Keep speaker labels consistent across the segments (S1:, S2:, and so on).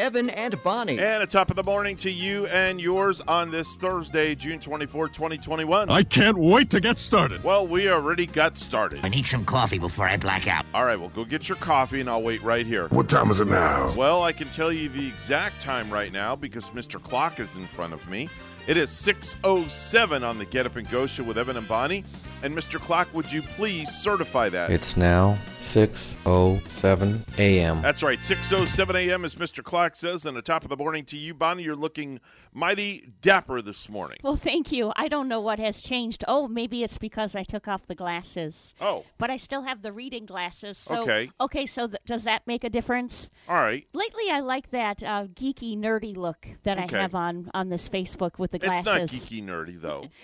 S1: Evan and Bonnie.
S2: And a top of the morning to you and yours on this Thursday, June 24, 2021.
S3: I can't wait to get started.
S2: Well, we already got started.
S4: I need some coffee before I black out.
S2: All right, well, go get your coffee and I'll wait right here.
S3: What time is it now?
S2: Well, I can tell you the exact time right now because Mr. Clock is in front of me. It is 6.07 on the Get Up and Go show with Evan and Bonnie. And Mr. Clock, would you please certify that?
S5: It's now 6:07 a.m.
S2: That's right, 6.07 a.m. as Mr. Clock says. And the top of the morning to you, Bonnie, you're looking mighty dapper this morning.
S6: Well, thank you. I don't know what has changed. Oh, maybe it's because I took off the glasses.
S2: Oh,
S6: But I still have the reading glasses. So,
S2: Okay.
S6: Okay, so th- does that make a difference?
S2: all right.
S6: Lately, I like that uh, geeky, nerdy look that
S2: Okay.
S6: I have on on this Facebook with the glasses.
S2: It's not geeky nerdy, though.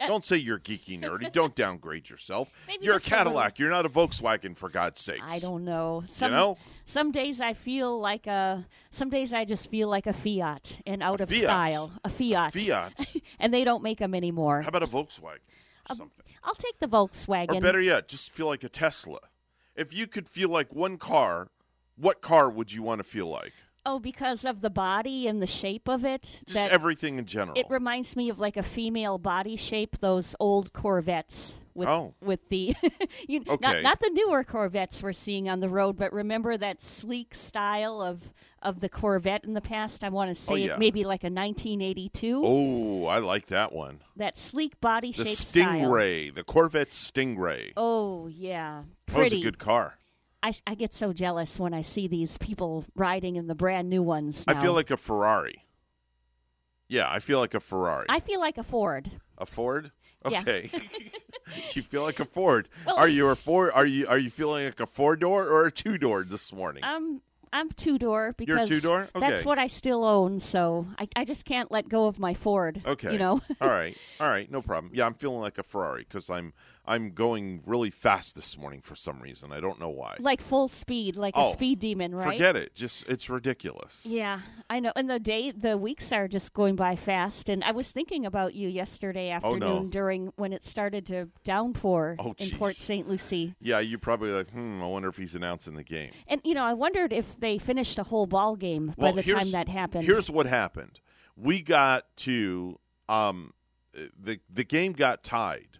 S2: Uh, don't say you're geeky nerdy. Don't downgrade yourself.
S6: Maybe
S2: you're a
S6: a little-
S2: Cadillac. You're not a Volkswagen, for God's sakes.
S6: I don't know. Some,
S2: know?
S6: Some days I feel like a. Some days I just feel like a Fiat and out of
S2: Fiat?
S6: style. A Fiat.
S2: Fiat.
S6: and they don't make them anymore.
S2: How about a Volkswagen? or Something.
S6: I'll take the Volkswagen.
S2: Or better yet, just feel like a Tesla. If you could feel like one car, what car would you want to feel like?
S6: Oh, because of the body and the shape of it.
S2: Just
S6: that
S2: everything in general.
S6: it reminds me of like a female body shape. Those old Corvettes with
S2: Oh.
S6: with the you,
S2: Okay.
S6: not not the newer Corvettes we're seeing on the road, but remember that sleek style of of the Corvette in the past. I want to oh, say
S2: Oh, yeah.
S6: it maybe like a 1982.
S2: oh, I like that one.
S6: That sleek body
S2: The
S6: shape style.
S2: Stingray, the Corvette Stingray.
S6: Oh yeah, pretty.
S2: that was a good car.
S6: I, I get so jealous when I see these people riding in the brand new ones.
S2: I feel like a Ferrari. Yeah, I feel like a Ferrari.
S6: I feel like a Ford.
S2: A Ford?
S6: Yeah.
S2: Okay. you feel like a Ford.
S6: Well-
S2: are you a Ford are you are you feeling like a four door or a two door this morning?
S6: Um, I'm I'm two door
S2: You're
S6: because
S2: two-door?
S6: that's what I still own. So I, I just can't let go of my Ford.
S2: okay.
S6: you know.
S2: All right. All right, no problem. Yeah, I'm feeling like a Ferrari cuz I'm I'm going really fast this morning for some reason. I don't know why.
S6: like full speed, like
S2: Oh,
S6: a speed demon, right?
S2: Forget it. Just it's ridiculous.
S6: Yeah, I know. And the day, the weeks are just going by fast. And I was thinking about you yesterday
S2: Oh,
S6: afternoon
S2: no.
S6: during when it started to downpour
S2: Oh,
S6: in Port. St. Lucie.
S2: Yeah, you probably like, hmm, I wonder if he's announcing the game.
S6: And you know, I wondered if they finished a whole ball game by
S2: well,
S6: the time that happened.
S2: Here's what happened. We got to um the the game got tied.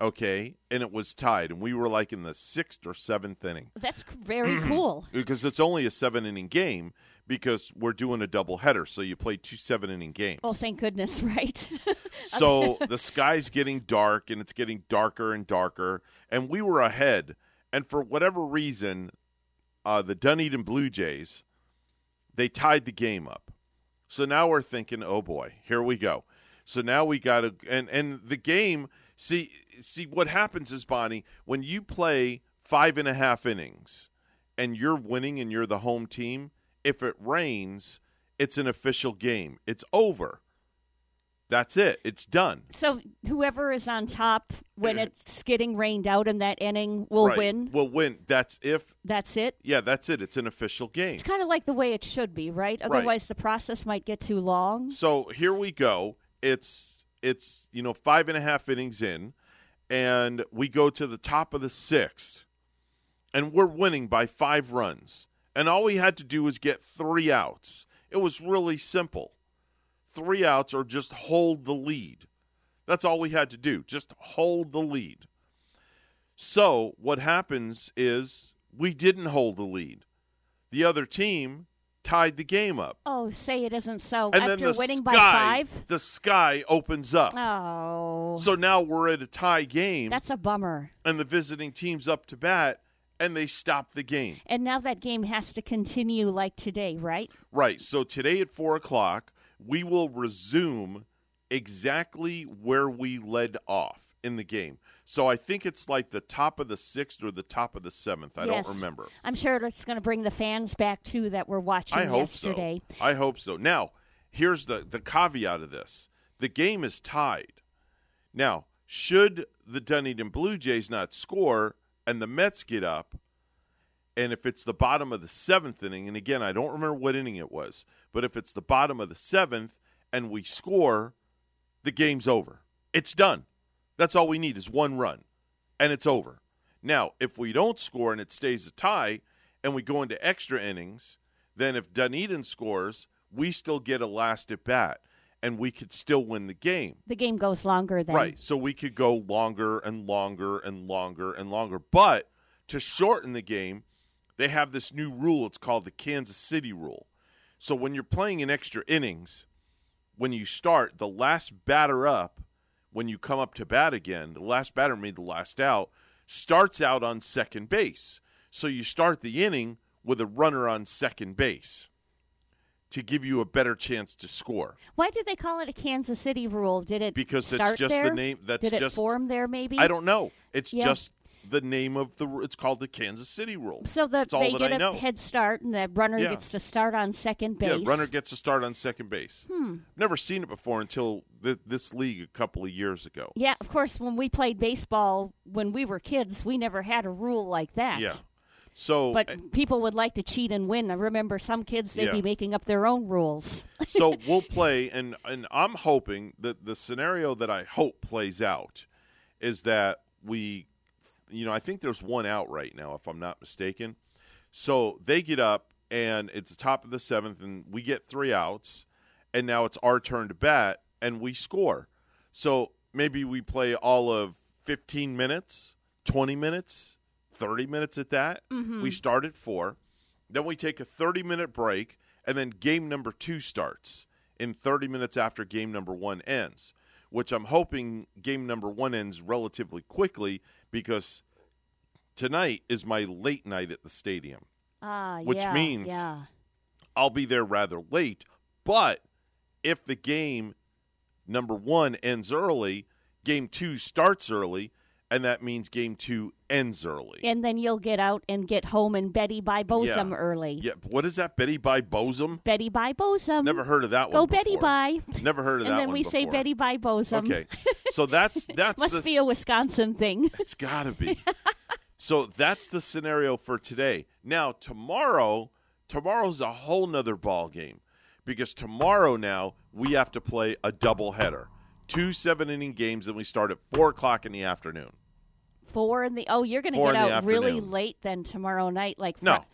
S2: Okay? And it was tied and we were like in the 6th or 7th inning
S6: That's very cool.
S2: because it's only a 7 inning game because we're doing a double header so you play two 7 inning games.
S6: Oh, thank goodness, right?
S2: So the sky's getting dark and it's getting darker and darker. And we were ahead. And for whatever reason, uh, the Dunedin Blue Jays, they tied the game up. So now we're thinking, oh boy, here we go. So now we got to, and, and the game, see, see what happens is, Bonnie, when you play five and a half innings and you're winning and you're the home team, if it rains, it's an official game. It's over. That's it. It's done.
S6: so whoever is on top when eh, eh. it's getting rained out in that inning will
S2: right.
S6: win.
S2: Will win. That's if.
S6: That's it.
S2: Yeah, that's it. It's an official game.
S6: It's kind of like the way it should be, right? Otherwise, the process might get too long.
S2: So here we go. It's it's you know five and a half innings in, and we go to the top of the sixth, and we're winning by five runs. And all we had to do was get three outs. It was really simple. Three outs or just hold the lead. That's all we had to do. Just hold the lead. So what happens is we didn't hold the lead. The other team tied the game up.
S6: Oh, say it isn't so.
S2: And
S6: After
S2: then the
S6: winning
S2: sky,
S6: by five.
S2: the sky opens up.
S6: Oh,
S2: So now we're at a tie game,
S6: that's a bummer.
S2: and the visiting team's up to bat, and they stop the game.
S6: And now that game has to continue like today, right?
S2: Right. So today at four o'clock, we will resume exactly where we led off in the game. So I think it's like the top of the sixth or the top of the seventh. I
S6: Yes.
S2: don't remember.
S6: I'm sure it's going to bring the fans back too that were watching
S2: I hope
S6: yesterday.
S2: so. I hope so. Now, here's the the caveat of this: the game is tied. Now, should the Dunedin Blue Jays not score and the Mets get up, And if it's the bottom of the seventh inning, and again, I don't remember what inning it was, but if it's the bottom of the seventh and we score, the game's over. It's done. That's all we need is one run, and it's over. Now, if we don't score and it stays a tie, and we go into extra innings, then if Dunedin scores, we still get a last at bat, and we could still win the game.
S6: The game goes longer then.
S2: Right. So we could go longer and longer and longer and longer. But to shorten the game, they have this new rule. It's called the Kansas City rule. So when you're playing in extra innings, when you start, the last batter up, when you come up to bat again, the last batter made the last out, starts out on second base. So you start the inning with a runner on second base to give you a better chance to score.
S6: Why do they call it a Kansas City rule? Did it
S2: Because it's just
S6: there?
S2: the name. That's
S6: Did
S2: just
S6: form there? Maybe
S2: I don't know. It's
S6: Yeah.
S2: just the name of the. It's called the Kansas City rule.
S6: So that
S2: That's all
S6: they
S2: that
S6: get
S2: I
S6: a
S2: know.
S6: head start, and the runner
S2: Yeah.
S6: gets to start on second base.
S2: Yeah, runner gets to start on second base.
S6: Hmm.
S2: Never seen it before until th- this league a couple of years ago.
S6: Yeah, of course. When we played baseball when we were kids, we never had a rule like that.
S2: Yeah. So,
S6: But
S2: uh,
S6: people would like to cheat and win. I remember some kids they'd
S2: Yeah.
S6: be making up their own rules.
S2: so we'll play, and and I'm hoping that the scenario that I hope plays out is that we, you know, I think there's one out right now, if I'm not mistaken. So they get up, and it's the top of the seventh, and we get three outs, and now it's our turn to bat, and we score. So maybe we play all of 15 minutes, 20 minutes, 30 minutes at that. Mm-hmm. We start at four. Then we take a 30 minute break, and then game number two starts in 30 minutes after game number one ends, which I'm hoping game number one ends relatively quickly because tonight is my late night at the stadium.
S6: Ah,
S2: Which
S6: yeah,
S2: means-
S6: yeah.
S2: I'll be there rather late, but if the game number one ends early, game two starts early, and that means game two ends early.
S6: And then you'll get out and get home and Betty by Bosom
S2: Yeah.
S6: early.
S2: Yeah, what is that? Betty by Bosom?
S6: Betty by Bosom.
S2: Never heard of that
S6: Go
S2: one.
S6: Go
S2: Betty
S6: by.
S2: Never heard of
S6: And
S2: that
S6: And
S2: then
S6: we say
S2: before.
S6: Betty by Bosom.
S2: Okay, so that's that's
S6: Must
S2: the,
S6: be a Wisconsin thing.
S2: It's got to be. so that's the scenario for today. Now tomorrow, tomorrow's a whole nother ball game because tomorrow now we have to play a double header, two seven inning games, and we start at four o'clock in the afternoon.
S6: Four in the. Oh, you're going to get out really late then tomorrow night. Like
S2: No,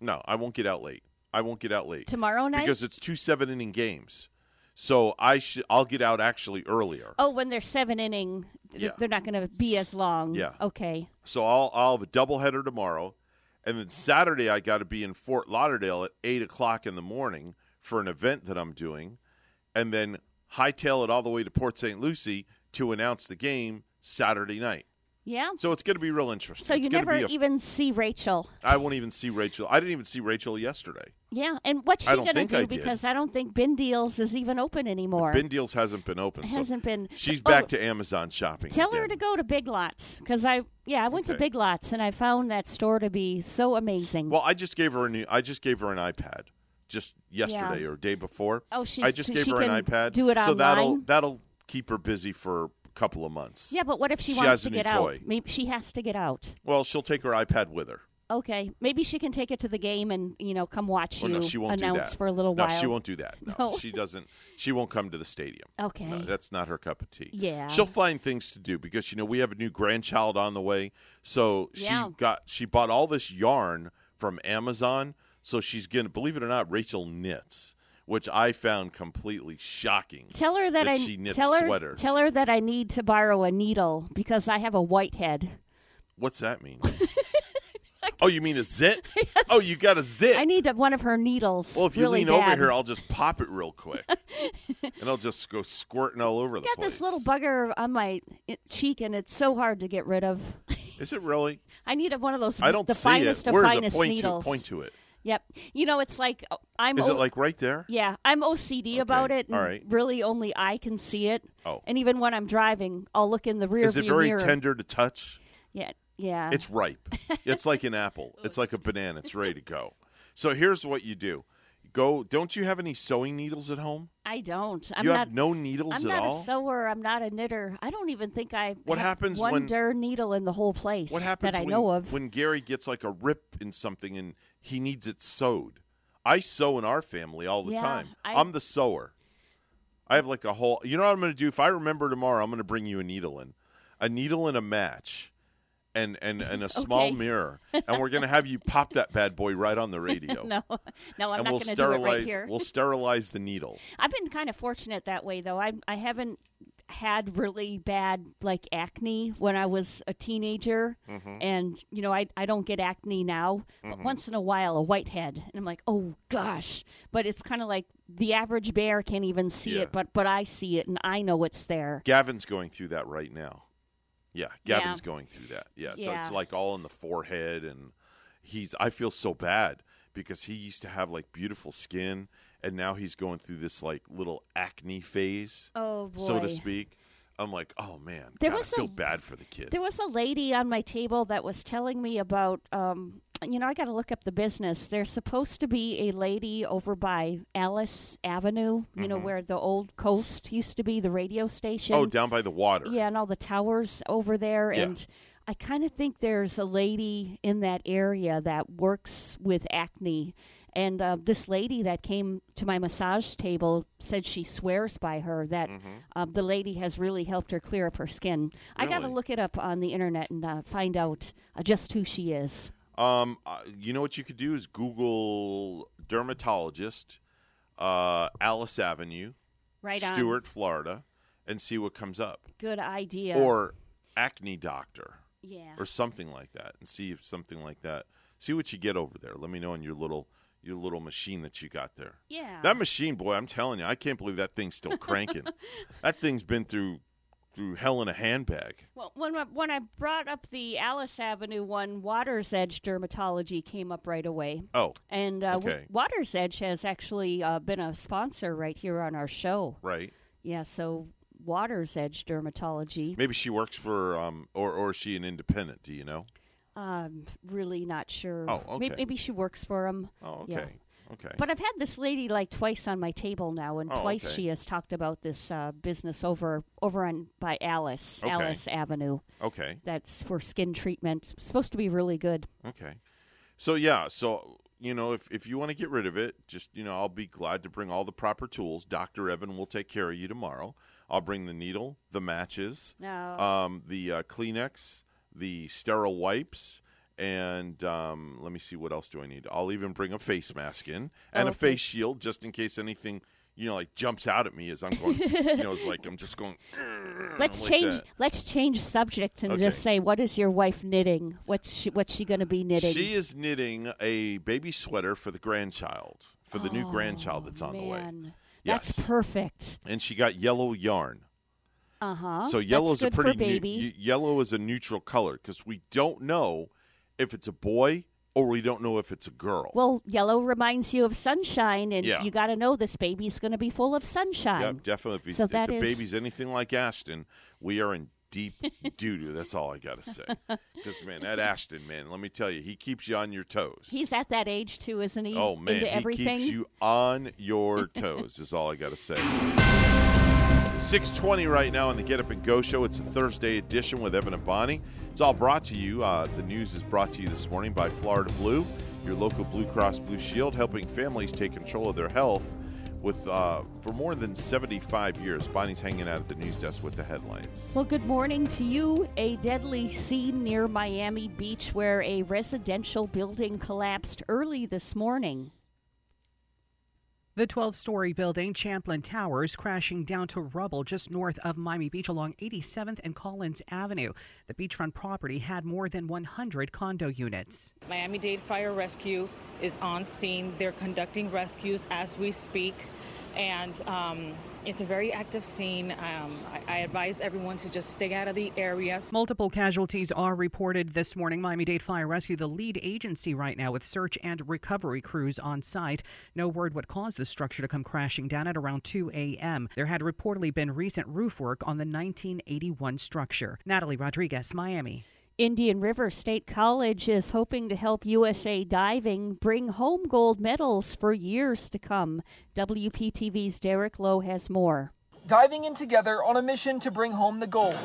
S2: no, I won't get out late. I won't get out late
S6: tomorrow night.
S2: because it's two seven inning games. So I should I'll get out actually earlier.
S6: oh, when they're seven inning,
S2: Yeah.
S6: they're not going to be as long.
S2: Yeah.
S6: Okay.
S2: So I'll I'll have a doubleheader tomorrow, and then Saturday I got to be in Fort Lauderdale at eight o'clock in the morning for an event that I'm doing, and then hightail it all the way to Port St. Lucie to announce the game Saturday night.
S6: Yeah.
S2: So it's going to be real interesting.
S6: So
S2: It's
S6: you never
S2: a-
S6: even see Rachel.
S2: I won't even see Rachel. I didn't even see Rachel yesterday.
S6: Yeah, and what's she going to do?
S2: I did.
S6: Because I don't think Bin Deals is even open anymore.
S2: Bin Deals hasn't been open.
S6: It hasn't been.
S2: She's
S6: Oh,
S2: back to Amazon shopping.
S6: Tell her to go to Big Lots because I yeah I went to Big Lots and I found that store to be so amazing.
S2: Well, I just gave her a new. I just gave her an iPad just yesterday or day before.
S6: oh, she's
S2: I just
S6: so
S2: gave her an iPad.
S6: Do it
S2: so that'll that'll keep her busy for a couple of months.
S6: yeah, but what if she,
S2: She
S6: wants to get out? Maybe she has to get out.
S2: Well, she'll take her iPad with her.
S6: Okay, maybe she can take it to the game and you know come watch oh,
S2: Well,
S6: you
S2: no, she won't do
S6: announce
S2: that.
S6: for a little
S2: no,
S6: while.
S2: she won't do that. No,
S6: No.
S2: she doesn't. She won't come to the stadium.
S6: Okay.
S2: No, that's not her cup of tea.
S6: Yeah.
S2: She'll find things to do because you know we have a new grandchild on the way. So
S6: Yeah.
S2: she got she bought all this yarn from Amazon. So she's gonna believe it or not, Rachel knits, which I found completely shocking.
S6: Tell her that,
S2: that
S6: I
S2: she knits
S6: tell her
S2: sweaters.
S6: tell her that I need to borrow a needle because I have a white head.
S2: What's that mean? oh, you mean a zit? Oh, you got a zit.
S6: I need one of her needles.
S2: well, if you
S6: really
S2: lean
S6: bad.
S2: over here, I'll just pop it real quick, and I'll just go squirting all over the
S6: got
S2: place.
S6: this little bugger on my cheek, and it's so hard to get rid of.
S2: Is it really?
S6: I need one of those.
S2: I don't
S6: the
S2: see
S6: finest
S2: it.
S6: of
S2: Where's
S6: finest
S2: the point
S6: needles.
S2: to point to it?
S6: Yep. You know, it's like uh, I'm.
S2: Is
S6: O-
S2: it like right there?
S6: Yeah, I'm OCD about it. And
S2: all right.
S6: Really, only I can see it.
S2: Oh.
S6: And even when I'm driving, I'll look in the rear
S2: Is it very
S6: mirror.
S2: tender to touch?
S6: Yeah. Yeah.
S2: It's ripe. it's like an apple. It's like a banana. It's ready to go. So here's what you do. Go. Don't you have any sewing needles at home?
S6: I don't. I'm
S2: you
S6: not.
S2: have no needles
S6: I'm
S2: at
S6: not a sewer. I'm not a knitter. I don't even think I.
S2: What
S6: have
S2: happens
S6: one
S2: when-
S6: needle in the whole place
S2: what happens
S6: that I
S2: when,
S6: know of?
S2: when Gary gets like a rip in something and he needs it sewed? I sew in our family all the
S6: Yeah,
S2: time.
S6: I-
S2: I'm the sewer. I have like a whole. You know what I'm going to do? If I remember tomorrow, I'm going to bring you a needle in, a needle and a match, and and and a small
S6: Okay.
S2: mirror, and we're going to have you pop that bad boy right on the radio.
S6: no, no, I'm
S2: and
S6: not
S2: we'll
S6: going to do it right here.
S2: We'll sterilize the needle.
S6: I've been kind of fortunate that way, though. I I haven't had really bad like acne when I was a teenager,
S2: Mm-hmm.
S6: and you know I I don't get acne now, but once in a while a whitehead, and I'm like, oh gosh, but it's kind of like the average bear can't even see
S2: Yeah.
S6: it, but but I see it and I know it's there.
S2: Gavin's going through that right now. Yeah, Gavin's
S6: Yeah.
S2: going through that. Yeah, it's,
S6: Yeah.
S2: it's like all in the forehead, and he's. I feel so bad because he used to have like beautiful skin, and now he's going through this like little acne phase,
S6: Oh boy.
S2: so to speak. I'm like, oh man,
S6: There
S2: God,
S6: was
S2: I feel
S6: a-
S2: bad for the kid.
S6: There was a lady on my table that was telling me about, um, you know, I got to look up the business. There's supposed to be a lady over by Alice Avenue, you know, where the old coast used to be, the radio station.
S2: Mm-hmm. oh, down by the water.
S6: Yeah, and all the towers over there.
S2: Yeah.
S6: And I kind of think there's a lady in that area that works with acne. And uh, this lady that came to my massage table said she swears by her that um, the lady has really helped her clear up her skin. I got to look it up on the internet and uh, find out uh, just who she is.
S2: Um, uh, you know what you could do is Google dermatologist, uh, Alice Avenue,
S6: Right on.
S2: Florida, and see what comes up.
S6: Good idea.
S2: Or acne doctor.
S6: Yeah.
S2: or something like that and see if something like that see what you get over there let me know on your little your little machine that you got there
S6: yeah.
S2: that machine boy i'm telling you i can't believe that thing's still cranking that thing's been through through hell in a handbag
S6: Well, when I, when I brought up the Alice Avenue one, Water's Edge Dermatology came up right away.
S2: oh
S6: And uh,
S2: Okay.
S6: Water's Edge has actually uh, been a sponsor right here on our show.
S2: right
S6: Yeah, so Water's Edge Dermatology.
S2: maybe she works for um or or is she an independent do you know
S6: Um, really not sure.
S2: Oh, okay.
S6: Maybe, she works for them.
S2: oh
S6: Yeah.
S2: okay okay
S6: But I've had this lady like twice on my table now, and
S2: Oh,
S6: twice
S2: okay.
S6: she has talked about this uh, business over over on by Alice
S2: Okay.
S6: Alice Avenue.
S2: okay
S6: That's for skin treatment. Supposed to be really good.
S2: okay so yeah so you know if, if you want to get rid of it just you know i'll be glad to bring all the proper tools dr evan will take care of you tomorrow i'll bring the needle the matches
S6: No.
S2: um, the uh, Kleenex, the sterile wipes, and um, let me see what else do I need. I'll even bring a face mask in and a
S6: Okay.
S2: face shield just in case anything you know like jumps out at me as I'm going. you know, it's like I'm just going.
S6: Let's
S2: like
S6: change.
S2: that.
S6: Let's change subject and
S2: Okay.
S6: just say, what is your wife knitting? What's she, what's she going to be knitting?
S2: She is knitting a baby sweater for the grandchild, for the new grandchild that's on the way,
S6: Oh,
S2: Yes.
S6: That's perfect.
S2: and she got yellow yarn.
S6: Uh huh.
S2: So yellow is a pretty new, yellow is a neutral color because we don't know if it's a boy or we don't know if it's a girl.
S6: well, yellow reminds you of sunshine, and
S2: Yeah.
S6: you got to know this baby's going to be full of sunshine.
S2: Yep, definitely. If,
S6: So
S2: if
S6: that
S2: the
S6: is-
S2: baby's anything like Ashton, we are in deep doo doo. That's all I got to say. Because man, that Ashton man, let me tell you, he keeps you on your toes.
S6: He's at that age too, isn't he?
S2: oh man,
S6: into
S2: he
S6: everything.
S2: keeps you on your toes. is all I got to say. 620 right now on the Get Up and Go show. It's a Thursday edition with Evan and Bonnie. It's all brought to you. Uh, the news is brought to you this morning by Florida Blue, your local Blue Cross Blue Shield, helping families take control of their health with uh, for more than 75 years. Bonnie's hanging out at the news desk with the headlines.
S6: Well, good morning to you. A deadly scene near Miami Beach where a residential building collapsed early this morning.
S7: The 12 story building, Champlain Towers, crashing down to rubble just north of Miami Beach along 87th and Collins Avenue. The beachfront property had more than 100 condo units.
S8: Miami Dade Fire Rescue is on scene. They're conducting rescues as we speak, and um, it's a very active scene. Um, I, I advise everyone to just stay out of the area.
S7: Multiple casualties are reported this morning. Miami Dade Fire Rescue, the lead agency right now with search and recovery crews on site. No word what caused the structure to come crashing down at around 2 a.m. There had reportedly been recent roof work on the 1981 structure. Natalie Rodriguez, Miami.
S6: Indian River State College is hoping to help USA Diving bring home gold medals for years to come. WPTV's Derek Lowe has more.
S9: Diving in together on a mission to bring home the gold.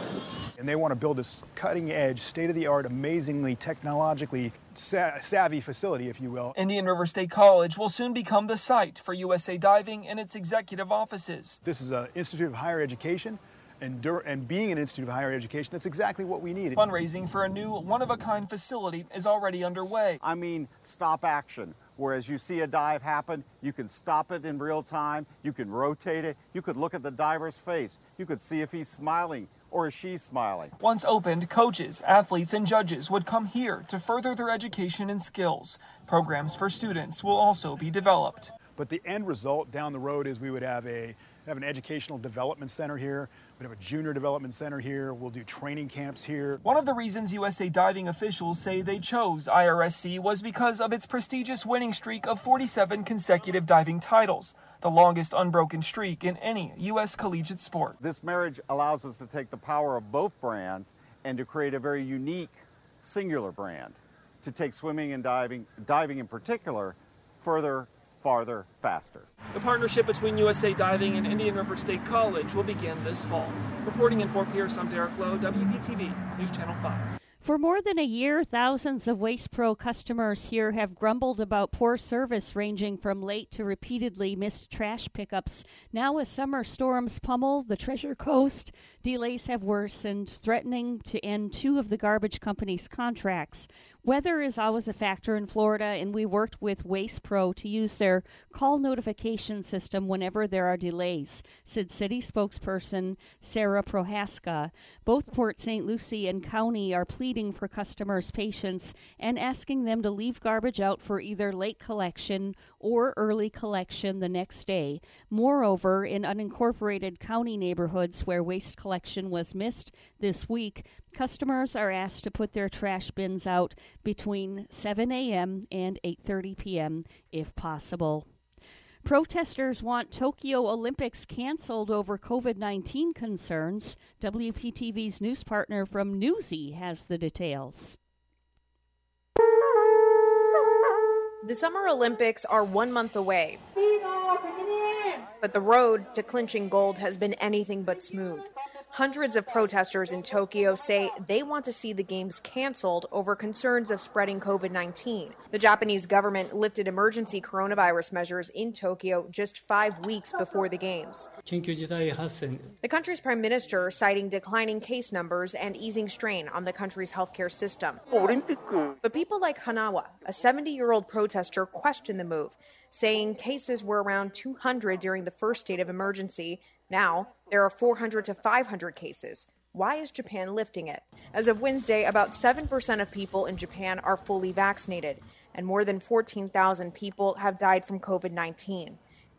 S10: And they want to build this cutting edge, state of the art, amazingly technologically sa- savvy facility, if you will.
S9: Indian River State College will soon become the site for USA Diving and its executive offices.
S10: This is an Institute of Higher Education and, and being an institute of higher education, that's exactly what we need.
S9: Fundraising for a new one of a kind facility is already underway.
S11: I mean, stop action. Whereas you see a dive happen, you can stop it in real time, you can rotate it, you could look at the diver's face, you could see if he's smiling or is she smiling.
S9: Once opened, coaches, athletes, and judges would come here to further their education and skills. Programs for students will also be developed.
S10: But the end result down the road is we would have a have an educational development center here. We have a junior development center here. We'll do training camps here.
S9: One of the reasons USA diving officials say they chose IRSC was because of its prestigious winning streak of 47 consecutive diving titles, the longest unbroken streak in any U.S. collegiate sport.
S11: This marriage allows us to take the power of both brands and to create a very unique, singular brand to take swimming and diving, diving in particular, further farther, faster.
S9: The partnership between USA Diving and Indian River State College will begin this fall. Reporting in Fort Pierce, I'm Derek Lowe, WPTV, News Channel 5.
S6: For more than a year, thousands of Waste Pro customers here have grumbled about poor service ranging from late to repeatedly missed trash pickups. Now, as summer storms pummel the Treasure Coast, delays have worsened, threatening to end two of the garbage company's contracts. Weather is always a factor in Florida, and we worked with Waste Pro to use their call notification system whenever there are delays, said city spokesperson Sarah Prohaska. Both Port St. Lucie and County are pleading for customers' patience and asking them to leave garbage out for either late collection or early collection the next day. Moreover, in unincorporated county neighborhoods where waste collection was missed this week, customers are asked to put their trash bins out between 7 a.m. and 8:30 p.m. if possible. Protesters want Tokyo Olympics canceled over COVID 19 concerns. WPTV's news partner from Newsy has the details.
S12: The Summer Olympics are one month away, but the road to clinching gold has been anything but smooth. Hundreds of protesters in Tokyo say they want to see the Games canceled over concerns of spreading COVID 19. The Japanese government lifted emergency coronavirus measures in Tokyo just five weeks before the Games. The country's prime minister citing declining case numbers and easing strain on the country's healthcare system. But people like Hanawa, a 70 year old protester, question the move, saying cases were around 200 during the first state of emergency now, there are 400 to 500 cases. Why is Japan lifting it? As of Wednesday, about 7% of people in Japan are fully vaccinated, and more than 14,000 people have died from COVID 19.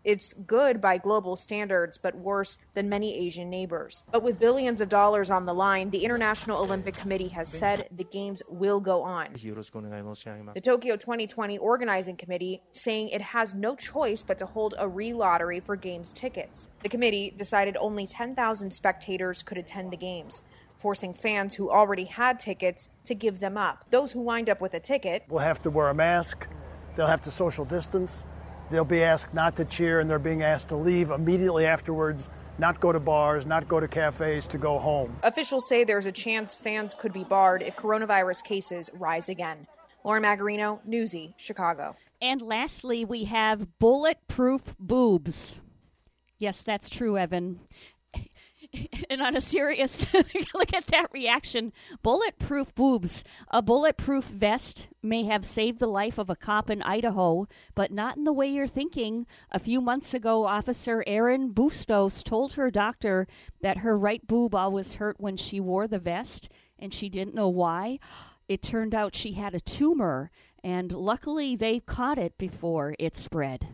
S12: It's good by global standards, but worse than many Asian neighbors. But with billions of dollars on the line, the International Olympic Committee has said the Games will go on. The Tokyo 2020 Organizing Committee saying it has no choice but to hold a re lottery for Games tickets. The committee decided only 10,000 spectators could attend the Games forcing fans who already had tickets to give them up. Those who wind up with a ticket
S13: will have to wear a mask, they'll have to social distance, They'll be asked not to cheer and they're being asked to leave immediately afterwards, not go to bars, not go to cafes, to go home.
S12: Officials say there's a chance fans could be barred if coronavirus cases rise again. Lauren Magarino, Newsy, Chicago.
S6: And lastly, we have bulletproof boobs. Yes, that's true, Evan. and on a serious look at that reaction. Bulletproof boobs. A bulletproof vest may have saved the life of a cop in idaho but not in the way you're thinking. A few months ago officer erin bustos told her doctor that her right boob always hurt when she wore the vest and she didn't know why. It turned out she had a tumor and luckily they caught it before it spread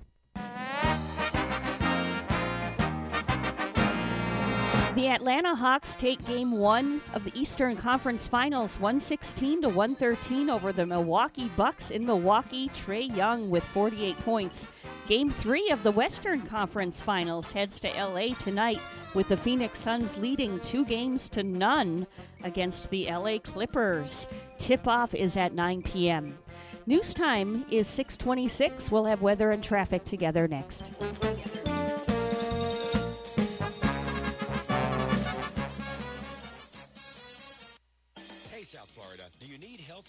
S6: The Atlanta Hawks take game one of the Eastern Conference Finals 116 to 113 over the Milwaukee Bucks in Milwaukee. Trae Young with 48 points Game three of the Western Conference Finals heads to LA tonight with the Phoenix Suns leading two games to none against the LA Clippers. Tip off is at 9 p.m. News time is 626. We'll have weather and traffic together next.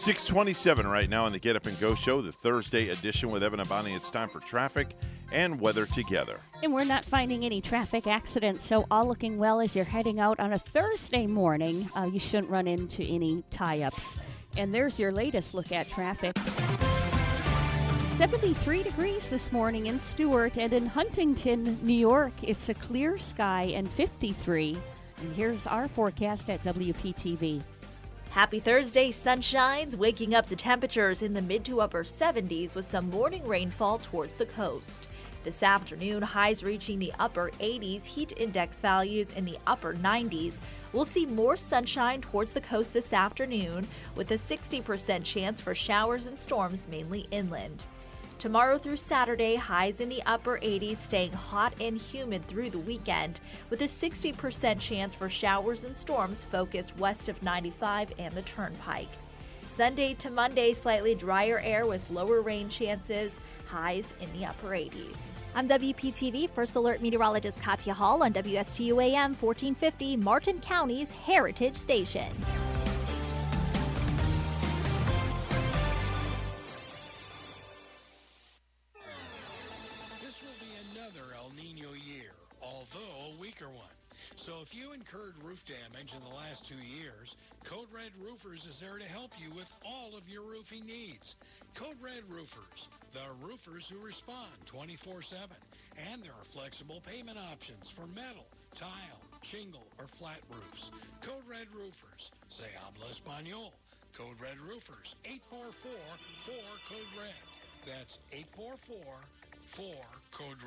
S2: 627 right now on the Get Up and Go show, the Thursday edition with Evan and Bonnie. It's time for traffic and weather together.
S6: And we're not finding any traffic accidents, so all looking well as you're heading out on a Thursday morning. Uh, you shouldn't run into any tie ups. And there's your latest look at traffic. 73 degrees this morning in Stuart and in Huntington, New York. It's a clear sky and 53. And here's our forecast at WPTV.
S14: Happy Thursday, sunshines, waking up to temperatures in the mid to upper 70s with some morning rainfall towards the coast. This afternoon, highs reaching the upper 80s, heat index values in the upper 90s. We'll see more sunshine towards the coast this afternoon with a 60% chance for showers and storms mainly inland. Tomorrow through Saturday, highs in the upper 80s, staying hot and humid through the weekend, with a 60% chance for showers and storms focused west of 95 and the Turnpike. Sunday to Monday, slightly drier air with lower rain chances, highs in the upper 80s.
S15: I'm WPTV First Alert Meteorologist Katya Hall on WSTU AM 1450, Martin County's Heritage Station.
S16: Damage in the last two years, Code Red Roofers is there to help you with all of your roofing needs. Code Red Roofers, the roofers who respond 24-7. And there are flexible payment options for metal, tile, shingle, or flat roofs. Code Red Roofers. Say habla español. Code Red Roofers, 844-4-CODE RED. That's 844-4-CODE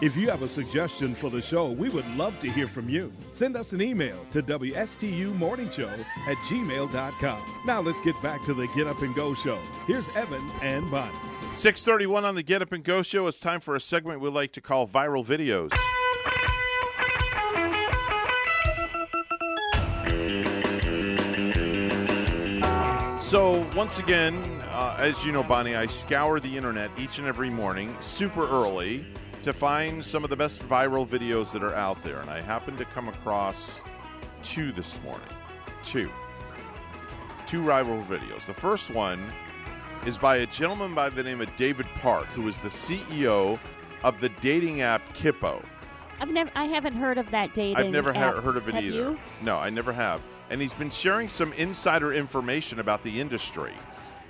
S17: If you have a suggestion for the show, we would love to hear from you. Send us an email to WSTUmorningshow at gmail.com. Now let's get back to the Get Up and Go show. Here's Evan and Bonnie.
S2: 631 on the Get Up and Go show. It's time for a segment we like to call Viral Videos. So, once again, uh, as you know, Bonnie, I scour the internet each and every morning, super early, to find some of the best viral videos that are out there, and I happened to come across two this morning. Two. Two rival videos. The first one is by a gentleman by the name of David Park, who is the CEO of the dating app Kippo.
S6: I've never, I haven't heard of that dating.
S2: I've never ha- heard of it
S6: Have
S2: either.
S6: You?
S2: No, I never have. And he's been sharing some insider information about the industry.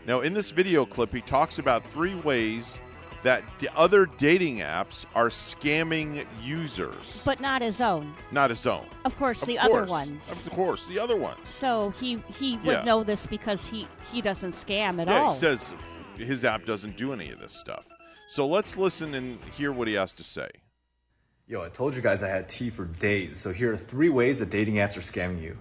S2: Now, in this video clip, he talks about three ways that d- other dating apps are scamming users,
S6: But not his own.
S2: not his own.
S6: Of course,
S2: Of
S6: the
S2: course.
S6: other ones.
S2: Of course, the other ones.
S6: So he he would
S2: Yeah.
S6: know this because he he doesn't scam at
S2: yeah,
S6: all.
S2: he says his app doesn't do any of this stuff. So let's listen and hear what he has to say.
S18: Yo, I told you guys I had tea for days, so here are three ways that dating apps are scamming you.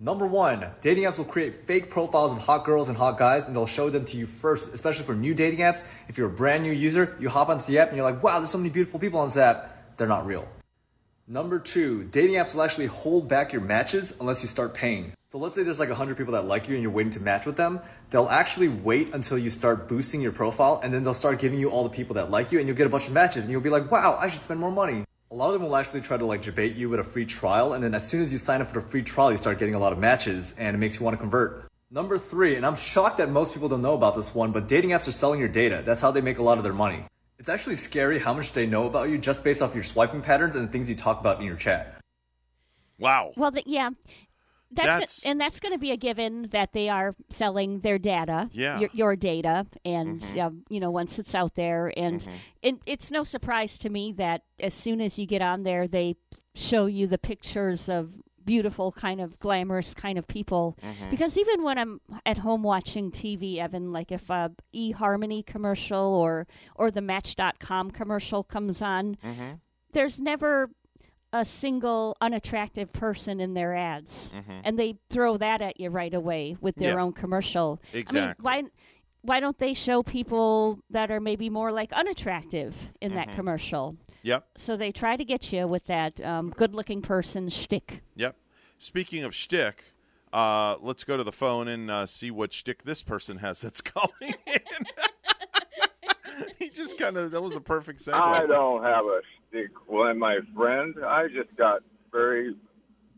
S18: Number one, dating apps will create fake profiles of hot girls and hot guys, and they'll show them to you first, especially for new dating apps. If you're a brand new user, you hop onto the app and you're like, wow, there's so many beautiful people on this app. They're not real. Number two, dating apps will actually hold back your matches unless you start paying. So let's say there's like 100 people that like you and you're waiting to match with them. They'll actually wait until you start boosting your profile and then they'll start giving you all the people that like you and you'll get a bunch of matches and you'll be like, wow, I should spend more money. A lot of them will actually try to like debate you with a free trial and then as soon as you sign up for the free trial, you start getting a lot of matches and it makes you want to convert. Number three, and I'm shocked that most people don't know about this one, but dating apps are selling your data. That's how they make a lot of their money. It's actually scary how much they know about you just based off your swiping patterns and the things you talk about in your chat.
S2: Wow.
S6: Well, the, yeah. That's, go- and that's going to be a given that they are selling their data,
S18: Yeah.
S6: your, your data, and
S2: Mm-hmm.
S18: Mhm.
S6: you know once it's out there, and and it's no surprise to me that as soon as you get on there, they show you the pictures of beautiful, kind of glamorous kind of people.
S2: Mm-hmm.
S6: Because even when I'm at home watching TV, Evan, like if a eHarmony commercial or or the Match.com commercial comes on,
S2: Mm-hmm.
S6: there's never a single unattractive person in their ads,
S2: Mhm.
S6: and they throw that at you right away with their
S2: Yeah.
S6: own commercial. I mean,
S2: Exactly.
S6: why? Why don't they show people that are maybe more like unattractive in that
S2: Mhm.
S6: commercial?
S2: Yep.
S6: So they try to get you with that um, good-looking person shtick.
S2: Yep. Speaking of shtick, uh, let's go to the phone and uh, see what shtick this person has that's calling in. kind of that was a perfect segue.
S19: I don't have a stick with my friend. I just got very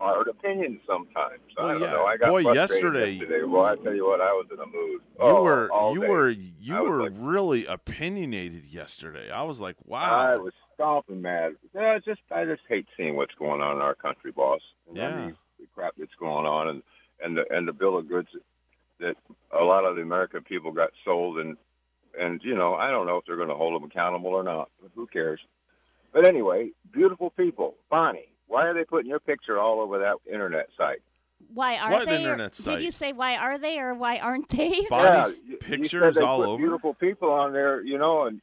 S19: hard opinions sometimes. I don't
S2: yeah.
S19: know. I got
S2: Boy, yesterday-
S19: yesterday. Well, I tell you what, I was in a mood.
S2: You
S19: Oh,
S2: were you
S19: day.
S2: were you were
S19: like-
S2: really opinionated yesterday. I was like, wow.
S19: I was stomping mad. Yeah, it's just I just hate seeing what's going on in our country, boss. And
S2: Yeah.
S19: the crap that's going on, and and the and the bill of goods that a lot of the American people got sold, and and you know I don't know if they're going to hold them accountable or not. But who cares? But anyway, beautiful people, Bonnie. Why are they putting your picture all over that internet site?
S6: Why are
S19: What
S6: they? or-
S19: internet
S6: Did you say why are they or why aren't they?
S19: yeah, you- you
S2: pictures all
S19: put
S2: over?
S19: Beautiful people on there, you know, and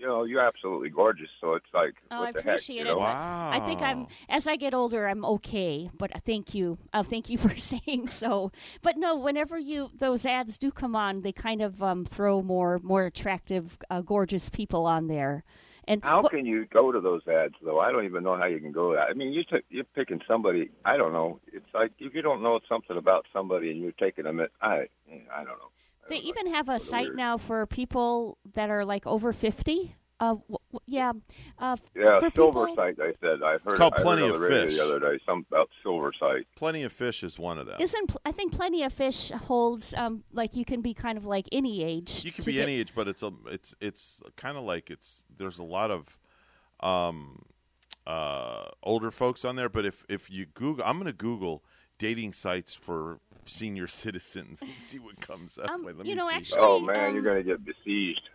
S19: you know you're absolutely gorgeous. So it's like,
S6: Oh,
S19: what
S6: I
S19: the
S6: appreciate
S19: heck,
S6: it.
S19: you know?
S6: but I think I'm as I get older, I'm okay. But thank you, uh, thank you for saying so. But no, whenever you those ads do come on, they kind of um, throw more more attractive, uh, gorgeous people on there. And
S19: How
S6: what-
S19: can you go to those ads though? I don't even know how you can go. That. I mean, you t- you're picking somebody. I don't know. It's like if you don't know something about somebody and you're taking them. At, I I don't know.
S6: They even have a site
S19: weird-
S6: now for people that are like over fifty. Uh, w- w- yeah, uh,
S19: Yeah,
S6: for
S19: Silver
S6: people-
S19: Site. I said I've heard.
S2: called
S19: I
S2: Plenty
S19: on
S2: of
S19: the
S2: Fish.
S19: the other day. Some about Silver Site.
S2: Plenty of fish is one of them.
S6: Isn't pl- I think Plenty of Fish holds um like you can be kind of like any age.
S2: You can be
S6: get-
S2: any age, but it's a it's it's kind of like it's there's a lot of um uh older folks on there. But if if you Google, I'm going to Google dating sites for senior citizens and see what comes up.
S6: Um,
S2: Wait, let
S6: you
S2: me
S6: know,
S2: see.
S6: actually,
S19: Oh man,
S6: um,
S19: you're going to get besieged.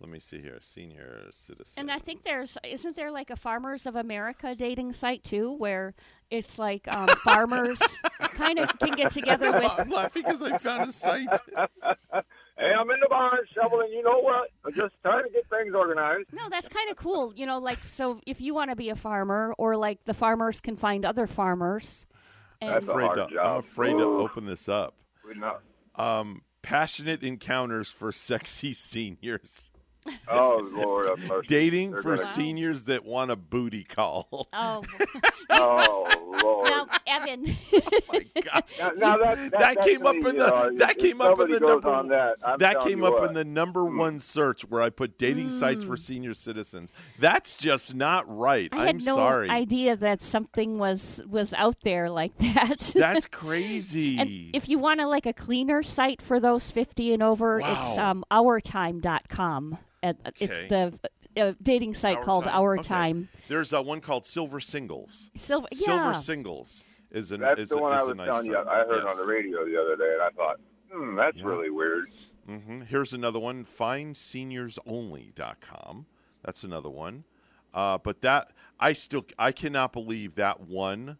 S2: Let me see here. Senior citizens.
S6: And I think there's isn't there like a Farmers of America dating site too, where it's like um, farmers kind of can get together with.
S2: I'm laughing because I found a site.
S19: Hey, I'm in the barn shoveling. You know what? I'm just trying to get things organized.
S6: No, that's kind of cool. You know, like so if you want to be a farmer, or like the farmers can find other farmers. And
S19: That's a
S2: afraid
S19: hard
S2: to, I'm
S19: job.
S2: afraid to open this up.
S19: We know.
S2: Um, passionate encounters for sexy seniors.
S19: Oh Lord, have mercy.
S2: Dating
S19: They're
S2: for
S19: gonna-
S2: seniors that want a booty call.
S6: Oh,
S19: Oh Lord.
S6: now Evan.
S19: Oh, now, now that, that,
S2: That came up in the
S19: know,
S2: that came up in the
S19: goes
S2: number
S19: on that. I'm
S2: that
S19: telling
S2: came
S19: you
S2: up
S19: what.
S2: in the number hmm. one search where I put dating sites for hmm. senior citizens. That's just not right.
S6: I
S2: I'm
S6: had no
S2: sorry.
S6: idea that something was was out there like that.
S2: That's crazy.
S6: and if you want to like a cleaner site for those 50 and over, it's
S2: Wow.
S6: um, ourtime.com. Uh,
S2: Okay.
S6: It's the uh, dating site
S2: Our
S6: called
S2: Time.
S6: Our
S2: Okay.
S6: Time.
S2: There's uh, one called Silver Singles.
S6: Silver,
S2: Silver. Singles is an
S19: That's
S2: is
S19: the
S2: a,
S19: one
S2: is
S19: I
S2: a
S19: was
S2: nice
S19: telling you. I heard
S2: Yes.
S19: on the radio the other day, and I thought, hmm, that's really weird.
S2: hmm Here's another one: findseniors.only.com. That's another one. Uh, but that I still I cannot believe that one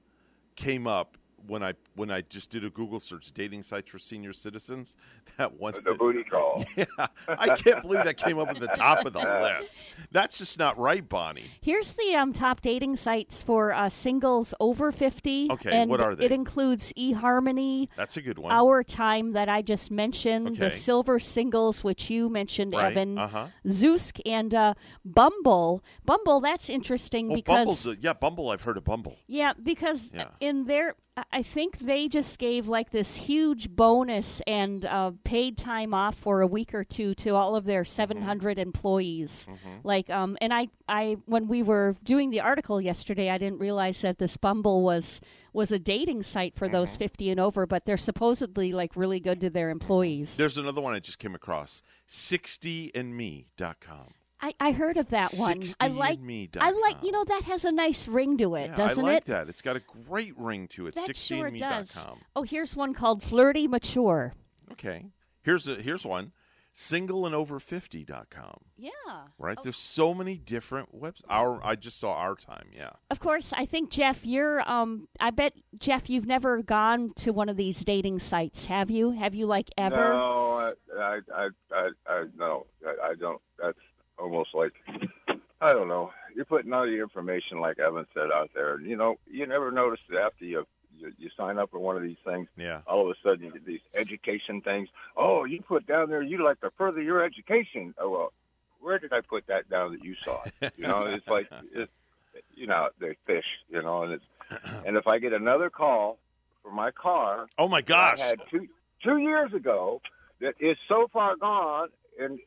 S2: came up when I when I just did a Google search dating sites for senior citizens. That one
S19: The booty call.
S2: Yeah, I can't believe that came up at the top of the list. That's just not right, Bonnie.
S6: Here's the um, top dating sites for uh, singles over 50.
S2: Okay,
S6: and
S2: what are they?
S6: It includes eHarmony,
S2: That's a good one.
S6: Our Time that I just mentioned, the Silver Singles, which you mentioned,
S2: Right,
S6: Evan,
S2: uh-huh.
S6: Zoosk, and uh, Bumble. Bumble, that's interesting
S2: Oh,
S6: because.
S2: Bumble's a, yeah, Bumble. I've heard of Bumble.
S6: Yeah, because
S2: Yeah.
S6: in their, I- think they just gave like this huge bonus and uh, paid time off for a week or two to all of their 700 employees. Like, um, and I, I, when we were doing the article yesterday, I didn't realize that this Bumble was was a dating site for those 50 and over, but they're supposedly like really good to their employees.
S2: There's another one I just came across: 60andme.com.
S6: I, I heard of that one. I like,
S2: 60andme.com.
S6: I like, you know, that has a nice ring to it,
S2: Yeah,
S6: doesn't it?
S2: I like
S6: it?
S2: that. It's got a great ring to it.
S6: That sure
S2: 60andme.com.
S6: does. Oh, here's one called Flirty Mature.
S2: Okay. Here's a here's one. single and Singleandover50.com.
S6: Yeah.
S2: Right? There's so many different webs. Our I just saw our time, yeah.
S6: Of course, I think Jeff, you're. Um, I bet Jeff, you've never gone to one of these dating sites, have you? Have you like ever?
S19: No, I, I, I, I, I no, I, I don't. That's almost like I don't know. You're putting all your information, like Evan said, out there. You know, you never notice that after you you, you sign up for one of these things.
S2: Yeah.
S19: All of a sudden, you get these education things. Oh, you put down there you like to further your education. Oh well, where did I put that down that you saw it? You know, it's like it, you know they fish. You know, and it's and if I get another call for my car.
S2: Oh my gosh.
S19: I had two two years ago that is so far gone, and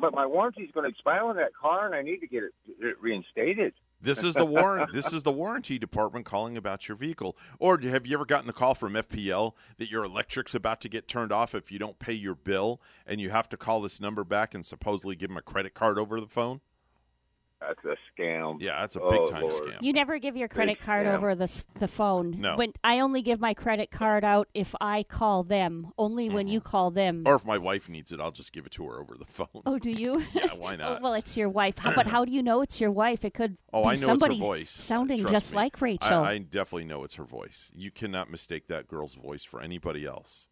S19: but my warranty is going to expire on that car, and I need to get it, it reinstated.
S2: This is the warrant. this is the warranty department calling about your vehicle. Or have you ever gotten the call from FPL that your electric's about to get turned off if you don't pay your bill, and you have to call this number back and supposedly give them a credit card over the phone?
S19: That's a scam.
S2: Yeah, that's a
S19: Oh,
S2: big time
S19: Lord.
S2: scam.
S6: You never give your credit
S19: Big
S6: card
S19: scam.
S6: over the the phone.
S2: No.
S6: When I only give my credit card out if I call them. Only when mm-hmm. you call them.
S2: Or if my wife needs it, I'll just give it to her over the phone.
S6: oh, do you?
S2: Yeah, why
S6: Oh,
S2: not?
S6: well, it's your wife. How, but how do you know it's your wife? It could.
S2: Oh,
S6: be
S2: I know
S6: somebody
S2: it's her voice.
S6: sounding
S2: Trust
S6: just
S2: me.
S6: like Rachel.
S2: I, I definitely know it's her voice. You cannot mistake that girl's voice for anybody else.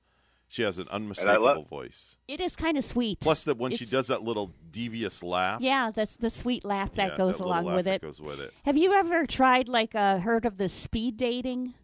S2: She has an unmistakable
S19: love-
S2: voice.
S6: it is kind of sweet.
S2: Plus, that when she
S6: It's-
S2: does that little devious laugh,
S6: Yeah, that's the sweet laugh that
S2: yeah,
S6: goes
S2: that little
S6: along
S2: laugh
S6: with
S2: that
S6: it.
S2: Goes with it.
S6: Have you ever tried like uh, heard of the speed dating?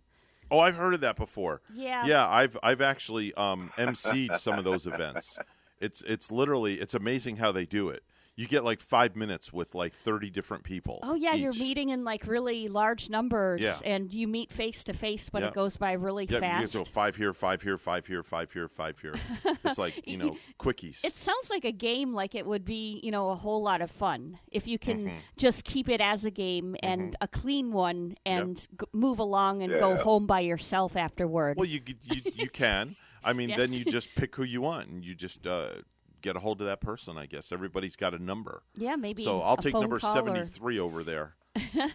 S2: Oh, I've heard of that before.
S6: Yeah.
S2: Yeah, I've I've actually um, emceed some of those events. It's it's literally it's amazing how they do it. You get like five minutes with like thirty different people.
S6: Oh yeah, you're meeting in like really large numbers,
S2: Yeah.
S6: and you meet face to face, but
S2: Yeah.
S6: it goes by really
S2: Yeah, you
S6: fast.
S2: get to five here, five here, five here, five here, five here. It's like you know quickies.
S6: It sounds like a game, like it would be, you know, a whole lot of fun if you can
S2: Mhm.
S6: just keep it as a game and a clean one, and g- move along and go home by yourself afterward.
S2: Well, you you, you can. I mean, then you just pick who you want, and you just uh, get a hold of that person. I guess everybody's got a number.
S6: Yeah, maybe
S2: So I'll take number
S6: call or-
S2: seventy-three over there.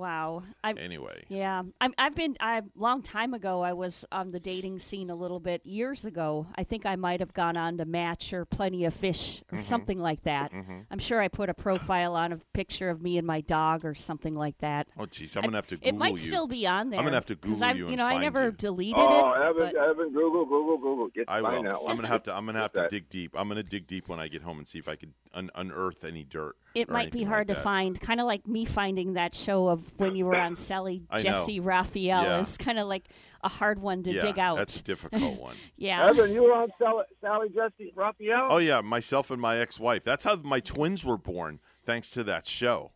S6: Wow. I,
S2: Anyway.
S6: Yeah, I'm, I've been. I long time ago. I was on the dating scene a little bit years ago. I think I might have gone on to Match or Plenty of Fish or
S2: Mhm.
S6: something like that.
S2: Mhm.
S6: I'm sure I put a profile on a picture of me and my dog or something like that.
S2: Oh, geez, I'm gonna have to
S6: It might
S2: you.
S6: still be on there.
S2: I'm gonna have to Google
S6: I'm,
S2: you
S6: You
S2: and
S6: know, I never
S2: you.
S6: deleted
S19: Oh,
S6: it.
S19: Evan,
S6: but-
S19: Evan, Google, Google, Google. Get
S2: I will. I'm gonna have to. I'm gonna have to dig deep. I'm gonna dig deep when I get home and see if I could un- unearth any dirt.
S6: It might be hard
S2: like
S6: to find, kind of like me finding that show of when you were on Sally
S2: I know.
S6: Jessy Raphael
S2: Yeah.
S6: is kind of like a hard one to
S2: yeah,
S6: dig out.
S2: That's a difficult one.
S6: yeah.
S19: Evan, you were on Sally, Sally Jessy Raphael?
S2: Oh yeah, myself and my ex-wife. That's how my twins were born, thanks to that show.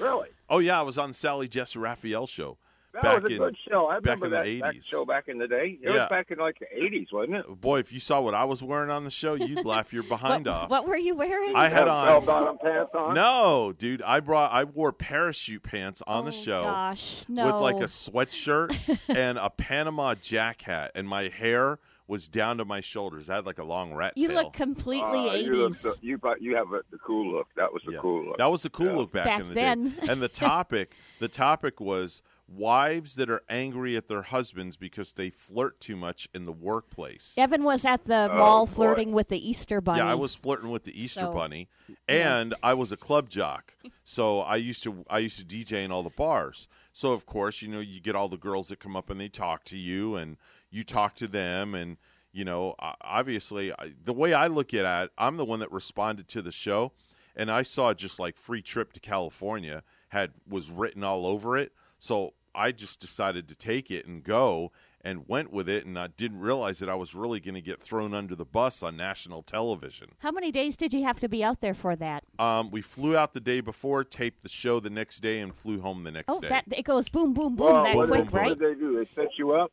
S19: Really?
S2: Oh yeah, I was on Sally Jessy Raphael show
S19: That
S2: back
S19: was a
S2: in
S19: good show. I
S2: back
S19: remember
S2: in
S19: that,
S2: the
S19: that
S2: eighties.
S19: show back in the day. It
S2: Yeah.
S19: was back in like the 80s, wasn't it?
S2: Boy, if you saw what I was wearing on the show, you'd laugh your behind
S6: what,
S2: off.
S6: what were you wearing?
S2: I had
S19: Bell
S2: on
S19: bottom pants on?
S2: No, dude, I brought I wore parachute pants on the show
S6: Oh, gosh,
S2: with like a sweatshirt and a Panama jack hat, and my hair was down to my shoulders. I had like a long rat
S6: You
S2: tail.
S6: look completely
S19: Uh, you, look
S6: 80s.
S19: you, you have a, the cool look. That was the cool look.
S2: That was the cool look back,
S6: Back
S2: in the
S6: then.
S2: day. And the topic, the topic was wives that are angry at their husbands because they flirt too much in the workplace.
S6: Evan was at the
S2: Oh,
S6: mall
S2: boy.
S6: flirting with the Easter bunny.
S2: Yeah, I was flirting with the Easter
S6: So,
S2: bunny,
S6: yeah.
S2: and I was a club jock. So I used to I used to DJ in all the bars. So of course, you know, you get all the girls that come up and they talk to you, and you talk to them, and you know, obviously, I, the way I look at it, I'm the one that responded to the show, and I saw just like free trip to California had was written all over it. So I just decided to take it and go and went with it and I didn't realize that I was really going to get thrown under the bus on national television.
S6: How many days did you have to be out there for that?
S2: Um, we flew out the day before, taped the show the next day, and flew home the next
S6: Oh,
S2: day.
S6: that it goes boom, boom, boom
S19: Well,
S6: that
S19: what,
S6: quick,
S19: did, what did they do? They set you up?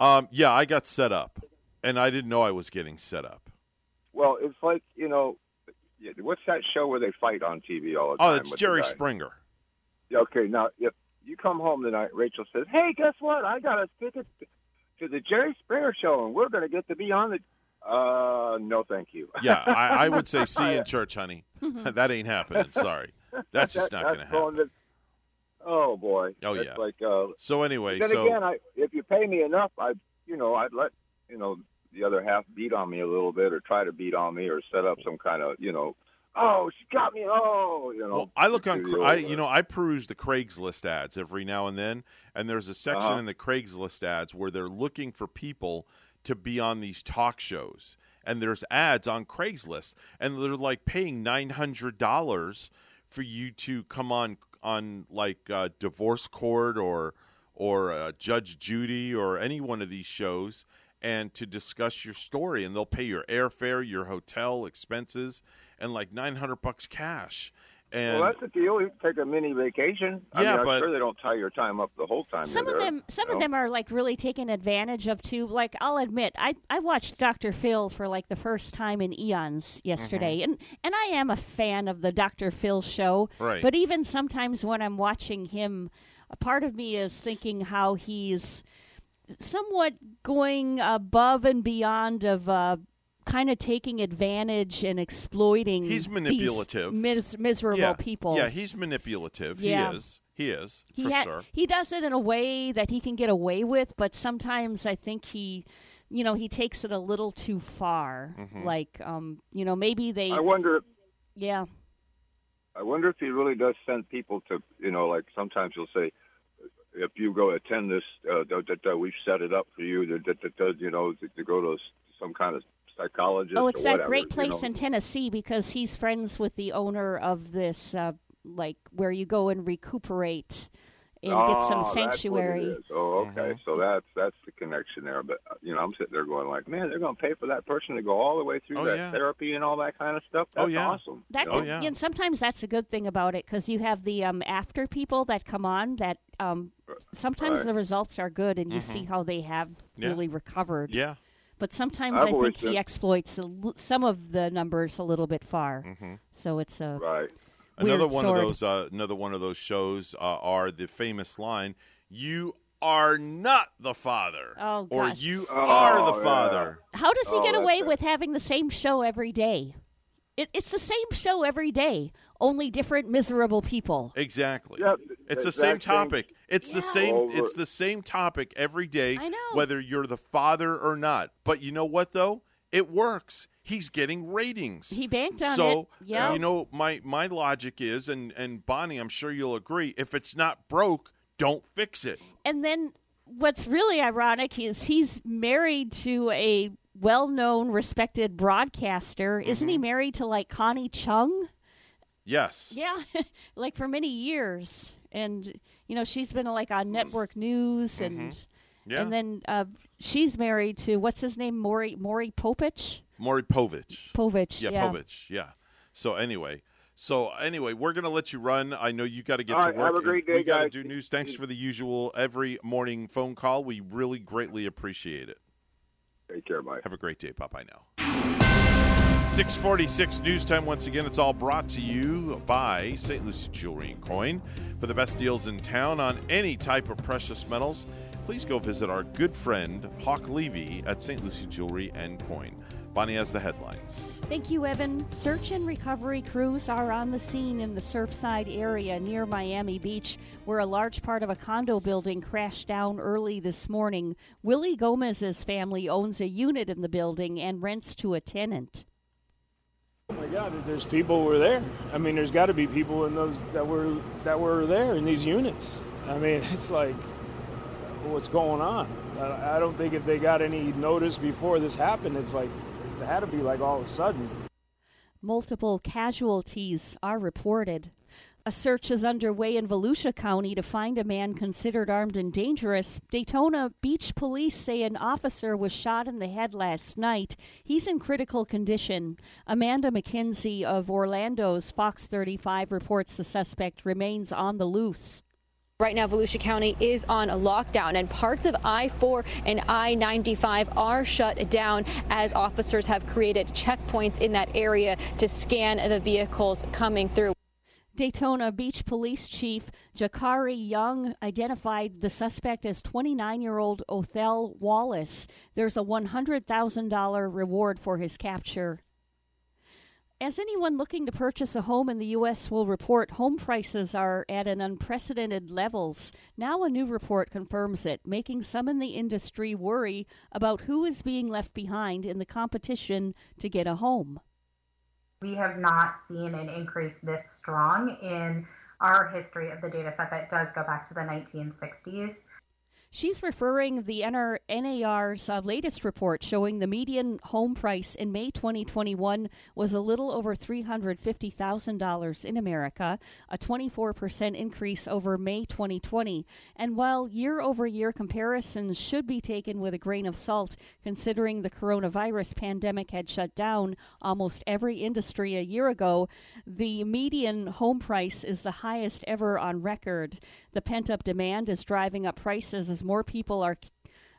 S2: Um, yeah, I got set up, and I didn't know I was getting set up.
S19: Well, it's like, you know, what's that show where they fight on TV all the time? Oh, it's
S2: Jerry? Springer.
S19: Yeah, Okay, now if you come home tonight, Rachel says, "Hey, guess what? I got a ticket to the Jerry Springer show, and we're going to get to be on the." Uh, no, thank you.
S2: Yeah, I, I would say see you in church, honey. that ain't happening. Sorry, that's just not
S19: That-
S2: going to happen.
S19: going to- oh boy.
S2: Oh,
S19: That's
S2: yeah.
S19: Like, uh,
S2: So anyway,
S19: then
S2: so
S19: again, I if you pay me enough, I you know I'd let you know the other half beat on me a little bit, or try to beat on me, or set up some kind of you know. Oh, she got me! Oh, you know.
S2: Well, I look on, I you know, I peruse the Craigslist ads every now and then, and there's a section
S19: Uh-huh.
S2: in the Craigslist ads where they're looking for people to be on these talk shows, and there's ads on Craigslist, and they're like paying nine hundred dollars for you to come on on like uh, Divorce Court or or uh, Judge Judy or any one of these shows. And to discuss your story, and they'll pay your airfare, your hotel expenses, and like nine hundred bucks cash. And
S19: well, that's the deal. You take a mini vacation. I
S2: Yeah,
S19: mean, I'm
S2: but-
S19: sure they don't tie your time up the whole time.
S6: Some of
S19: there,
S6: them, some
S19: you
S6: of them are like really taken advantage of too. Like I'll admit, I I watched Dr. Phil for like the first time in eons yesterday, mm-hmm. and and I am a fan of the Dr. Phil show.
S2: Right.
S6: But even sometimes when I'm watching him, a part of me is thinking how he's somewhat going above and beyond of. Uh, Kind of taking advantage and exploiting.
S2: He's
S6: these
S2: manipulative.
S6: mis- miserable
S2: yeah,
S6: people.
S2: Yeah, he's manipulative.
S6: Yeah.
S2: He is. He is
S6: he
S2: for
S6: ha-
S2: sure.
S6: he does it in a way that he can get away with, but sometimes I think he, you know, he takes it a little too far.
S19: Mhm.
S6: Like, um, you know, maybe they.
S19: I wonder.
S6: Yeah.
S19: I wonder if he really does send people to, you know, like sometimes he'll say, if you go attend this, uh, da, da, we've set it up for you, da, da, da, da, you know, to, to go to some kind of psychologist.
S6: Oh, it's that
S19: whatever,
S6: great
S19: you
S6: place
S19: know.
S6: in Tennessee because he's friends with the owner of this, uh, like where you go and recuperate and get some
S19: Oh, that's what it
S6: sanctuary.
S19: Oh, okay.
S2: Mm-hmm.
S19: So that's that's the connection there. But uh, you know, I'm sitting there going like, man, they're going to pay for that person to go all the way through
S2: Oh,
S19: that
S2: yeah.
S19: therapy and all that kind of stuff.
S2: Oh,
S19: That's
S2: yeah.
S19: awesome.
S6: That
S19: you know?
S6: can, and sometimes that's a good thing about it because you have the um, after people that come on that um, sometimes
S19: Right.
S6: the results are good and you
S2: Mhm.
S6: see how they have
S2: Yeah.
S6: really recovered.
S2: Yeah.
S6: But sometimes
S19: I've
S6: I think he
S19: been-
S6: exploits a l- some of the numbers a little bit far.
S2: Mhm.
S6: So it's a
S19: right.
S2: Another one
S6: sword.
S2: of those. Uh, another one of those shows uh, are the famous line, "You are not the father,"
S6: Oh,
S2: or "You
S19: Oh,
S2: are the
S19: yeah.
S2: father."
S6: How does he
S19: Oh,
S6: get away with having the same show every day? It, it's the same show every day, only different miserable people.
S2: Exactly.
S19: Yeah,
S2: It's
S19: the
S2: the same
S19: exact same-
S2: topic. It's the same.
S19: Over.
S2: It's the same topic every day,
S6: I know.
S2: whether you're the father or not. But you know what though? It works. He's getting ratings.
S6: He banked on
S2: so
S6: it. Yeah.
S2: you know my my logic is, and and Bonnie, I'm sure you'll agree. If it's not broke, don't fix it.
S6: And then what's really ironic is he's married to a well-known, respected broadcaster. Isn't
S2: Mm-hmm.
S6: he married to like Connie Chung?
S2: Yes.
S6: Yeah, like for many years, and you know she's been like on network news, and
S2: Mm-hmm. Yeah.
S6: and then uh, she's married to what's his name, Maury Maury Povich.
S2: Maury Povich.
S6: Povich,
S2: Yeah,
S6: yeah.
S2: Povich. Yeah. So anyway, so anyway, we're gonna let you run. I know you got to get
S19: All
S2: to
S19: right,
S2: work.
S19: have a great day,
S2: we got to do news. Thanks for the usual every morning phone call. We really greatly appreciate it.
S19: Take care. Bye.
S2: Have a great day. Bye bye now. 646 News Time. Once again, it's all brought to you by St. Lucie Jewelry and Coin. For the best deals in town on any type of precious metals, please go visit our good friend Hawk Levy at St. Lucie Jewelry and Coin. Bonnie has the headlines.
S6: Thank you, Evan. Search and recovery crews are on the scene in the Surfside area near Miami Beach, where a large part of a condo building crashed down early this morning. Willie Gomez's family owns a unit in the building and rents to a tenant.
S20: Oh my God! There's people who were there. I mean, there's got to be people in those that were that were there in these units. I mean, it's like, what's going on? I, I don't think if they got any notice before this happened, it's like it had to be like all of a sudden.
S6: Multiple casualties are reported. A search is underway in Volusia County to find a man considered armed and dangerous. Daytona Beach police say an officer was shot in the head last night. He's in critical condition. Amanda McKenzie of Orlando's Fox 35 reports the suspect remains on the loose.
S21: Right now, Volusia County is on lockdown, and parts of I 4 and I 95 are shut down as officers have created checkpoints in that area to scan the vehicles coming through.
S6: Daytona Beach Police Chief Jakari Young identified the suspect as 29 year old Othel Wallace. There's a $100,000 reward for his capture. As anyone looking to purchase a home in the U.S. will report, home prices are at an unprecedented levels. Now, a new report confirms it, making some in the industry worry about who is being left behind in the competition to get a home.
S22: We have not seen an increase this strong in our history of the data set that does go back to the 1960s.
S6: She's referring the NR, NAR's uh, latest report showing the median home price in May 2021 was a little over $350,000 in America, a 24% increase over May 2020. And while year over year comparisons should be taken with a grain of salt, considering the coronavirus pandemic had shut down almost every industry a year ago, the median home price is the highest ever on record. The pent up demand is driving up prices more people are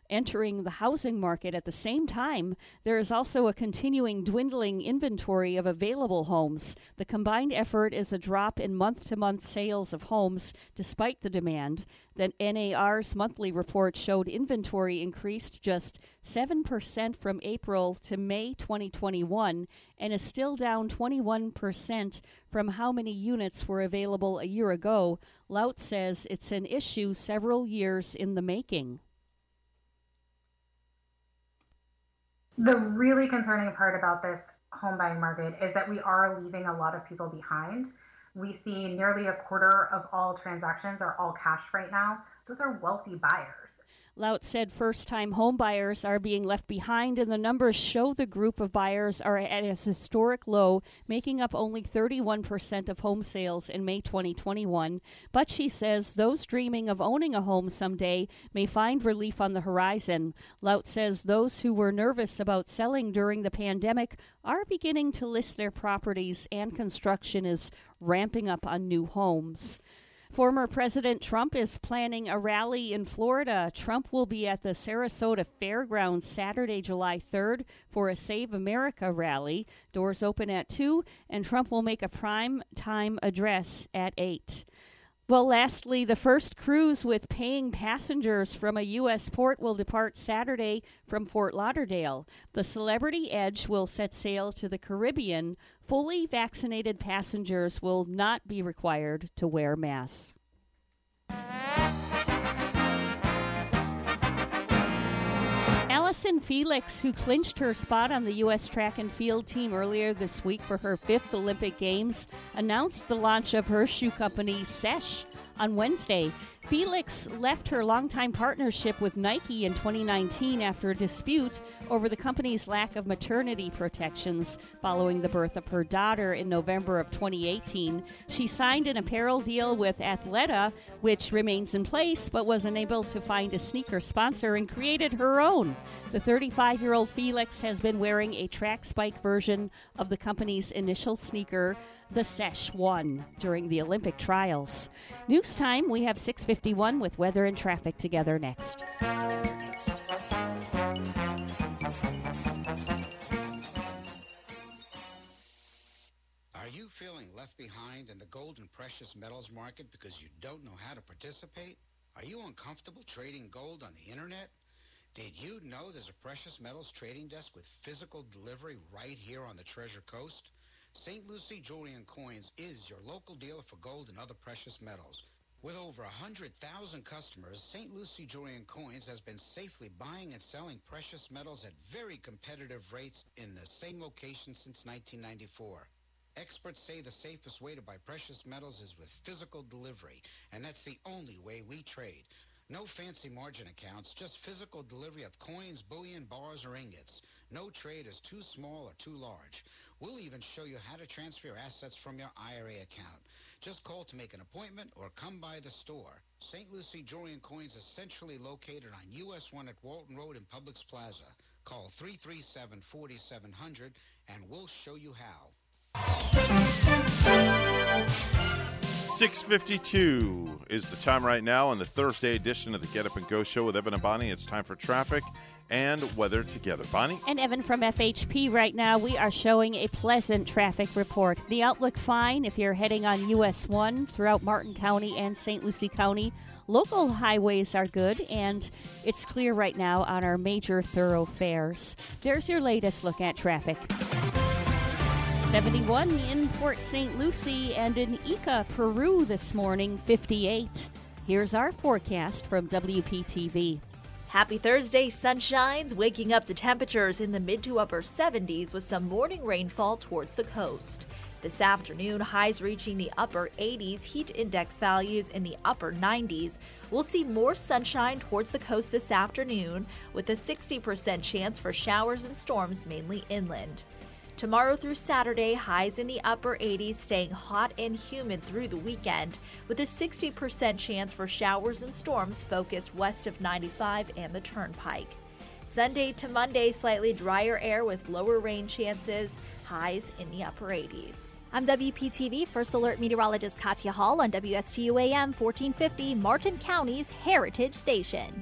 S6: entering the housing market at the same time. There is also a continuing dwindling inventory of available homes. The combined effort is a drop in month to month sales of homes despite the demand. The NAR's monthly report showed inventory increased just 7% from April to May 2021 and is still down 21% from how many units were available a year ago. Lout says it's an issue several years in the making.
S22: The really concerning part about this home buying market is that we are leaving a lot of people behind. We see nearly a quarter of all transactions are all cash right now. Those are wealthy buyers.
S6: Lout said first time home buyers are being left behind, and the numbers show the group of buyers are at a historic low, making up only 31% of home sales in May 2021. But she says those dreaming of owning a home someday may find relief on the horizon. Lout says those who were nervous about selling during the pandemic are beginning to list their properties, and construction is ramping up on new homes. Former President Trump is planning a rally in Florida. Trump will be at the Sarasota Fairgrounds Saturday, July 3rd for a Save America rally. Doors open at 2, and Trump will make a prime time address at 8. Well, lastly, the first cruise with paying passengers from a U.S. port will depart Saturday from Fort Lauderdale. The Celebrity Edge will set sail to the Caribbean. Fully vaccinated passengers will not be required to wear masks. Allison Felix, who clinched her spot on the U.S. track and field team earlier this week for her fifth Olympic Games, announced the launch of her shoe company, Saysh, on Wednesday. Felix left her longtime partnership with Nike in 2019 after a dispute over the company's lack of maternity protections following the birth of her daughter in November of 2018. She signed an apparel deal with Athleta, which remains in place but was unable to find a sneaker sponsor and created her own. The 35 year old Felix has been wearing a track spike version of the company's initial sneaker the Saysh One during the Olympic trials. News time, we have 651 with weather and traffic together next.
S23: Are you feeling left behind in the gold and precious metals market because you don't know how to participate? Are you uncomfortable trading gold on the internet? Did you know there's a precious metals trading desk with physical delivery right here on the Treasure Coast? St. Lucie Jewelry and Coins is your local dealer for gold and other precious metals. With over 100,000 customers, St. Lucie Jewelry and Coins has been safely buying and selling precious metals at very competitive rates in the same location since 1994. Experts say the safest way to buy precious metals is with physical delivery, and that's the only way we trade. No fancy margin accounts, just physical delivery of coins, bullion, bars, or ingots. No trade is too small or too large. We'll even show you how to transfer your assets from your IRA account. Just call to make an appointment or come by the store. St. Lucie Jewelry and Coins is centrally located on US 1 at Walton Road in Publix Plaza. Call 337-4700 and we'll show you how.
S2: 652 is the time right now on the Thursday edition of the Get Up and Go show with Evan and Bonnie. It's time for traffic and weather together. Bonnie?
S6: And Evan from FHP right now, we are showing a pleasant traffic report. The outlook fine if you're heading on US 1 throughout Martin County and St. Lucie County. Local highways are good, and it's clear right now on our major thoroughfares. There's your latest look at traffic. 71 in Port St. Lucie and in Ica, Peru this morning, 58. Here's our forecast from WPTV.
S14: Happy Thursday, sunshines, waking up to temperatures in the mid to upper 70s with some morning rainfall towards the coast. This afternoon, highs reaching the upper 80s, heat index values in the upper 90s. We'll see more sunshine towards the coast this afternoon, with a 60% chance for showers and storms mainly inland. Tomorrow through Saturday, highs in the upper 80s, staying hot and humid through the weekend, with a 60% chance for showers and storms focused west of 95 and the Turnpike. Sunday to Monday, slightly drier air with lower rain chances, highs in the upper 80s.
S15: I'm WPTV First Alert Meteorologist Katya Hall on WSTU AM 1450, Martin County's Heritage Station.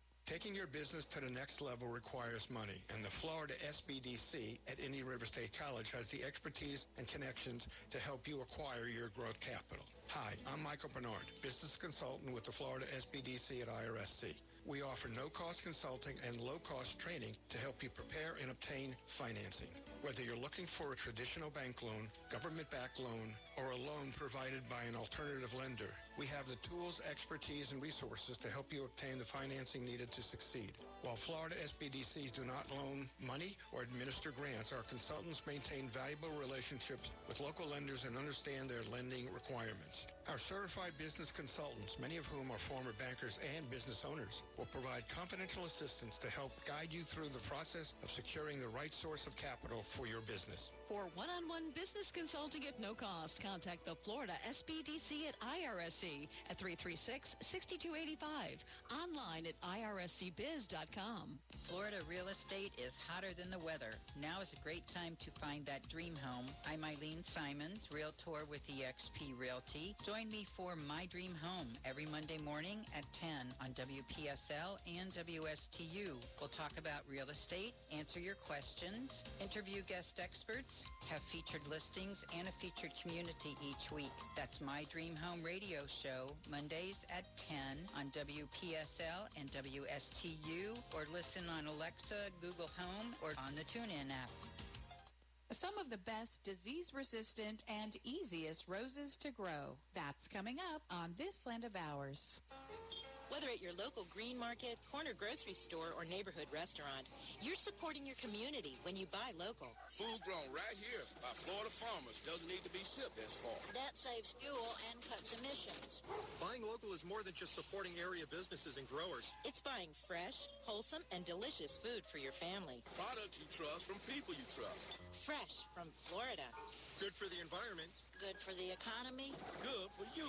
S24: Taking your business to the next level requires money, and the Florida SBDC at Indian River State College has the expertise and connections to help you acquire your growth capital. Hi, I'm Michael Bernard, business consultant with the Florida SBDC at IRSC. We offer no-cost consulting and low-cost training to help you prepare and obtain financing. Whether you're looking for a traditional bank loan, government-backed loan, or a loan provided by an alternative lender, we have the tools, expertise, and resources to help you obtain the financing needed to succeed. While Florida SBDCs do not loan money or administer grants, our consultants maintain valuable relationships with local lenders and understand their lending requirements.
S16: Our certified business consultants, many of whom are former bankers and business owners, will provide confidential assistance to help guide you through the process of securing the right source of capital for your business.
S25: For one-on-one business consulting at no cost, contact the Florida SBDC at IRSC at 336-6285. Online at irscbiz.com.
S26: Florida real estate is hotter than the weather. Now is a great time to find that dream home. I'm Eileen Simons, Realtor with eXp Realty. Join me for My Dream Home every Monday morning at 10 on WPSL and WSTU. We'll talk about real estate, answer your questions, interview guest experts, have featured listings and a featured community each week. That's My Dream Home radio show, Mondays at 10 on WPSL and WSTU, or listen on Alexa, Google Home, or on the TuneIn app.
S27: Some of the best disease-resistant and easiest roses to grow. That's coming up on This Land of Ours.
S28: Whether at your local green market, corner grocery store, or neighborhood restaurant, you're supporting your community when you buy local.
S29: Food grown right here by Florida farmers doesn't need to be shipped as far.
S28: That saves fuel and cuts emissions.
S30: Buying local is more than just supporting area businesses and growers.
S28: It's buying fresh, wholesome, and delicious food for your family.
S29: Products you trust from people you trust.
S28: Fresh from Florida.
S30: Good for the environment.
S28: Good for the economy.
S29: Good for you.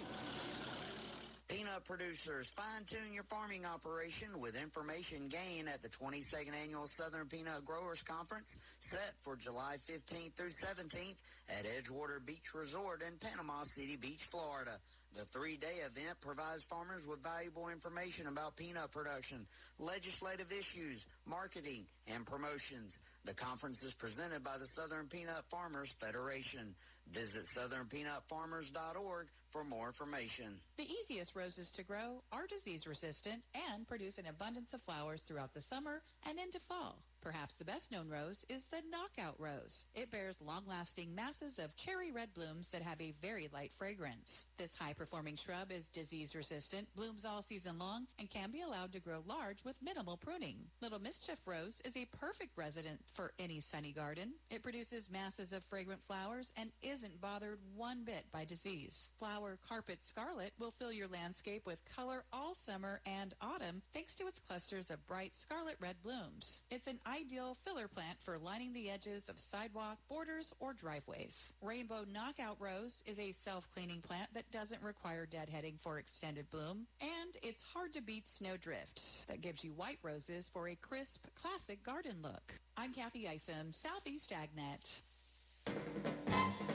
S31: Peanut producers, fine-tune your farming operation with information gained at the 22nd Annual Southern Peanut Growers Conference set for July 15th through 17th at Edgewater Beach Resort in Panama City Beach, Florida. The three-day event provides farmers with valuable information about peanut production, legislative issues, marketing, and promotions. The conference is presented by the Southern Peanut Farmers Federation. Visit southernpeanutfarmers.org for more information.
S27: The easiest roses to grow are disease resistant and produce an abundance of flowers throughout the summer and into fall. Perhaps the best known rose is the knockout rose. It bears long-lasting masses of cherry red blooms that have a very light fragrance. This high-performing shrub is disease resistant, blooms all season long, and can be allowed to grow large with minimal pruning. Little Mischief Rose is a perfect resident for any sunny garden. It produces masses of fragrant flowers and isn't bothered one bit by disease. Flower Carpet Scarlet will fill your landscape with color all summer and autumn thanks to its clusters of bright scarlet red blooms. It's an ideal filler plant for lining the edges of sidewalk, borders, or driveways. Rainbow Knockout Rose is a self-cleaning plant that doesn't require deadheading for extended bloom, and it's hard to beat snowdrift. That gives you white roses for a crisp, classic garden look. I'm Kathy Isom, Southeast AgNet.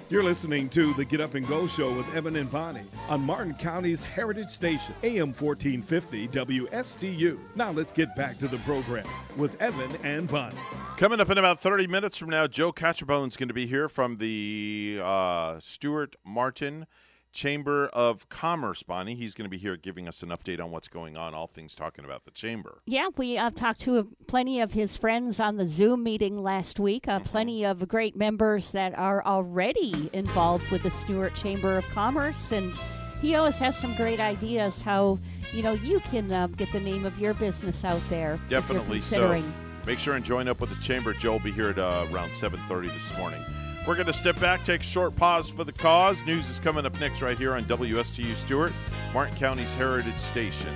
S32: You're listening to the Get Up and Go Show with Evan and Bonnie on Martin County's Heritage Station, AM 1450 WSTU. Now let's get back to the program with Evan and Bonnie.
S2: Coming up in about 30 minutes from now, Joe Catrombone's going to be here from the uh, Stuart Martin Chamber of Commerce, Bonnie. He's going to be here giving us an update on what's going on, all things talking about the chamber.
S6: Yeah, we uh, talked to uh, plenty of his friends on the Zoom meeting last week. Uh, mm-hmm. Plenty of great members that are already involved with the Stuart Chamber of Commerce, and he always has some great ideas how you know you can uh, get the name of your business out there.
S2: Definitely so. Make sure and join up with the chamber. Joe will be here at uh, around 7:30 this morning. We're going to step back, take a short pause for the cause. News is coming up next right here on WSTU Stuart, Martin County's Heritage Station.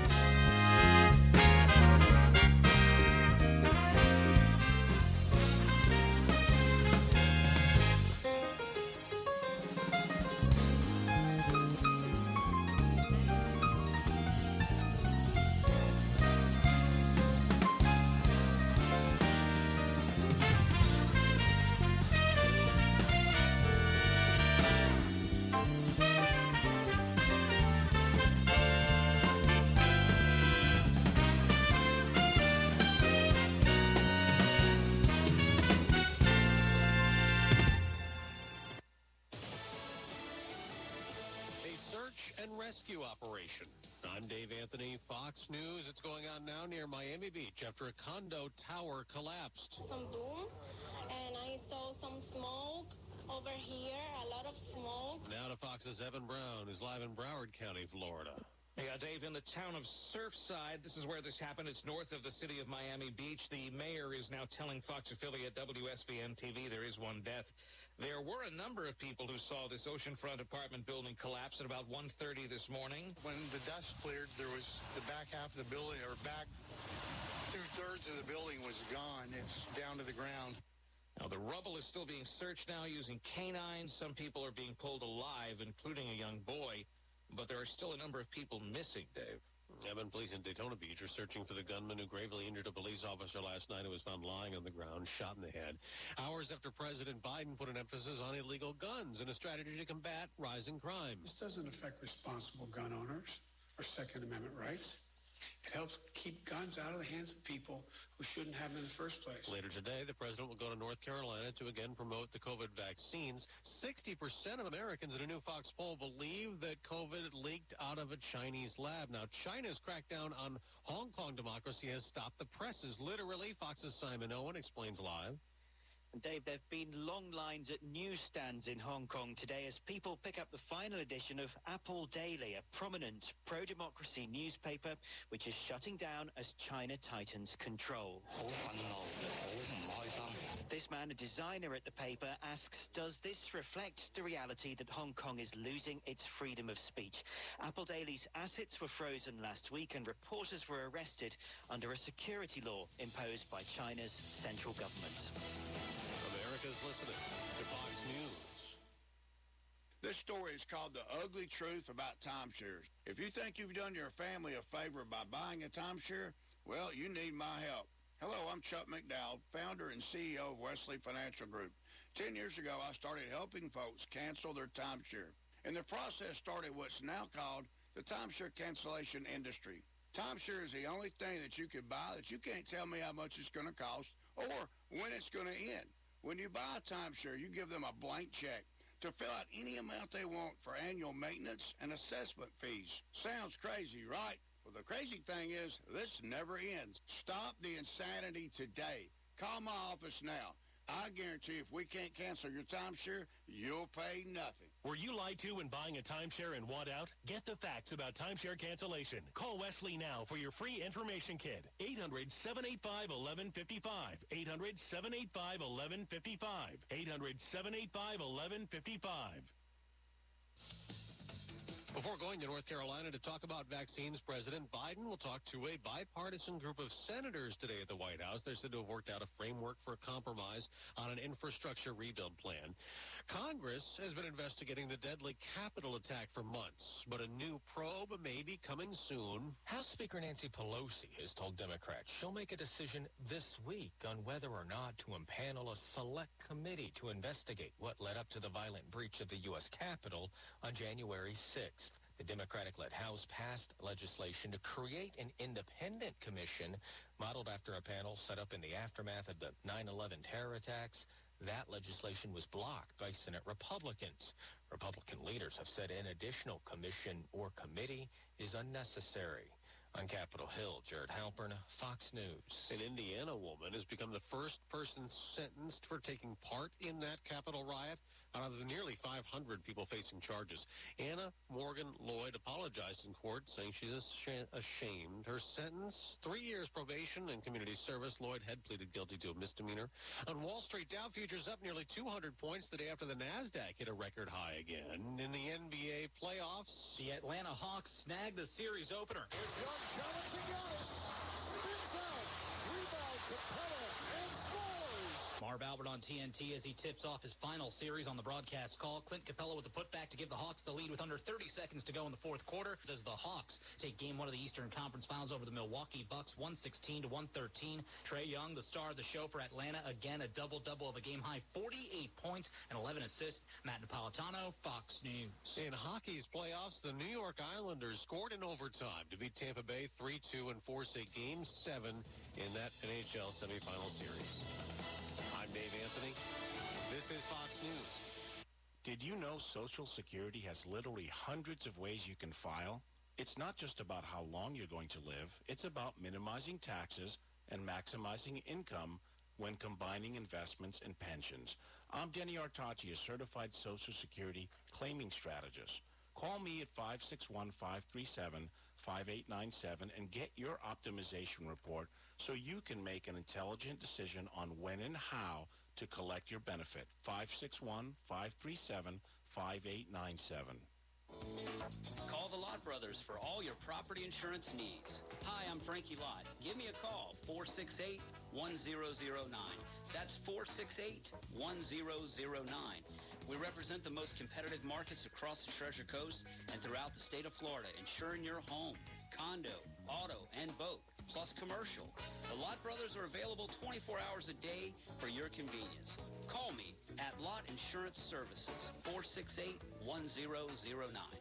S33: Fox's Evan Brown, who's live in Broward County, Florida.
S34: Hey, uh, Dave, in the town of Surfside, this is where this happened. It's north of the city of Miami Beach. The mayor is now telling Fox affiliate WSVN TV there is one death.
S35: There were a number of people who saw this oceanfront apartment building collapse at about 1.30 this morning.
S36: When the dust cleared, there was the back half of the building, or back two-thirds of the building was gone. It's down to the ground.
S35: Now, the rubble is still being searched now using canines. Some people are being pulled alive, including a young boy. But there are still a number of people missing, Dave.
S33: Devon police in Daytona Beach are searching for the gunman who gravely injured a police officer last night who was found lying on the ground, shot in the head. Hours after President Biden put an emphasis on illegal guns and a strategy to combat rising crime.
S37: This doesn't affect responsible gun owners or Second Amendment rights. It helps keep guns out of the hands of people who shouldn't have them in the first place.
S33: Later today, the president will go to North Carolina to again promote the COVID vaccines. 60% of Americans in a new Fox poll believe that COVID leaked out of a Chinese lab. Now, China's crackdown on Hong Kong democracy has stopped the presses. Literally, Fox's Simon Owen explains live.
S38: Dave, there have been long lines at newsstands in Hong Kong today as people pick up the final edition of Apple Daily, a prominent pro-democracy newspaper which is shutting down as China tightens control. This man, a designer at the paper, asks, does this reflect the reality that Hong Kong is losing its freedom of speech? Apple Daily's assets were frozen last week and reporters were arrested under a security law imposed by China's central government.
S33: America's listening to Fox News.
S23: This story is called The Ugly Truth About Timeshares. If you think you've done your family a favor by buying a timeshare, well, you need my help. Hello, I'm Chuck McDowell, founder and CEO of Wesley Financial Group. Ten years ago, I started helping folks cancel their timeshare. And the process started what's now called the timeshare cancellation industry. Timeshare is the only thing that you can buy that you can't tell me how much it's going to cost or when it's going to end. When you buy a timeshare, you give them a blank check to fill out any amount they want for annual maintenance and assessment fees. Sounds crazy, right? Well, the crazy thing is, this never ends. Stop the insanity today. Call my office now. I guarantee if we can't cancel your timeshare, you'll pay nothing.
S39: Were you lied to when buying a timeshare and want out? Get the facts about timeshare cancellation. Call Wesley now for your free information kit. 800-785-1155. 800-785-1155. 800-785-1155.
S33: Before going to North Carolina to talk about vaccines, President Biden will talk to a bipartisan group of senators today at the White House. They're said to have worked out a framework for a compromise on an infrastructure rebuild plan. Congress has been investigating the deadly Capitol attack for months, but a new probe may be coming soon.
S40: House Speaker Nancy Pelosi has told Democrats she'll make a decision this week on whether or not to impanel a select committee to investigate what led up to the violent breach of the U.S. Capitol on January 6th. The Democratic-led House passed legislation to create an independent commission modeled after a panel set up in the aftermath of the 9-11 terror attacks. That legislation was blocked by Senate Republicans. Republican leaders have said an additional commission or committee is unnecessary. On Capitol Hill, Jared Halpern, Fox News.
S33: An Indiana woman has become the first person sentenced for taking part in that Capitol riot out of the nearly 500 people facing charges. Anna Morgan Lloyd apologized in court, saying she's ashamed. Her sentence, three years probation and community service. Lloyd had pleaded guilty to a misdemeanor. On Wall Street, Dow futures up nearly 200 points the day after the NASDAQ hit a record high again. In the NBA playoffs,
S38: the Atlanta Hawks snagged the series opener. Marv Albert on TNT as he tips off his final series on the broadcast call. Clint Capela with the putback to give the Hawks the lead with under 30 seconds to go in the fourth quarter as the Hawks take game one of the Eastern Conference Finals over the Milwaukee Bucks 116 to 113. Trae Young, the star of the show for Atlanta, again a double-double of a game-high 48 points and 11 assists. Matt Napolitano, Fox News.
S33: In hockey's playoffs, the New York Islanders scored in overtime to beat Tampa Bay 3-2 and force a Game 7 in that NHL semifinal series. I'm Dave Anthony. This is Fox News.
S41: Did you know Social Security has literally hundreds of ways you can file? It's not just about how long you're going to live. It's about minimizing taxes and maximizing income when combining investments and pensions. I'm Denny Artachi, a certified Social Security claiming strategist. Call me at 561-537
S42: 5897 and get your optimization report so you can make an intelligent decision on when and how to collect your benefit. 561 537 5897.
S43: Call the Lott Brothers for all your property insurance needs. Hi, I'm Frankie Lott. Give me a call, 468-1009. That's 468-1009. We represent the most competitive markets across the Treasure Coast and throughout the state of Florida, insuring your home, condo, auto, and boat, plus commercial. The Lott Brothers are available 24 hours a day for your convenience. Call me at Lott Insurance Services, 468-1009.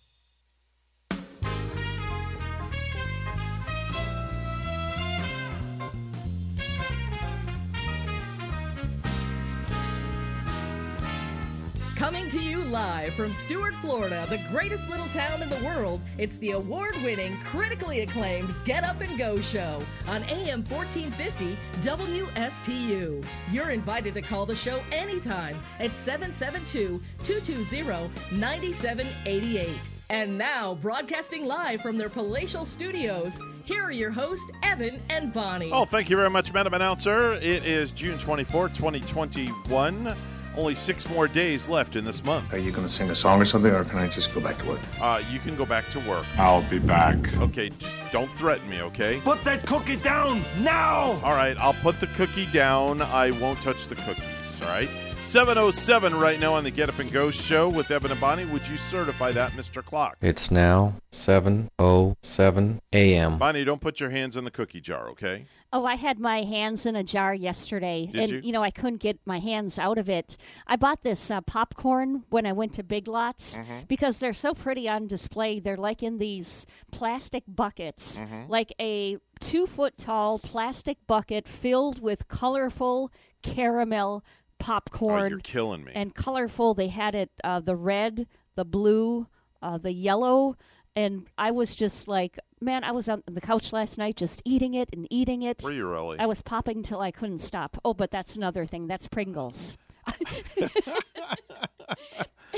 S44: Coming to you live from Stuart, Florida, the greatest little town in the world, it's the award winning, critically acclaimed Get Up and Go show on AM 1450 WSTU. You're invited to call the show anytime at 772 220 9788. And now, broadcasting live from their palatial studios, here are your hosts, Evan and Bonnie.
S2: Oh, thank you very much, Madam Announcer. It is June 24, 2021. Only six more days left in this month.
S45: Are you going to sing a song or something, or can I just go back to work?
S2: Uh, you can go back to work.
S45: I'll be back.
S2: Okay, just don't threaten me, okay?
S45: Put that cookie down now!
S2: All right, I'll put the cookie down. I won't touch the cookies, all right? 707 right now on the Get Up and Go show with Evan and Bonnie. Would you certify that, Mr. Clock?
S46: It's now 7:07 a.m.
S2: Bonnie, don't put your hands in the cookie jar, okay?
S6: Oh, I had my hands in a jar yesterday,
S2: Did
S6: and
S2: you?
S6: know I couldn't get my hands out of it. I bought this uh, popcorn when I went to Big Lots
S2: Mhm.
S6: because they're so pretty on display. They're like in these plastic buckets,
S2: Mhm.
S6: like a two foot tall plastic bucket filled with colorful caramel popcorn.
S2: Oh, you're killing me.
S6: And colorful. They had it uh, the red, the blue, uh, the yellow, and I was just like, man, I was on the couch last night just eating it and eating it.
S2: Were you really?
S6: I was popping till I couldn't stop. Oh, but that's another thing. That's Pringles.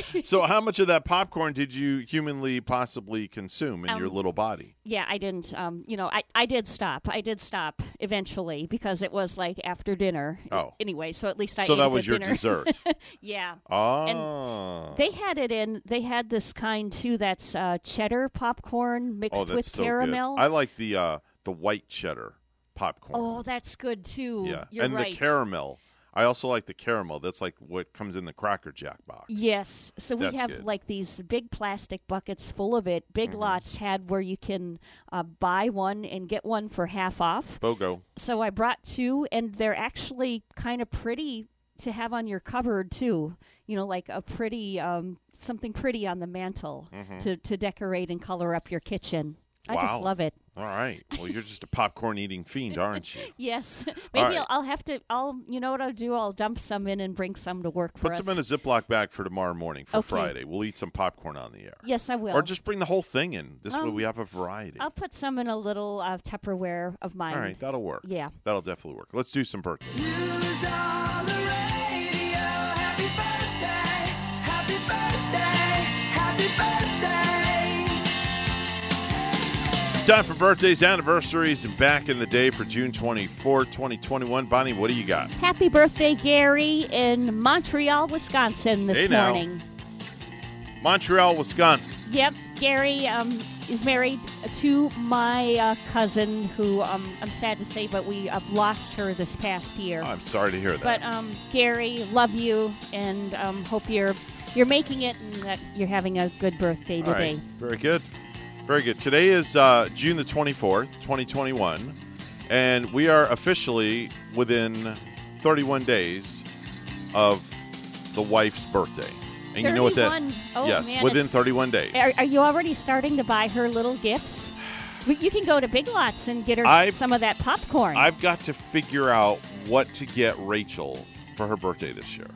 S2: so, how much of that popcorn did you humanly possibly consume in your
S6: Um,
S2: little body?
S6: Yeah, I didn't. Um, you know, I, I did stop. I did stop eventually because it was like after dinner.
S2: Oh.
S6: Anyway, so at least I.
S2: So that was your
S6: dinner.
S2: dessert.
S6: yeah.
S2: Oh.
S6: And they had it in. They had this kind too. That's uh, cheddar popcorn mixed
S2: oh,
S6: with
S2: so
S6: caramel.
S2: good. I like the uh, the white cheddar popcorn.
S6: Oh, that's good too.
S2: yeah,
S6: You're
S2: and
S6: right.
S2: the caramel. I also like the caramel. That's like what comes in the Cracker Jack box.
S6: Yes. So we
S2: That's
S6: have
S2: good.
S6: like these big plastic buckets full of it. Big Lots had where you can uh, buy one and get one for half off.
S2: BOGO.
S6: So I brought two, and they're actually kind of pretty to have on your cupboard too. You know, like a pretty um, something pretty on the mantle
S2: Mhm.
S6: to to decorate and color up your kitchen. I just love it.
S2: All right. Well, you're just a popcorn eating fiend, aren't you?
S6: Yes, maybe
S2: right.
S6: I'll, I'll have to. I'll you know what I'll do? I'll dump some in and bring some to work for
S2: Put
S6: us.
S2: some in a Ziploc bag for tomorrow morning for
S6: Okay.
S2: Friday. We'll eat some popcorn on the air.
S6: Yes, I will.
S2: Or just bring the whole thing in. This way
S6: Um,
S2: we have a variety.
S6: I'll put some in a little uh, Tupperware of mine.
S2: All right, that'll work.
S6: Yeah.
S2: That'll definitely work. Let's do some birthdays. It's time for birthdays, anniversaries, and back in the day for June 24, 2021. Bonnie, what do you got?
S6: Happy birthday, Gary, in Montreal, Wisconsin this
S2: Hey,
S6: morning.
S2: Montreal, Wisconsin.
S6: Yep, Gary um, is married to my uh, cousin, who um, I'm sad to say, but we uh, lost her this past year.
S2: I'm sorry to hear that.
S6: But um, Gary, love you, and um, hope you're you're making it and that you're having a good birthday
S2: All
S6: today.
S2: right. Very good. Very good. Today is uh, June the 24th, 2021, and we are officially within 31 days of the wife's birthday. And you know what that?
S6: Oh,
S2: yes,
S6: man,
S2: within 31 days.
S6: Are, are you already starting to buy her little gifts? You can go to Big Lots and get her
S2: I've-
S6: some of that popcorn.
S2: I've got to figure out what to get Rachel for her birthday this year.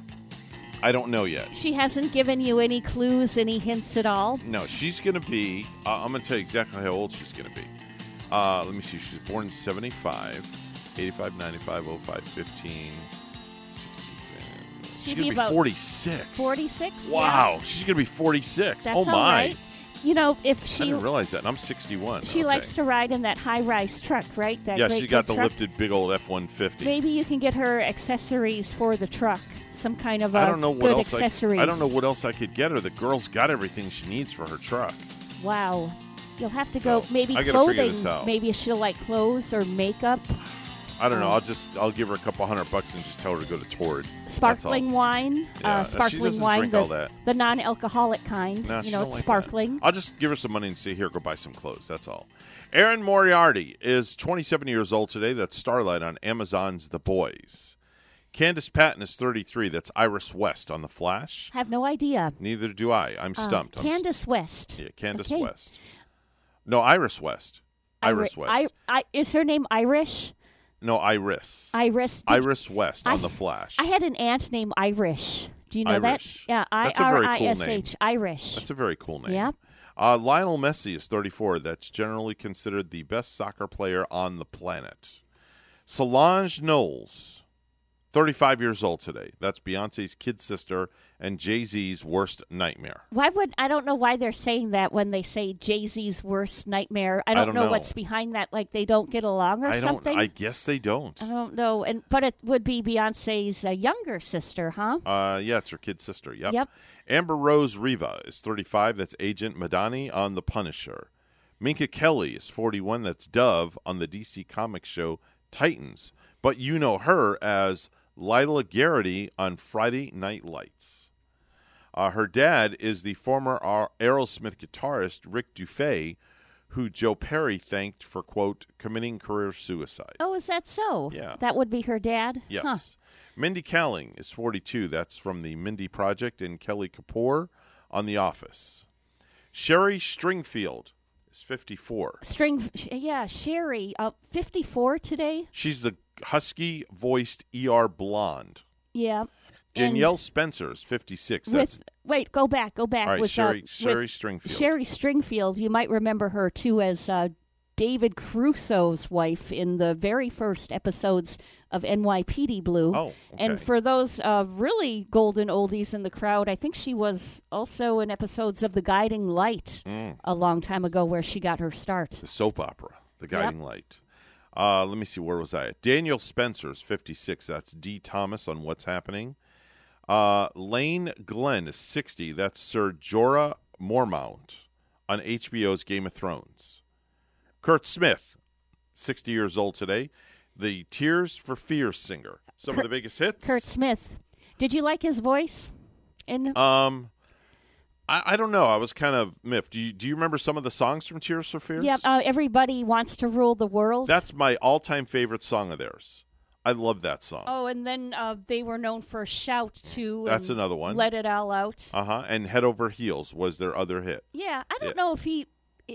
S2: I don't know yet.
S6: she hasn't given you any clues, any hints at all.
S2: No, she's going to be. Uh, I'm going to tell you exactly how old she's going to be. Uh, let me see. She's born in 75, 85, 95, 05, 15, 16. She's going to be
S6: about
S2: 46.
S6: 46?
S2: Wow, she's going to be 46.
S6: That's
S2: oh my.
S6: right. You know, if
S2: I
S6: she
S2: didn't realize that. I'm 61.
S6: she
S2: Okay.
S6: likes to ride in that high-rise truck, right? That
S2: Yeah, she got the
S6: truck.
S2: lifted big old F-150.
S6: Maybe you can get her accessories for the truck. Some kind of uh,
S2: I don't know what
S6: good
S2: else.
S6: accessories.
S2: I, I don't know what else I could get her. The girl's got everything she needs for her truck.
S6: Wow. You'll have to
S2: So,
S6: go maybe
S2: I gotta figure
S6: clothing.
S2: this out.
S6: Maybe she'll like clothes or makeup.
S2: I don't know.
S6: Um,
S2: I'll just I'll give her a couple hundred bucks and just tell her to go to Tord. That's
S6: Sparkling wine,
S2: Yeah,
S6: uh,
S2: she
S6: sparkling
S2: doesn't
S6: wine,
S2: drink
S6: the,
S2: all that.
S6: the non-alcoholic kind.
S2: No,
S6: you
S2: she
S6: know,
S2: don't
S6: it's
S2: like that.
S6: sparkling.
S2: I'll just give her some money and say, "Here, go buy some clothes." That's all. Erin Moriarty is 27 years old today. That's Starlight on Amazon's The Boys. Candice Patton is 33. That's Iris West on The Flash.
S6: Have no idea.
S2: Neither do I. I'm
S6: Uh,
S2: stumped. I'm st-
S6: Candace West.
S2: yeah, Candace
S6: Okay.
S2: West. No, Iris West. Iris
S6: Iri-
S2: West.
S6: I, I, is her name Irish?
S2: no, Iris.
S6: Iris. Did-
S2: Iris West on
S6: I-
S2: The Flash.
S6: I had an aunt named Irish. Do you know
S2: Irish.
S6: that? Yeah, I
S2: That's a
S6: R
S2: very cool name.
S6: Irish.
S2: That's a very cool name.
S6: Yeah.
S2: Uh, Lionel Messi is 34. That's generally considered the best soccer player on the planet. Solange Knowles, 35 years old today. That's Beyonce's kid sister and Jay Z's worst nightmare.
S6: Why would I don't know why they're saying that when they say Jay Z's worst nightmare. I don't,
S2: don't
S6: know,
S2: know.
S6: what's behind that. Like they don't get along or
S2: I don't.
S6: something.
S2: I guess they don't.
S6: I don't know. And but it would be Beyonce's uh, younger sister, huh?
S2: Uh, yeah, it's her kid sister. Yep.
S6: Yep.
S2: Amber Rose Revah is 35. That's Agent Madani on The Punisher. Minka Kelly is 41. That's Dove on the DC Comics show Titans. But you know her as Lyla Garrity on Friday Night Lights. Uh, her dad is the former Aerosmith guitarist Rick Dufay, who Joe Perry thanked for, quote, committing career suicide.
S6: Oh, is that so?
S2: Yeah.
S6: That would be her dad.
S2: Yes.
S6: Huh.
S2: Mindy Kaling is 42. That's from the Mindy Project and Kelly Kapoor on The Office. Sherry Stringfield is 54.
S6: String. Yeah, Sherry. Uh, Fifty-four today.
S2: She's the husky voiced ER blonde.
S6: Yeah.
S2: Danielle Spencer is 56.
S6: And
S2: That's
S6: with wait, go back, go back.
S2: All right,
S6: with,
S2: Sherry-
S6: uh,
S2: Sherry Stringfield.
S6: Sherry Stringfield. You might remember her too as uh, David Caruso's wife in the very first episodes of NYPD Blue.
S2: Oh,
S6: And for those uh, really golden oldies in the crowd, I think she was also in episodes of The Guiding Light
S2: Mm.
S6: a long time ago, where she got her start.
S2: the soap opera, The Guiding Light. Uh, let me see, where was I at? Daniel Spencer's 56. That's D. Thomas on What's Happening. Uh, Iain Glen is 60. That's Sir Jorah Mormont on HBO's Game of Thrones. Curt Smith, 60 years old today. The Tears for Fears singer. Some of the biggest hits.
S6: Curt Smith. Did you like his voice? In
S2: Um, I, I don't know. I was kind of miffed. Do you, do you remember some of the songs from Tears for Fears?
S6: yeah, uh, everybody wants to rule the world.
S2: That's my all-time favorite song of theirs. I love that song.
S6: Oh, and then uh, they were known for "Shout" too.
S2: That's another one.
S6: Let it all out.
S2: Uh huh. And Head Over Heels was their other hit.
S6: Yeah, I don't
S2: Yeah.
S6: know if he,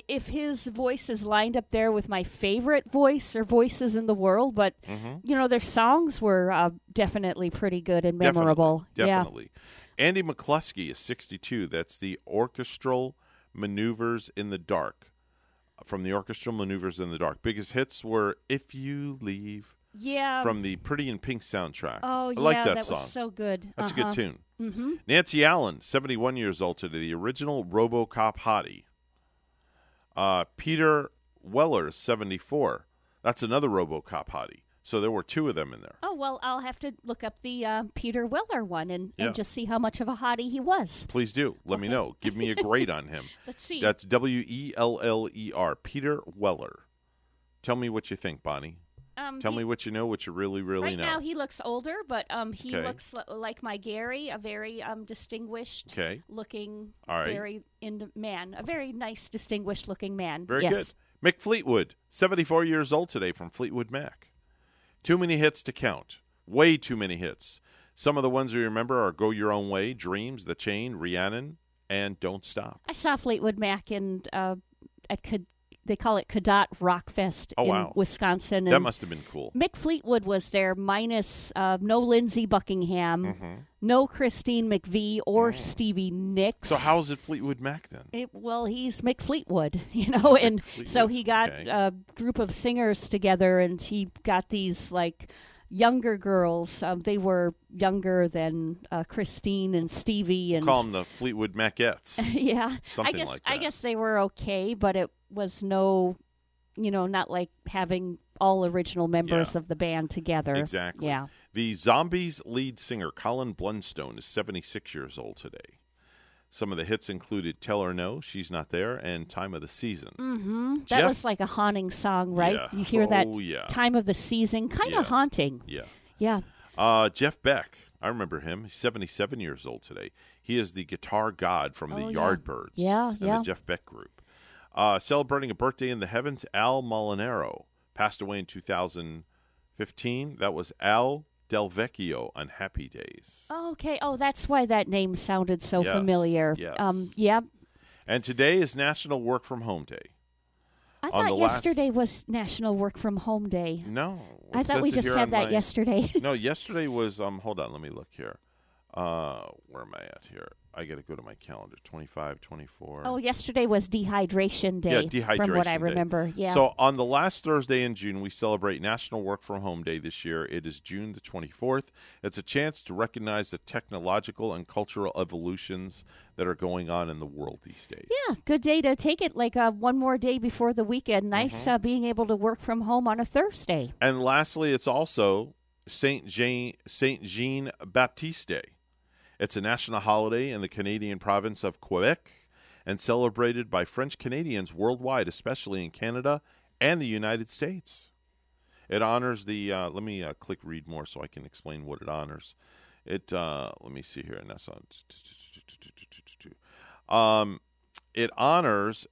S6: if his voice is lined up there with my favorite voice or voices in the world, but
S2: Mhm.
S6: you know their songs were uh, definitely pretty good and memorable.
S2: Definitely. Andy McCluskey is 62. That's the Orchestral Maneuvers in the Dark. From the Orchestral Maneuvers in the Dark. Biggest hits were If You Leave.
S6: Yeah.
S2: From the Pretty in Pink soundtrack.
S6: Oh,
S2: I like
S6: yeah,
S2: that,
S6: that
S2: song.
S6: so good.
S2: That's a
S6: Uh-huh.
S2: good tune.
S6: Mhm.
S2: Nancy Allen, 71 years old today, the original RoboCop hottie. Uh, Peter Weller, 74. That's another RoboCop hottie. So there were two of them in there.
S6: Oh well, I'll have to look up the uh, Peter Weller one and,
S2: Yeah.
S6: and just see how much of a hottie he was.
S2: Please do. Let me know. Give me a grade on him.
S6: Let's see.
S2: That's W E L L E R. Peter Weller. Tell me what you think, Bonnie.
S6: Um,
S2: Tell
S6: he-
S2: me what you know, what you really, really
S6: right
S2: know.
S6: now he looks older, but um, he
S2: Okay.
S6: looks li- like my Gary, a very um distinguished
S2: Okay.
S6: looking,
S2: right.
S6: very in man, a very nice, distinguished looking man.
S2: Very
S6: yes.
S2: good. Mick Fleetwood, 74 years old today from Fleetwood Mac. Too many hits to count. Way too many hits. Some of the ones we remember are Go Your Own Way, Dreams, The Chain, Rhiannon, and Don't Stop.
S6: I saw Fleetwood Mac in uh, Cad- they call it Cadott Rockfest
S2: Oh,
S6: in
S2: wow.
S6: Wisconsin.
S2: That must have been cool.
S6: Mick Fleetwood was there, minus uh, no Lindsey Buckingham,
S2: Mhm.
S6: no Christine McVie or Stevie Nicks.
S2: So how's it Fleetwood Mac then?
S6: It, well, he's Mick Fleetwood, you know, and so he got
S2: okay.
S6: a group of singers together, and he got these like younger girls. Um, they were younger than uh, Christine and Stevie, and
S2: Call them the Fleetwood Macettes.
S6: yeah,
S2: Something
S6: I guess
S2: like
S6: I guess they were okay, but it was no, you know, not like having all original members
S2: Yeah.
S6: of the band together.
S2: Exactly.
S6: Yeah.
S2: The Zombies lead singer Colin Blunstone is 76 years old today. Some of the hits included Tell Her No, She's Not There, and Time of the Season.
S6: Mm-hmm. That was like a haunting song, right?
S2: Yeah.
S6: You hear that
S2: Oh, yeah.
S6: time of the season, kind of
S2: Yeah.
S6: haunting.
S2: Yeah.
S6: Yeah.
S2: Uh, Jeff Beck, I remember him. He's 77 years old today. He is the guitar god from the
S6: Oh, yeah.
S2: Yardbirds.
S6: Yeah,
S2: and
S6: yeah.
S2: the Jeff Beck group. Uh, celebrating a birthday in the heavens, Al Molinaro passed away in 2015. That was Al Del Vecchio on Happy Days.
S6: Okay. Oh, that's why that name sounded so
S2: Yes,
S6: familiar.
S2: yes.
S6: Um. Yeah.
S2: And today is National Work from Home Day.
S6: I
S2: On
S6: thought
S2: last-
S6: yesterday was National Work from Home Day.
S2: No,
S6: I thought we just had that
S2: my-
S6: yesterday.
S2: no, yesterday was um. Hold on, let me look here. Uh, where am I at here? I got to go to my calendar. 25, 24.
S6: oh, yesterday was Dehydration Day.
S2: Yeah, dehydration.
S6: From what I
S2: day.
S6: remember. Yeah.
S2: So on the last Thursday in June, we celebrate National Work from Home Day this year. It is June the 24th. It's a chance to recognize the technological and cultural evolutions that are going on in the world these days.
S6: yeah, good day to take it like uh, one more day before the weekend. Nice
S2: Mm-hmm.
S6: uh, being able to work from home on a Thursday.
S2: And lastly, it's also Saint Jean Saint Jean Baptiste Day. It's a national holiday in the Canadian province of Quebec and celebrated by French Canadians worldwide, especially in Canada and the United States. It honors the. Uh, let me uh, click read more so I can explain what it honors. It. Uh, let me see here, and that's. Um, it honors.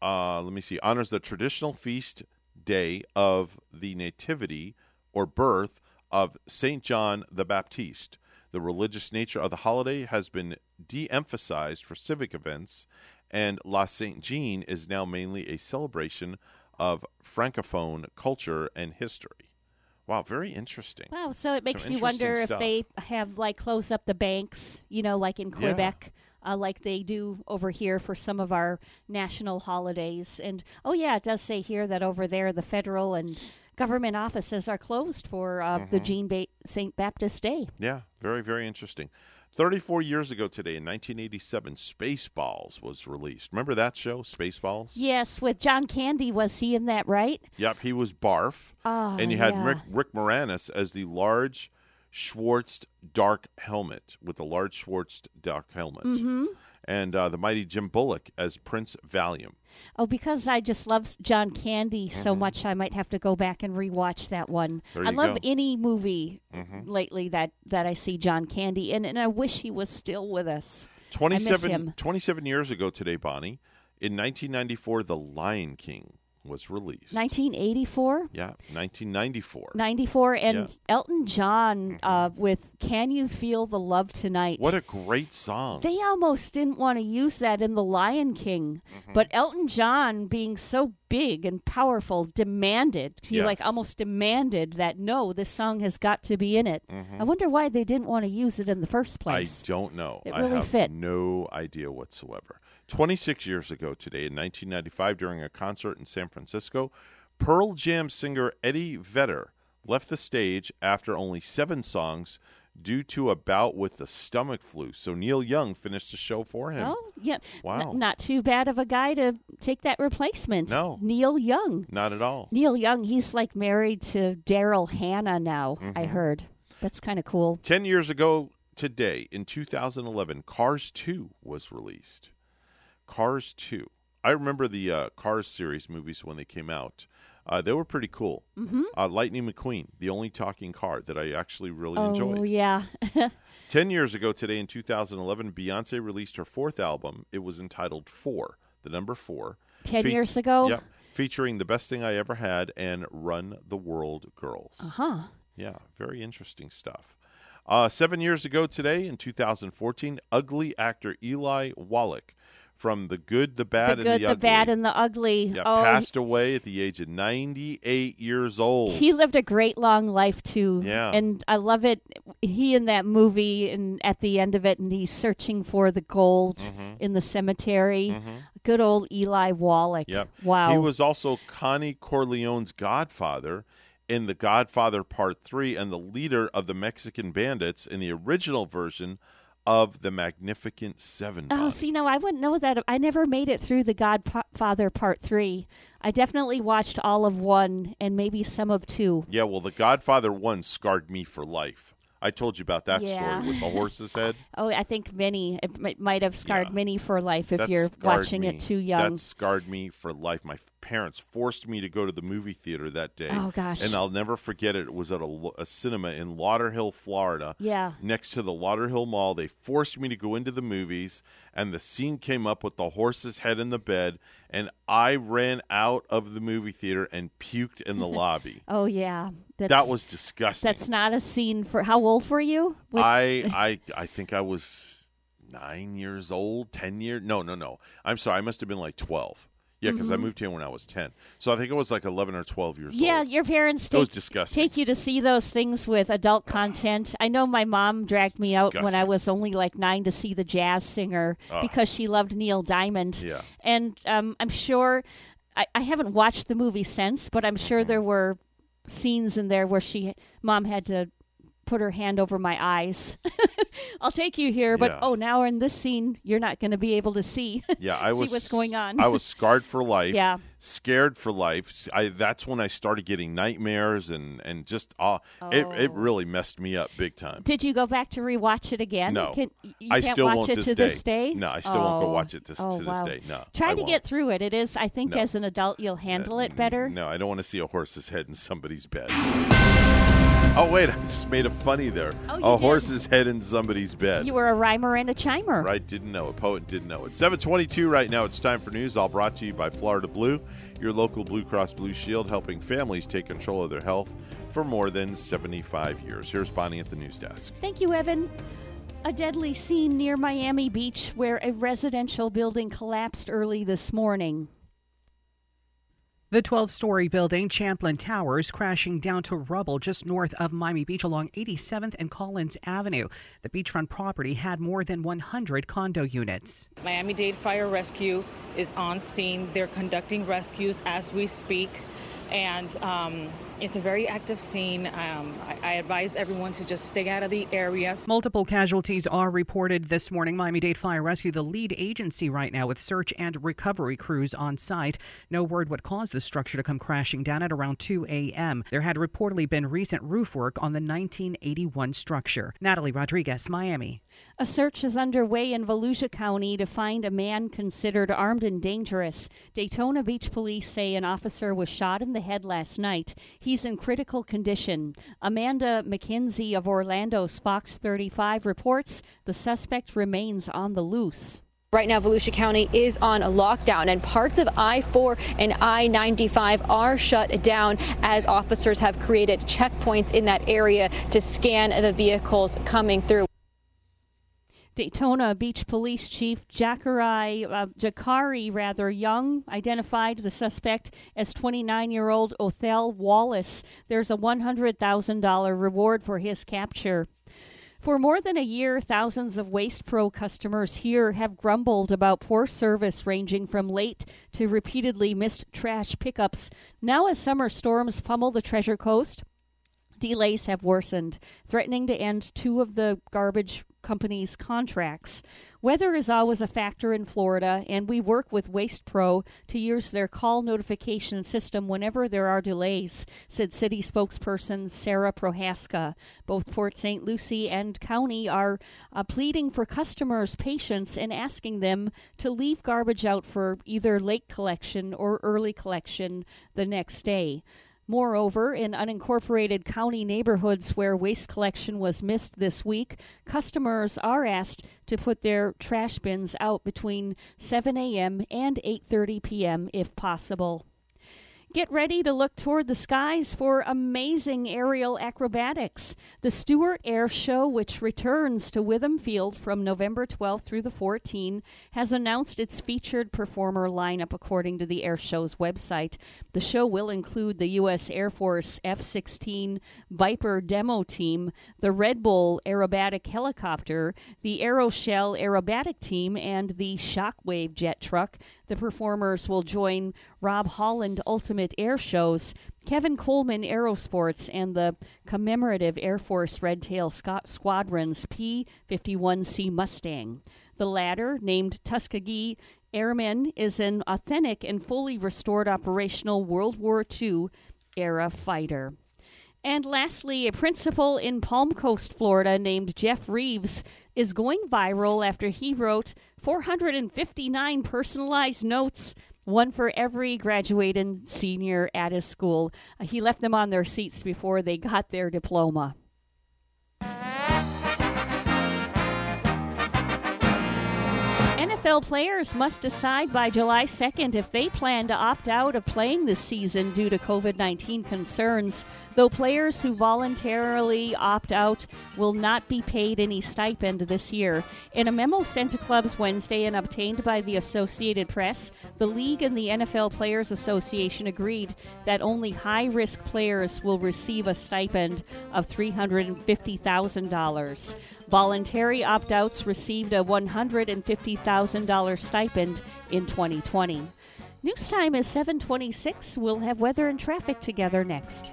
S2: Uh, let me see. Honors the traditional feast day of the nativity or birth of Saint John the Baptist. The religious nature of the holiday has been de-emphasized for civic events, and La Saint Jean is now mainly a celebration of francophone culture and history. Wow, very interesting.
S6: Wow, so it makes
S2: Some
S6: you wonder
S2: interesting
S6: if they have like closed up the banks, you know, like in
S2: Yeah.
S6: Quebec, uh, like they do over here for some of our national holidays. And oh yeah, it does say here that over there the federal and government offices are closed for uh, the
S2: Mhm.
S6: Jean ba- St. Baptist Day.
S2: Yeah, very, very interesting. 34 years ago today, in 1987, Spaceballs was released. Remember that show, Spaceballs?
S6: Yes, with John Candy, was he in that right?
S2: Yep, he was Barf.
S6: Oh,
S2: and you had
S6: yeah.
S2: Rick, Rick Moranis as the large Schwartz dark helmet, with the large Schwartz dark helmet.
S6: Mhm.
S2: And uh, the mighty Jim Bullock as Prince Valium.
S6: Oh, because I just love John Candy so much, I might have to go back and rewatch that one.
S2: Mm-hmm.
S6: I love
S2: go.
S6: any movie
S2: Mhm.
S6: lately that, that I see John Candy in, and I wish he was still with us. I miss
S2: 27,
S6: him.
S2: 27 years ago today, Bonnie, in 1994, The Lion King was released.
S6: 1984?
S2: Yeah, 1994.
S6: 94 and
S2: Yeah. Mm-hmm.
S6: Elton John uh, with Can You Feel the Love Tonight.
S2: What a great song.
S6: They almost didn't want to use that in The Lion King,
S2: Mm-hmm.
S6: but Elton John, being so big and powerful, demanded. He like almost demanded that no, this song has got to be in it.
S2: Mhm.
S6: I wonder why they didn't want to use it in the first place.
S2: I don't know.
S6: It
S2: I
S6: really
S2: have
S6: fit.
S2: no idea whatsoever. 26 years ago today, in 1995, during a concert in San Francisco, Pearl Jam singer Eddie Vedder left the stage after only seven songs due to a bout with the stomach flu. So Neil Young finished the show for him.
S6: Oh, yeah. N-
S2: Wow.
S6: not too bad of a guy to take that replacement.
S2: No.
S6: Neil Young.
S2: Not at all.
S6: Neil Young, he's like married to Daryl Hannah now, I
S2: Mhm.
S6: heard. That's kind of cool.
S2: 10 years ago today, in 2011, Cars 2 was released. Cars 2. I remember the uh, Cars series movies when they came out. Uh, they were pretty cool.
S6: Mhm.
S2: Uh, Lightning McQueen, the only talking car that I actually really
S6: oh,
S2: enjoyed.
S6: Oh, yeah.
S2: 10 years ago today, in 2011, Beyonce released her fourth album. It was entitled Four, the number four.
S6: 10 years ago?
S2: Yep. Featuring The Best Thing I Ever Had and Run the World Girls.
S6: Uh huh.
S2: Yeah, very interesting stuff. Uh, seven years ago today, in 2014, ugly actor Eli Wallach from The Good, the Bad,
S6: the
S2: and
S6: good,
S2: the,
S6: the
S2: Ugly
S6: bad, and the ugly.
S2: yeah,
S6: oh,
S2: passed away at the age of 98 years old.
S6: he lived a great long life too.
S2: Yeah.
S6: and I love it. He in that movie, and at the end of it, and he's searching for the gold
S2: Mhm.
S6: in the cemetery.
S2: Mhm.
S6: Good old Eli Wallach.
S2: Yep.
S6: Wow.
S2: He was also Connie Corleone's godfather in The Godfather Part 3 and the leader of the Mexican bandits in the original version of The Magnificent Seven.
S6: Oh, see, no, I wouldn't know that. I never made it through the Godfather Part Three. I definitely watched all of one and maybe some of two.
S2: Yeah, well, The Godfather 1 scarred me for life. I told you about that
S6: Yeah.
S2: story with the horse's head.
S6: Oh, I think many It might, might have scarred many for life if
S2: That
S6: you're watching
S2: me.
S6: it too young.
S2: That scarred me for life. My parents forced me to go to the movie theater that day.
S6: Oh, gosh.
S2: And I'll never forget it. It was at a, a cinema in Lauderhill, Florida.
S6: Yeah.
S2: Next to the Lauderhill Mall. They forced me to go into the movies, and the scene came up with the horse's head in the bed, and I ran out of the movie theater and puked in the lobby.
S6: Oh yeah, that's,
S2: that was disgusting.
S6: That's not a scene for. How old were you? What-
S2: I I I think I was nine years old, ten years. No, no, no. I'm sorry. I must have been like twelve. Yeah, because I
S6: Mhm.
S2: moved here when I was ten. So I think it was like eleven or twelve years
S6: Yeah,
S2: old.
S6: Yeah, your parents
S2: That was
S6: take,
S2: disgusting.
S6: take you to see those things with adult content. I know my mom dragged me out when I was only like nine to see the jazz singer
S2: Ugh.
S6: because she loved Neil Diamond.
S2: Yeah.
S6: And um, I'm sure, I, I haven't watched the movie since, but I'm
S2: Mm-hmm.
S6: sure there were scenes in there where she, mom had to put her hand over my eyes. I'll take you here, but
S2: Yeah.
S6: oh, now in this scene, you're not going to be able to see.
S2: Yeah, I
S6: see
S2: was
S6: what's going on.
S2: I was scarred for life.
S6: Yeah.
S2: scared for life. I that's when I started getting nightmares and and just uh, it it
S6: Oh.
S2: really messed me up big time.
S6: Did you go back to rewatch it again?
S2: No.
S6: Can, you
S2: I
S6: can't
S2: still
S6: watch
S2: won't
S6: it
S2: this
S6: to
S2: day.
S6: this day.
S2: No, I still won't go
S6: Oh.
S2: watch it this-
S6: oh,
S2: to this day. No,
S6: try
S2: I
S6: to
S2: won't.
S6: get through it. It is. I think
S2: No.
S6: as an adult, you'll handle it better.
S2: No, I don't want to see a horse's head in somebody's bed. Oh wait, I just made a funny there.
S6: Oh, you
S2: a
S6: did.
S2: horse's head in somebody's bed.
S6: You were a rhymer and a chimer.
S2: Right, didn't know. A poet didn't know it. 722 right now. It's time for news, all brought to you by Florida Blue, your local Blue Cross Blue Shield, helping families take control of their health for more than 75 years. Here's Bonnie at the news desk.
S6: Thank you, Evan. A deadly scene near Miami Beach where a residential building collapsed early this morning.
S47: The 12 story building, Champlain Towers, crashing down to rubble just north of Miami Beach along 87th and Collins Avenue. The beachfront property had more than 100 condo units.
S48: Miami Dade Fire Rescue is on scene. They're conducting rescues as we speak, and um, it's a very active scene. Um, I, I advise everyone to just stay out of the area.
S47: Multiple casualties are reported this morning. Miami Dade Fire Rescue, the lead agency right now with search and recovery crews on site. No word what caused the structure to come crashing down at around 2 a.m. There had reportedly been recent roof work on the 1981 structure. Natalie Rodriguez, Miami.
S6: A search is underway in Volusia County to find a man considered armed and dangerous. Daytona Beach police say an officer was shot in the head last night. He's in critical condition. Amanda McKenzie of Orlando's Fox 35 reports the suspect remains on the loose.
S49: Right now, Volusia County is on a lockdown, and parts of I 4 and I 95 are shut down as officers have created checkpoints in that area to scan the vehicles coming through.
S6: Daytona Beach Police Chief Jacari, uh, Jakari rather Young identified the suspect as 29-year-old Othel Wallace. There's a $100,000 reward for his capture. For more than a year, thousands of Waste Pro customers here have grumbled about poor service ranging from late to repeatedly missed trash pickups. Now, as summer storms pummel the Treasure Coast, delays have worsened, threatening to end two of the garbage company's contracts. Weather is always a factor in Florida, and we work with Waste Pro to use their call notification system whenever there are delays, said city spokesperson Sarah Prohaska. Both Port St. Lucie and County are uh, pleading for customers' patience and asking them to leave garbage out for either late collection or early collection the next day. Moreover, in unincorporated county neighborhoods where waste collection was missed this week, customers are asked to put their trash bins out between 7 a.m. and 8:30 p.m. if possible. Get ready to look toward the skies for amazing aerial acrobatics. The Stuart Air Show, which returns to Witham Field from November 12th through the 14th, has announced its featured performer lineup according to the air show's website. The show will include the U.S. Air Force F 16 Viper demo team, the Red Bull aerobatic helicopter, the Aeroshell aerobatic team, and the Shockwave jet truck. The performers will join Rob Holland Ultimate Air Shows, Kevin Coleman Aerosports, and the commemorative Air Force Red Tail Squadron's P 51C Mustang. The latter, named Tuskegee Airmen, is an authentic and fully restored operational World War II era fighter. And lastly, a principal in Palm Coast, Florida, named Jeff Reeves, is going viral after he wrote 459 personalized notes, one for every graduating senior at his school. Uh, he left them on their seats before they got their diploma. NFL players must decide by July 2nd if they plan to opt out of playing this season due to COVID 19 concerns, though players who voluntarily opt out will not be paid any stipend this year. In a memo sent to clubs Wednesday and obtained by the Associated Press, the league and the NFL Players Association agreed that only high risk players will receive a stipend of $350,000. Voluntary opt outs received a $150,000 stipend in 2020. News time is 726. We'll have weather and traffic together next.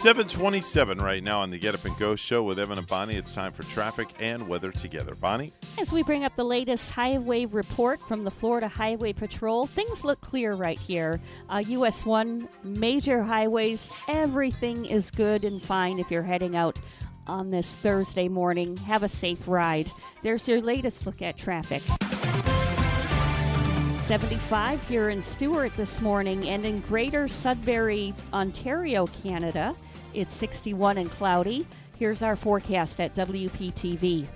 S2: 727 right now on the Get Up and Go show with Evan and Bonnie. It's time for traffic and weather together. Bonnie?
S6: As we bring up the latest highway report from the Florida Highway Patrol, things look clear right here. Uh, US 1, major highways, everything is good and fine if you're heading out on this Thursday morning. Have a safe ride. There's your latest look at traffic. 75 here in Stuart this morning, and in Greater Sudbury, Ontario, Canada, it's 61 and cloudy. Here's our forecast at WPTV.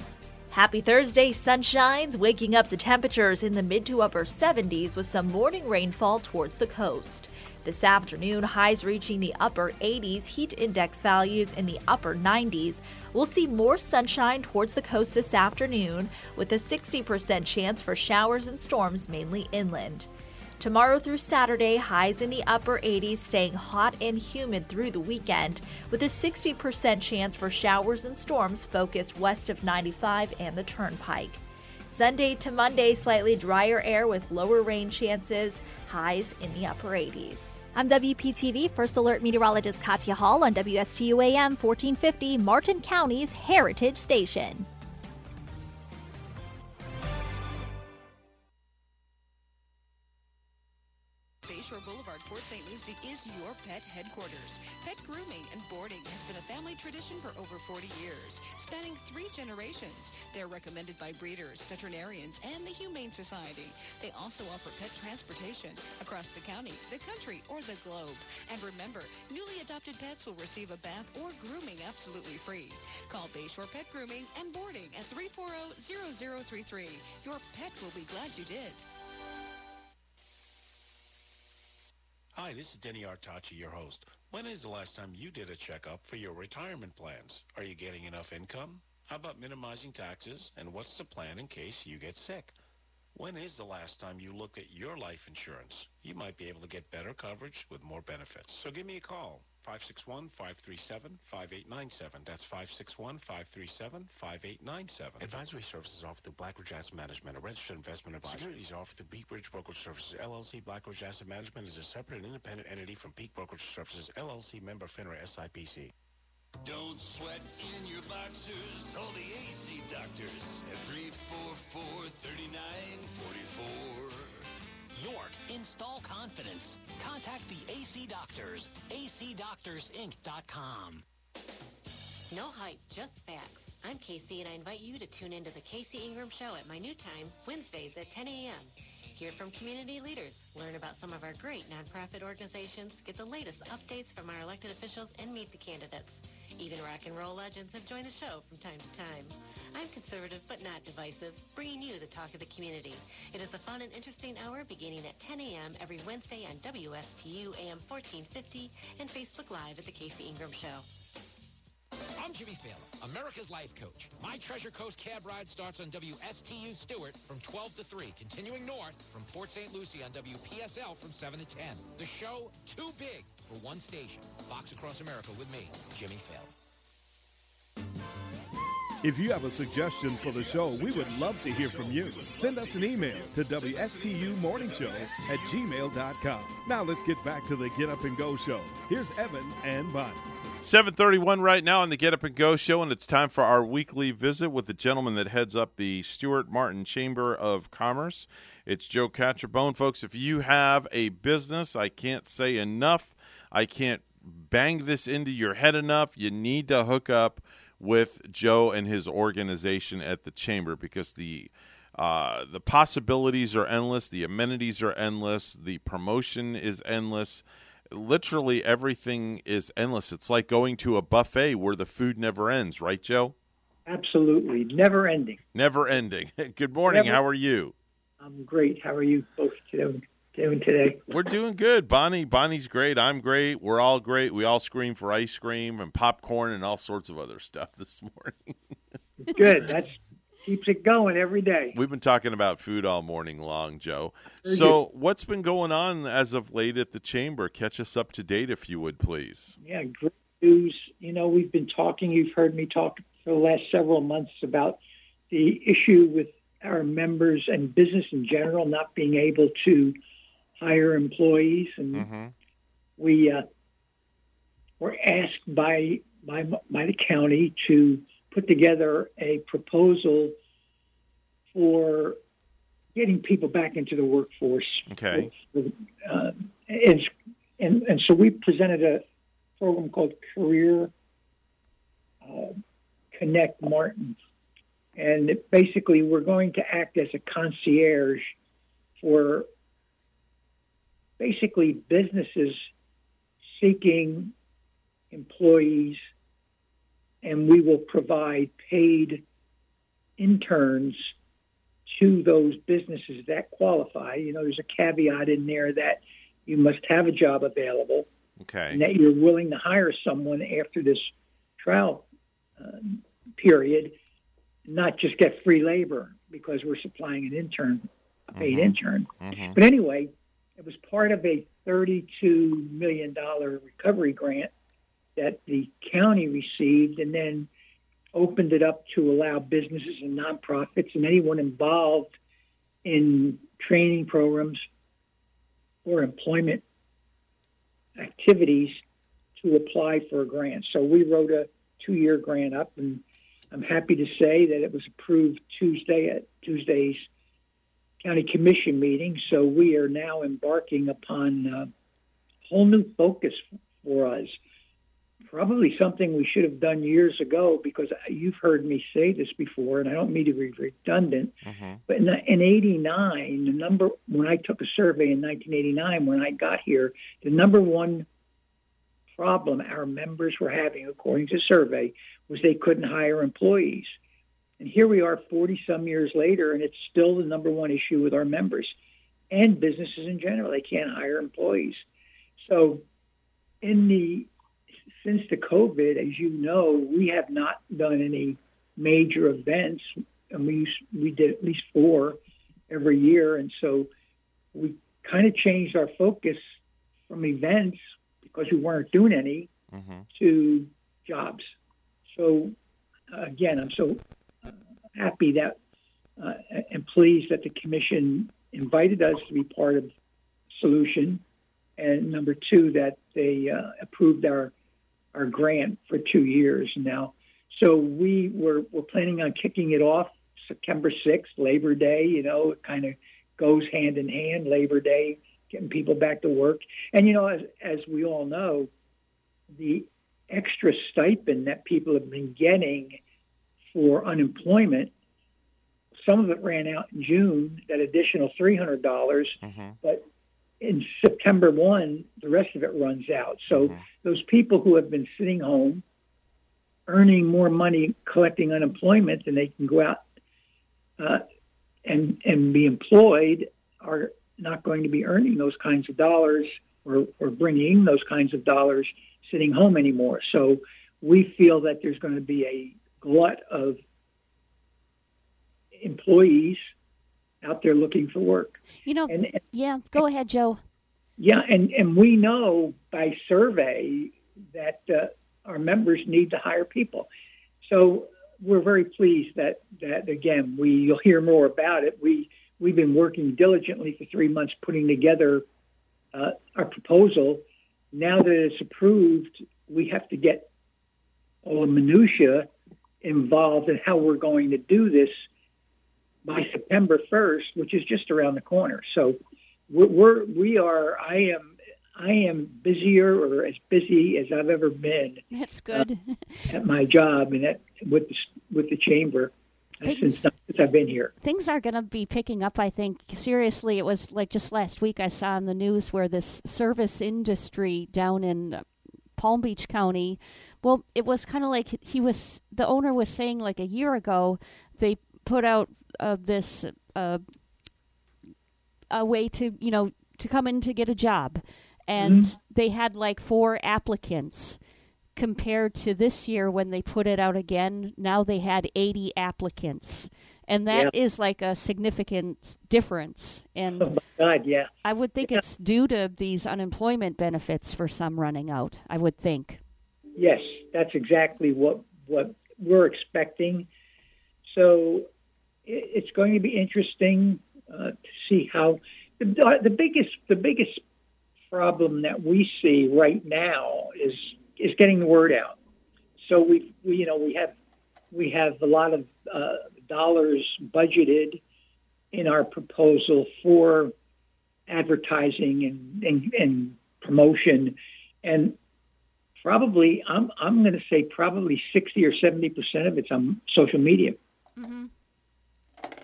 S14: Happy Thursday, sunshines, waking up to temperatures in the mid to upper 70s with some morning rainfall towards the coast. This afternoon, highs reaching the upper 80s, heat index values in the upper 90s. We'll see more sunshine towards the coast this afternoon, with a 60% chance for showers and storms mainly inland. Tomorrow through Saturday, highs in the upper 80s, staying hot and humid through the weekend, with a 60% chance for showers and storms focused west of 95 and the Turnpike. Sunday to Monday, slightly drier air with lower rain chances, highs in the upper 80s.
S15: I'm WPTV First Alert Meteorologist Katya Hall on WSTU AM 1450, Martin County's Heritage Station.
S25: Bayshore Boulevard, Port St. Is your pet headquarters. Pet grooming and boarding has been a family tradition for over 40 years, spanning three generations. They're recommended by breeders, veterinarians, and the Humane Society. They also offer pet transportation across the county, the country, or the globe. And remember, newly adopted pets will receive a bath or grooming absolutely free. Call Bayshore Pet Grooming and Boarding at 340-0033. Your pet will be glad you did.
S42: Hi, this is Denny Artachi, your host. When is the last time you did a checkup for your retirement plans? Are you getting enough income? How about minimizing taxes? And what's the plan in case you get sick? When is the last time you looked at your life insurance? You might be able to get better coverage with more benefits. So give me a call.
S50: 561-537-5897. That's 561-537-5897. Advisory services offered through Blackridge Asset Management, a registered investment advisor. Securities offered through Peak Bridge Brokerage Services, LLC. Blackridge Asset Management is a separate and independent entity from Peak Brokerage Services, LLC, member FINRA SIPC.
S51: Don't sweat in your boxers. Call the AC doctors at 344-3944.
S52: York, install confidence. Contact the AC Doctors. ACDoctorsinc.com.
S38: No hype, just facts. I'm Casey, and I invite you to tune into the Casey Ingram Show at my new time, Wednesdays at 10 a.m. Hear from community leaders, learn about some of our great nonprofit organizations, get the latest updates from our elected officials, and meet the candidates. Even rock and roll legends have joined the show from time to time. I'm conservative but not divisive, bringing you the talk of the community. It is a fun and interesting hour beginning at 10 a.m. every Wednesday on WSTU AM 1450 and Facebook Live at The Casey Ingram Show.
S35: I'm Jimmy Failla, America's Life Coach. My Treasure Coast cab ride starts on WSTU Stuart from 12 to 3, continuing north from Port St. Lucie on WPSL from 7 to 10. The show, too big for one station. Fox Across America with me, Jimmy Failla.
S17: If you have a suggestion for the show, we would love to hear from you. Send us an email to WSTUmorningshow at gmail.com. Now let's get back to the Get Up and Go show. Here's Evan and Bonnie.
S2: 731 right now on the Get Up and Go show, and it's time for our weekly visit with the gentleman that heads up the Stuart Martin Chamber of Commerce. It's Joe Catrombone. Folks, if you have a business, I can't say enough. I can't bang this into your head enough. You need to hook up with Joe and his organization at the Chamber because the uh, the possibilities are endless, the amenities are endless, the promotion is endless literally everything is endless. It's like going to a buffet where the food never ends, right, Joe?
S53: Absolutely, never ending.
S2: Never ending. Good morning.
S53: Never.
S2: How are you?
S53: I'm great. How are you both doing, doing today?
S2: We're doing good. Bonnie, Bonnie's great. I'm great. We're all great. We all scream for ice cream and popcorn and all sorts of other stuff this morning.
S53: good. That's keeps it going every day.
S2: We've been talking about food all morning long, Joe. So, what's been going on as of late at the chamber? Catch us up to date, if you would, please.
S53: Yeah, great news. You know, we've been talking. You've heard me talk for the last several months about the issue with our members and business in general not being able to hire employees, and
S2: mm-hmm.
S53: we uh, were asked by by by the county to put together a proposal for getting people back into the workforce.
S2: Okay.
S53: Uh, and, and, and so we presented a program called Career uh, Connect Martin. And basically, we're going to act as a concierge for basically businesses seeking employees and we will provide paid interns to those businesses that qualify. You know, there's a caveat in there that you must have a job available
S2: Okay.
S53: and that you're willing to hire someone after this trial uh, period, not just get free labor because we're supplying an intern, a paid
S2: Mhm.
S53: intern.
S2: Mhm.
S53: But anyway, it was part of a $32 million recovery grant that the county received and then opened it up to allow businesses and nonprofits and anyone involved in training programs or employment activities to apply for a grant. So we wrote a two-year grant up, and I'm happy to say that it was approved Tuesday at Tuesday's county commission meeting. So we are now embarking upon a whole new focus for us. Probably something we should have done years ago because you've heard me say this before, and I don't mean to be redundant. Mm-hmm. But in, in 89, the number, when I took a survey in 1989, when I got here, the number one problem our members were having, according to survey, was they couldn't hire employees. And here we are 40 some years later, and it's still the number one issue with our members and businesses in general. They can't hire employees. So, in the since the COVID, as you know, we have not done any major events, and we we did at least four every year, and so we kind of changed our focus from events because we weren't doing any mm-hmm. to jobs. So again, I'm so happy that uh, and pleased that the commission invited us to be part of the solution, and number two that they uh, approved our our grant for two years now. So we were we're planning on kicking it off September 6th, Labor Day. You know, it kind of goes hand in hand. Labor Day, getting people back to work, and you know, as as we all know, the extra stipend that people have been getting for unemployment. Some of it ran out in June, that additional $300, dollars but in September 1, the rest of it runs out. So those people who have been sitting home, earning more money collecting unemployment than they can go out uh, and, and be employed are not going to be earning those kinds of dollars or, or bringing those kinds of dollars sitting home anymore. So we feel that there's going to be a glut of employees out there looking for work.
S6: You know,
S53: And- and-
S6: yeah, go ahead, Joe.
S53: Yeah, and, and we know by survey that uh, our members need to hire people. So we're very pleased that, that again, we, you'll hear more about it. We, we've been working diligently for three months putting together uh, our proposal. Now that it's approved, we have to get all the minutia involved in how we're going to do this by September 1st, which is just around the corner. So we're, we're we are I am I am busier or as busy as I've ever been
S6: That's good.
S53: at my job and at with the with the chamber uh,
S6: Things-
S53: since, since I've been here.
S6: Things are going to be picking up, I think. Seriously, it was like just last week I saw in the news where this service industry down in Palm Beach County, well, it was kind of like he was, the owner was saying like a year ago, they put out uh, this uh, a way to, you know, to come in to get a job. And
S53: Mhm.
S6: they had like four applicants compared to this year when they put it out again. Now they had 80 applicants. And that is like a significant difference. And
S53: Oh my God, yeah.
S6: I would think it's due to these unemployment benefits for some running out. I would think.
S53: Yes, that's exactly what what we're expecting. So it, it's going to be interesting uh, to see how the, the biggest the biggest problem that we see right now is is getting the word out. So we, we you know we have we have a lot of uh, dollars budgeted in our proposal for advertising and, and, and promotion and probably I'm I'm going to say probably 60 or 70 percent of it's on social media.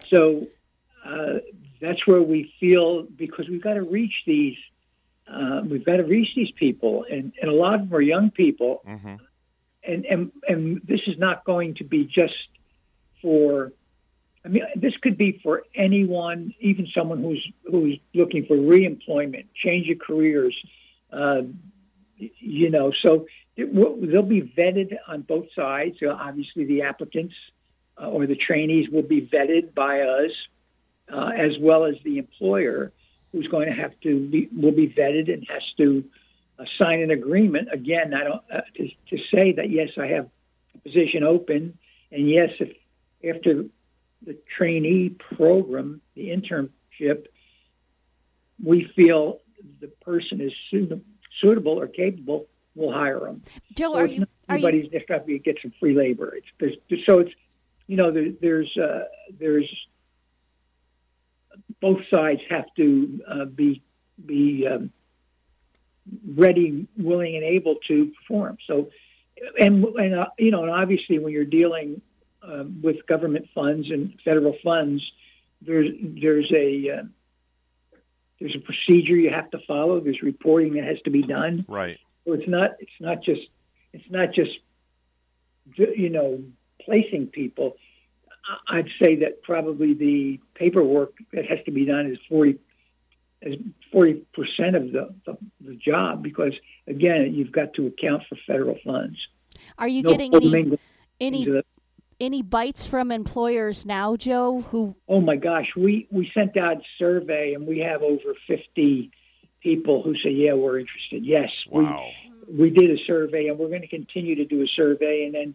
S53: So uh, that's where we feel because we've got to reach these uh, we've got to reach these people and, and a lot of them are young people. And, and and this is not going to be just for I mean this could be for anyone even someone who's who's looking for reemployment change of careers uh, you know, so they'll be vetted on both sides. So obviously, the applicants uh, or the trainees will be vetted by us, uh, as well as the employer, who's going to have to be will be vetted and has to uh, sign an agreement. Again, I don't uh, to, to say that yes, I have a position open, and yes, if after the trainee program, the internship, we feel the person is suitable, suitable or capable, we'll hire them.
S6: Joe,
S53: So
S6: are you are you
S53: just got to get some free labor. It's there's, so it's you know there, there's uh, there's both sides have to uh, be be um, ready, willing, and able to perform. So and and uh, you know and obviously when you're dealing um, with government funds and federal funds, there's there's a uh, there's a procedure you have to follow. There's reporting that has to be done.
S2: Right.
S53: So it's not it's not just it's not just you know placing people. I- I'd say that probably the paperwork that has to be done is forty is forty percent of the, the the job because again you've got to account for federal funds.
S6: are you
S53: No
S6: getting any any
S53: into the-
S6: any bites from employers now, Joe? Who
S53: Oh my gosh, we we sent out a survey and we have over fifty people who say, "Yeah, we're interested." Yes,
S2: Wow.
S53: we we did a survey, and we're going to continue to do a survey, and then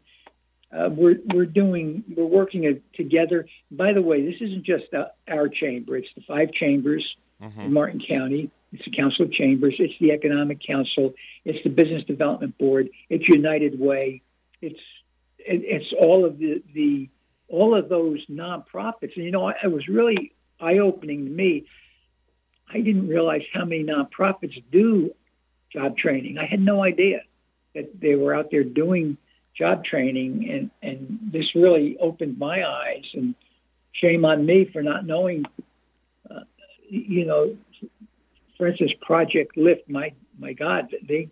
S53: uh, we're we're doing we're working a, together. By the way, this isn't just uh, our chamber; it's the five chambers
S2: Mm-hmm.
S53: in Martin County. It's the Council of Chambers. It's the Economic Council. It's the Business Development Board. It's United Way. It's it, it's all of the the all of those nonprofits. And you know, it was really eye opening to me. I didn't realize how many nonprofits do job training. I had no idea that they were out there doing job training, and and this really opened my eyes. And shame on me for not knowing. Uh, you know, for instance, Project Lift. My my God, they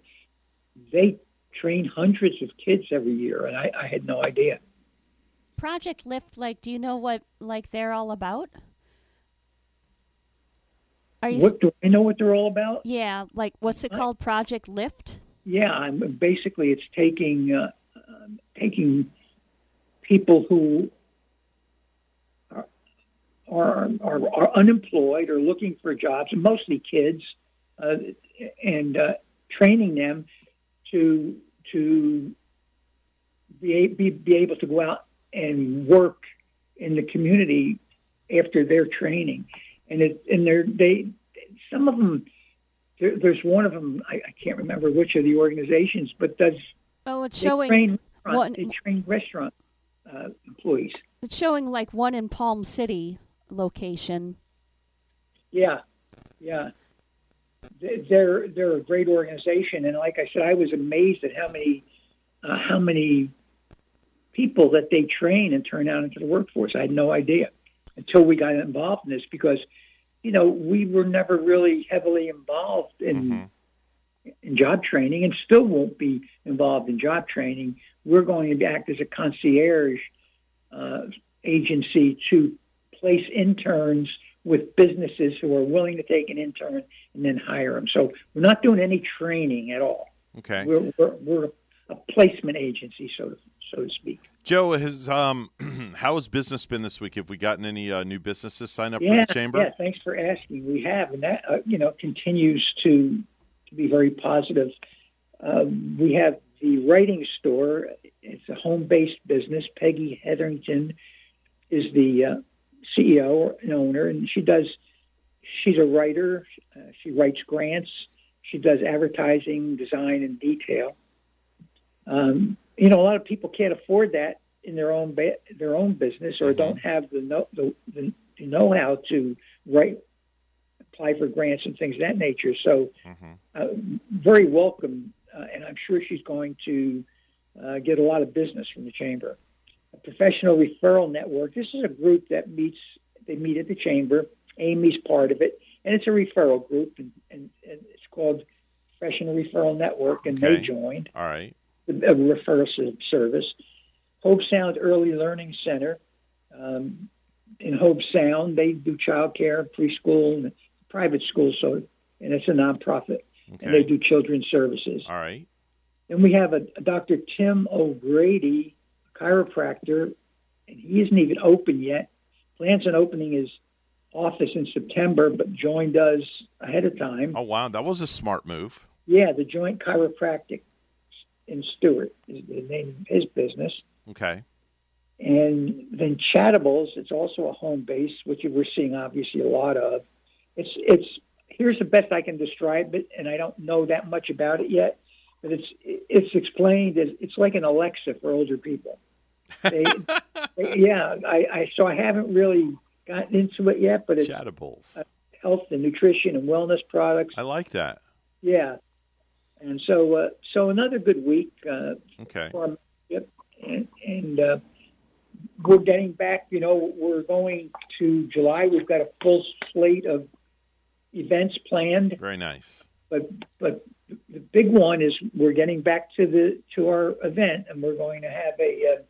S53: they train hundreds of kids every year, and I, I had no idea.
S6: Project Lift, like, do you know what like they're all about? Are you?
S53: What do I know what they're all about?
S6: Yeah, like what's it called? Project Lift.
S53: Yeah, I'm basically it's taking uh, um, taking people who are, are are are unemployed or looking for jobs, mostly kids, uh, and uh, training them to to be, be be able to go out and work in the community after their training, and it and they're they some of them. There, there's one of them I, I can't remember which of the organizations, but does
S6: Oh, it's showing
S53: train restaurant,
S6: one.
S53: they train restaurant uh, employees.
S6: It's showing like one in Palm City location.
S53: Yeah, yeah. They- They're they're a great organization, and like I said, I was amazed at how many uh, how many people that they train and turn out into the workforce. I had no idea until we got involved in this because you know we were never really heavily involved in in job training, and still won't be involved in job training. We're going to act as a concierge uh, agency to place interns with businesses who are willing to take an intern and then hire them. So we're not doing any training at all.
S2: Okay.
S53: We're, we're, we're a placement agency, so to, so to speak.
S2: Joe, has um, how has business been this week? Have we gotten any uh, new businesses sign up
S53: yeah,
S2: for the chamber?
S53: yeah. Thanks for asking. We have, and that uh, you know continues to to be very positive. Um, we have the writing store. It's a home-based business. Peggy Hetherington is the uh, CEO and owner, and she does. She's a writer. Uh, she writes grants. She does advertising, design, and detail. Um, you know, a lot of people can't afford that in their own ba- their own business, or don't have the know the, the, the know how to write, apply for grants and things of that nature. So, uh, very welcome, uh, and I'm sure she's going to uh, get a lot of business from the chamber. A professional referral network. This is a group that meets. They meet at the chamber. Amy's part of it, and it's a referral group, and, and, and it's called Professional Referral Network, and they
S2: Okay.
S53: joined
S2: All right.
S53: a referral service. Hope Sound Early Learning Center. Um, in Hope Sound, they do child care, preschool, and private schools. So, and it's a nonprofit, and they do children's services.
S2: All right.
S53: Then we have a, a Dr. Tim O'Grady, chiropractor, and he isn't even open yet. Plans on opening his office in September, but joined us ahead of time.
S2: Oh wow, that was a smart move.
S53: Yeah, the Joint Chiropractic in Stuart is the name of his business.
S2: Okay.
S53: And then Chattables, it's also a home base, which we're seeing obviously a lot of. It's it's here's the best I can describe it, and I don't know that much about it yet, but it's it's explained as it's like an Alexa for older people. They, they- yeah, I, I so I haven't really gotten into it yet, but it's
S2: Chattables.
S53: uh, health and nutrition and wellness products.
S2: I like that.
S53: Yeah, and so uh, so another good week. Uh,
S2: Okay.
S53: for membership, and, and uh, we're getting back. You know, we're going to July. We've got a full slate of events planned,
S2: Very nice.
S53: but but the big one is we're getting back to the to our event, and we're going to have a uh,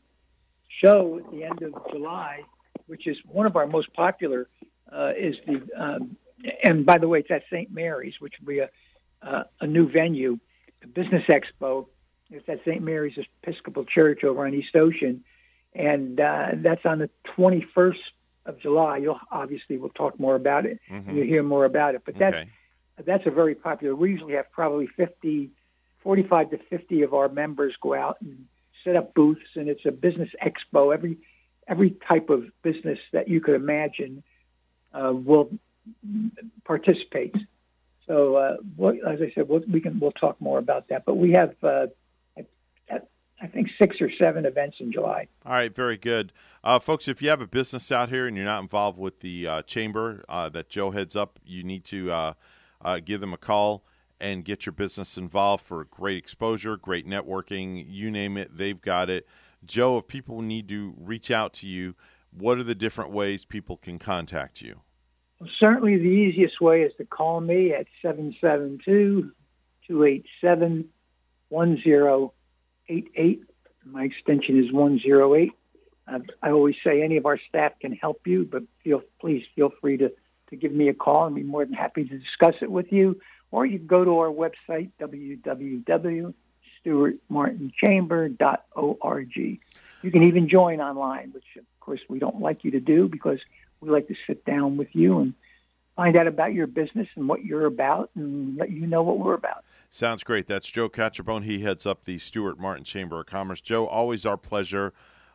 S53: show at the end of July, which is one of our most popular. Uh, is the um, and by the way, it's at St. Mary's, which will be a uh, a new venue, a business expo. It's at St. Mary's Episcopal Church over on East Ocean, and uh, that's on the 21st of July. You'll obviously we'll talk more about it.
S2: Mhm.
S53: and You'll hear more about it, but that's
S2: Okay.
S53: that's a very popular. We usually have probably 50 45 to 50 of our members go out and set up booths, and it's a business expo. Every every type of business that you could imagine uh, will participate. So, uh, what, as I said, we'll, we can we'll talk more about that. But we have, uh, I, I think, six or seven events in July.
S2: All right, very good, uh, folks. If you have a business out here and you're not involved with the uh, chamber uh, that Joe heads up, you need to give them a call and get your business involved for great exposure, great networking. You name it, they've got it. Joe, if people need to reach out to you, what are the different ways people can contact you?
S53: Well, certainly, the easiest way is to call me at 772 287 1088. My extension is 108. Uh, I always say any of our staff can help you, but feel please feel free to, to give me a call. I'd be more than happy to discuss it with you. Or you can go to our website, www.stuartmartinchamber.org. You can even join online, which of course we don't like you to do because we like to sit down with you and find out about your business and what you're about and let you know what we're about.
S2: Sounds great. That's Joe Catrombone. He heads up the Stuart Martin Chamber of Commerce. Joe, always our pleasure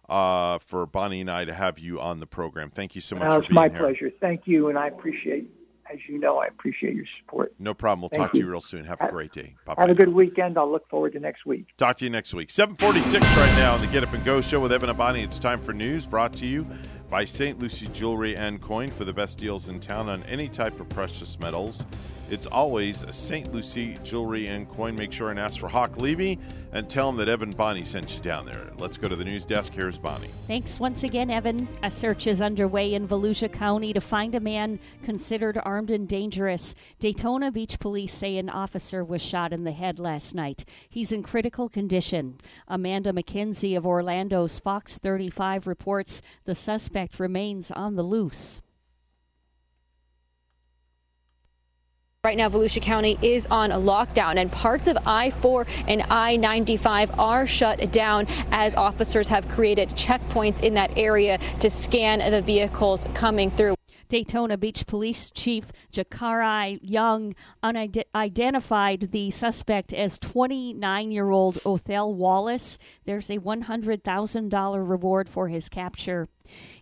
S2: uh, for Bonnie and I to have you on the program. Thank you so much.
S53: Uh,
S2: it's
S53: my
S2: here.
S53: pleasure. Thank you, and I appreciate, as you know, I appreciate your support.
S2: No problem. We'll
S53: Thank
S2: talk to
S53: you.
S2: you real soon. Have a great day. Bye
S53: Have a good weekend. I'll look forward to next week.
S2: Talk to you next week. 746 right now on the Get Up and Go show with Evan Abani. It's time for news brought to you by St. Lucie Jewelry and Coin for the best deals in town on any type of precious metals. It's always St. Lucie Jewelry and Coin. Make sure and ask for Hawk Levy and tell him that Evan Bonnie sent you down there. Let's go to the news desk. Here's Bonnie.
S6: Thanks once again, Evan. A search is underway in Volusia County to find a man considered armed and dangerous. Daytona Beach police say an officer was shot in the head last night. He's in critical condition. Amanda McKenzie of Orlando's Fox 35 reports the suspect remains on the loose.
S49: Right now, Volusia County is on a lockdown, and parts of I 4 and I 95 are shut down as officers have created checkpoints in that area to scan the vehicles coming through.
S6: Daytona Beach Police Chief Jakari Young unidentified the suspect as 29 year old Othal Wallace. There's a $100,000 reward for his capture.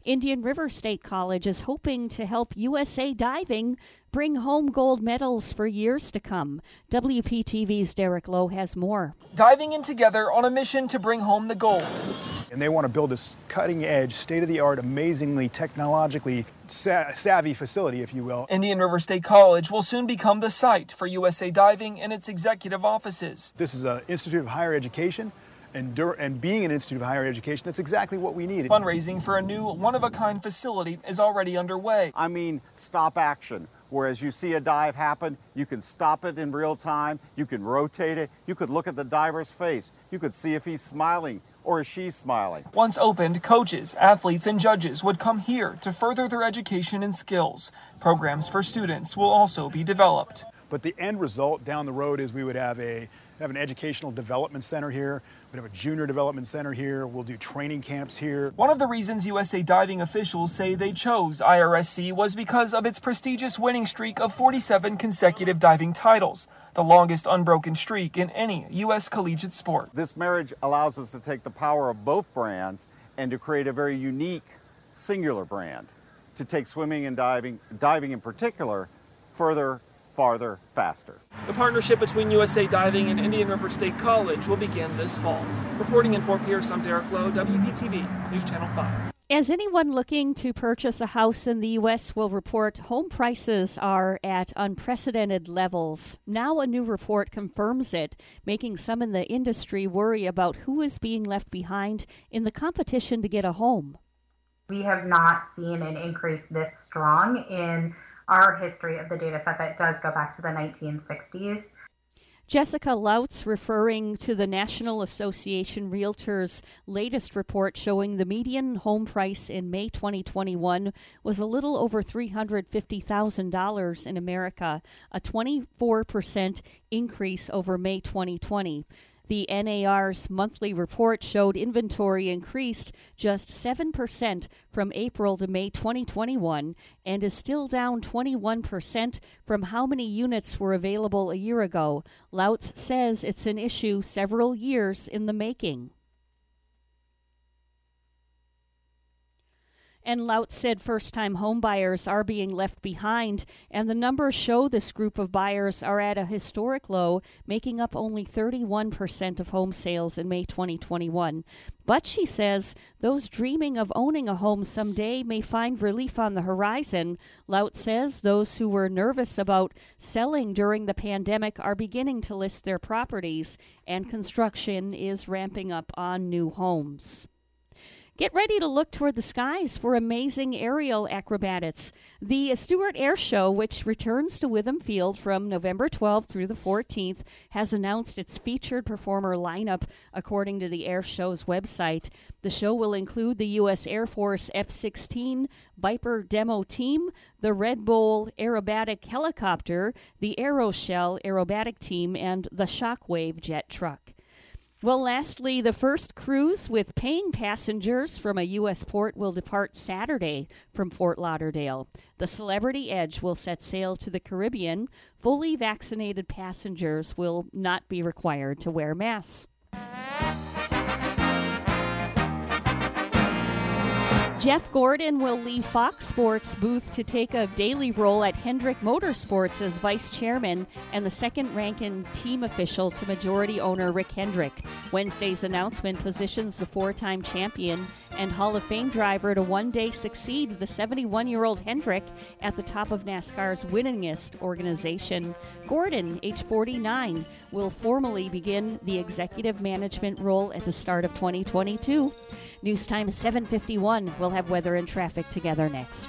S6: Indian River State College is hoping to help USA Diving bring home gold medals for years to come. WPTV's Derek Lowe has more.
S54: Diving in together on a mission to bring home the gold.
S55: And they want to build this cutting edge, state of the art, amazingly technologically sa- savvy facility, if you will.
S54: Indian River State College will soon become the site for USA Diving and its executive offices.
S55: This is an Institute of Higher Education. And, and being an institute of higher education, that's exactly what we need.
S54: Fundraising for a new one of a kind facility is already underway.
S56: I mean, stop action. Whereas you see a dive happen, you can stop it in real time, you can rotate it, you could look at the diver's face, you could see if he's smiling or is she smiling.
S54: Once opened, coaches, athletes, and judges would come here to further their education and skills. Programs for students will also be developed.
S55: But the end result down the road is we would have a have an educational development center here. We'd have a junior development center here. We'll do training camps here.
S54: One of the reasons USA Diving officials say they chose IRSC was because of its prestigious winning streak of 47 consecutive diving titles, the longest unbroken streak in any U.S. collegiate sport.
S56: This marriage allows us to take the power of both brands and to create a very unique, singular brand to take swimming and diving, diving in particular, further farther, faster.
S54: The partnership between USA Diving and Indian River State College will begin this fall. Reporting in Fort Pierce, I'm Derek Lowe, WPTV, News Channel 5.
S6: As anyone looking to purchase a house in the U.S. will report, home prices are at unprecedented levels. Now, a new report confirms it, making some in the industry worry about who is being left behind in the competition to get a home.
S57: We have not seen an increase this strong in our history of the data set that does go back to the 1960s.
S6: Jessica Lautz, referring to the National Association Realtors' latest report showing the median home price in May 2021 was a little over $350,000 in America, a 24% increase over May 2020. The NAR's monthly report showed inventory increased just 7% from April to May 2021 and is still down 21% from how many units were available a year ago. Lautz says it's an issue several years in the making. And Lautz said first time homebuyers are being left behind, and the numbers show this group of buyers are at a historic low, making up only 31% of home sales in May 2021. But she says those dreaming of owning a home someday may find relief on the horizon. Lautz says those who were nervous about selling during the pandemic are beginning to list their properties, and construction is ramping up on new homes. Get ready to look toward the skies for amazing aerial acrobatics. The Stuart Air Show, which returns to Witham Field from November 12th through the 14th, has announced its featured performer lineup according to the Air Show's website. The show will include the U.S. Air Force F 16 Viper demo team, the Red Bull aerobatic helicopter, the Aeroshell aerobatic team, and the Shockwave jet truck. Well, lastly, the first cruise with paying passengers from a U.S. port will depart Saturday from Fort Lauderdale. The Celebrity Edge will set sail to the Caribbean. Fully vaccinated passengers will not be required to wear masks. Jeff Gordon will leave Fox Sports booth to take a daily role at Hendrick Motorsports as vice chairman and the second ranking team official to majority owner Rick Hendrick. Wednesday's announcement positions the four time champion and Hall of Fame driver to one day succeed the 71 year old Hendrick at the top of NASCAR's winningest organization. Gordon, age 49, will formally begin the executive management role at the start of 2022. News time 751. We'll have weather and traffic together next.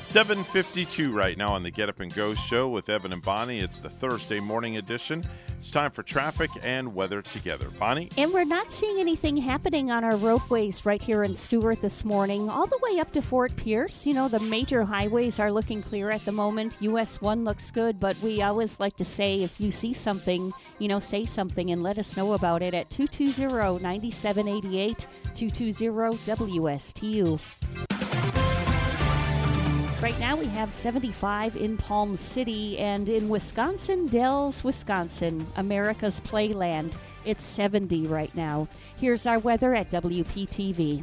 S2: 752 right now on the Get Up and Go show with Evan and Bonnie. It's the Thursday morning edition. It's time for traffic and weather together. Bonnie?
S6: And we're not seeing anything happening on our roadways right here in Stuart this morning, all the way up to Fort Pierce. You know, the major highways are looking clear at the moment. US 1 looks good, but we always like to say if you see something, you know, say something and let us know about it at 220 9788 220 WSTU. Right now we have 75 in Palm City and in Wisconsin, Dells, Wisconsin, America's Playland. It's 70 right now. Here's our weather at WPTV.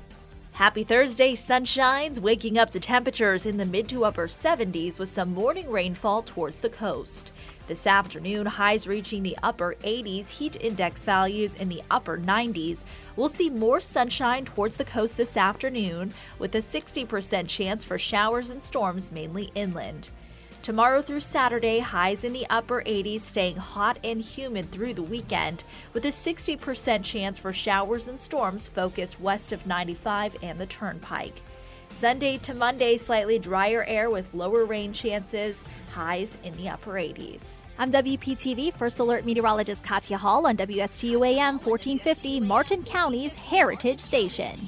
S14: Happy Thursday, sunshines, waking up to temperatures in the mid to upper 70s with some morning rainfall towards the coast. This afternoon, highs reaching the upper 80s, heat index values in the upper 90s. We'll see more sunshine towards the coast this afternoon, with a 60% chance for showers and storms mainly inland. Tomorrow through Saturday, highs in the upper 80s, staying hot and humid through the weekend, with a 60% chance for showers and storms focused west of 95 and the Turnpike. Sunday to Monday, slightly drier air with lower rain chances, highs in the upper 80s.
S15: I'm WPTV First Alert Meteorologist Katya Hall on WSTU AM 1450, Martin County's Heritage Station.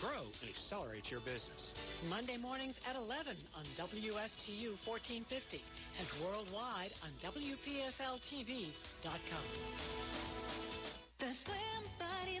S58: grow, and accelerate your business.
S59: Monday mornings at 11 on WSTU 1450 and worldwide on WPSLTV.com.
S60: The Slim Body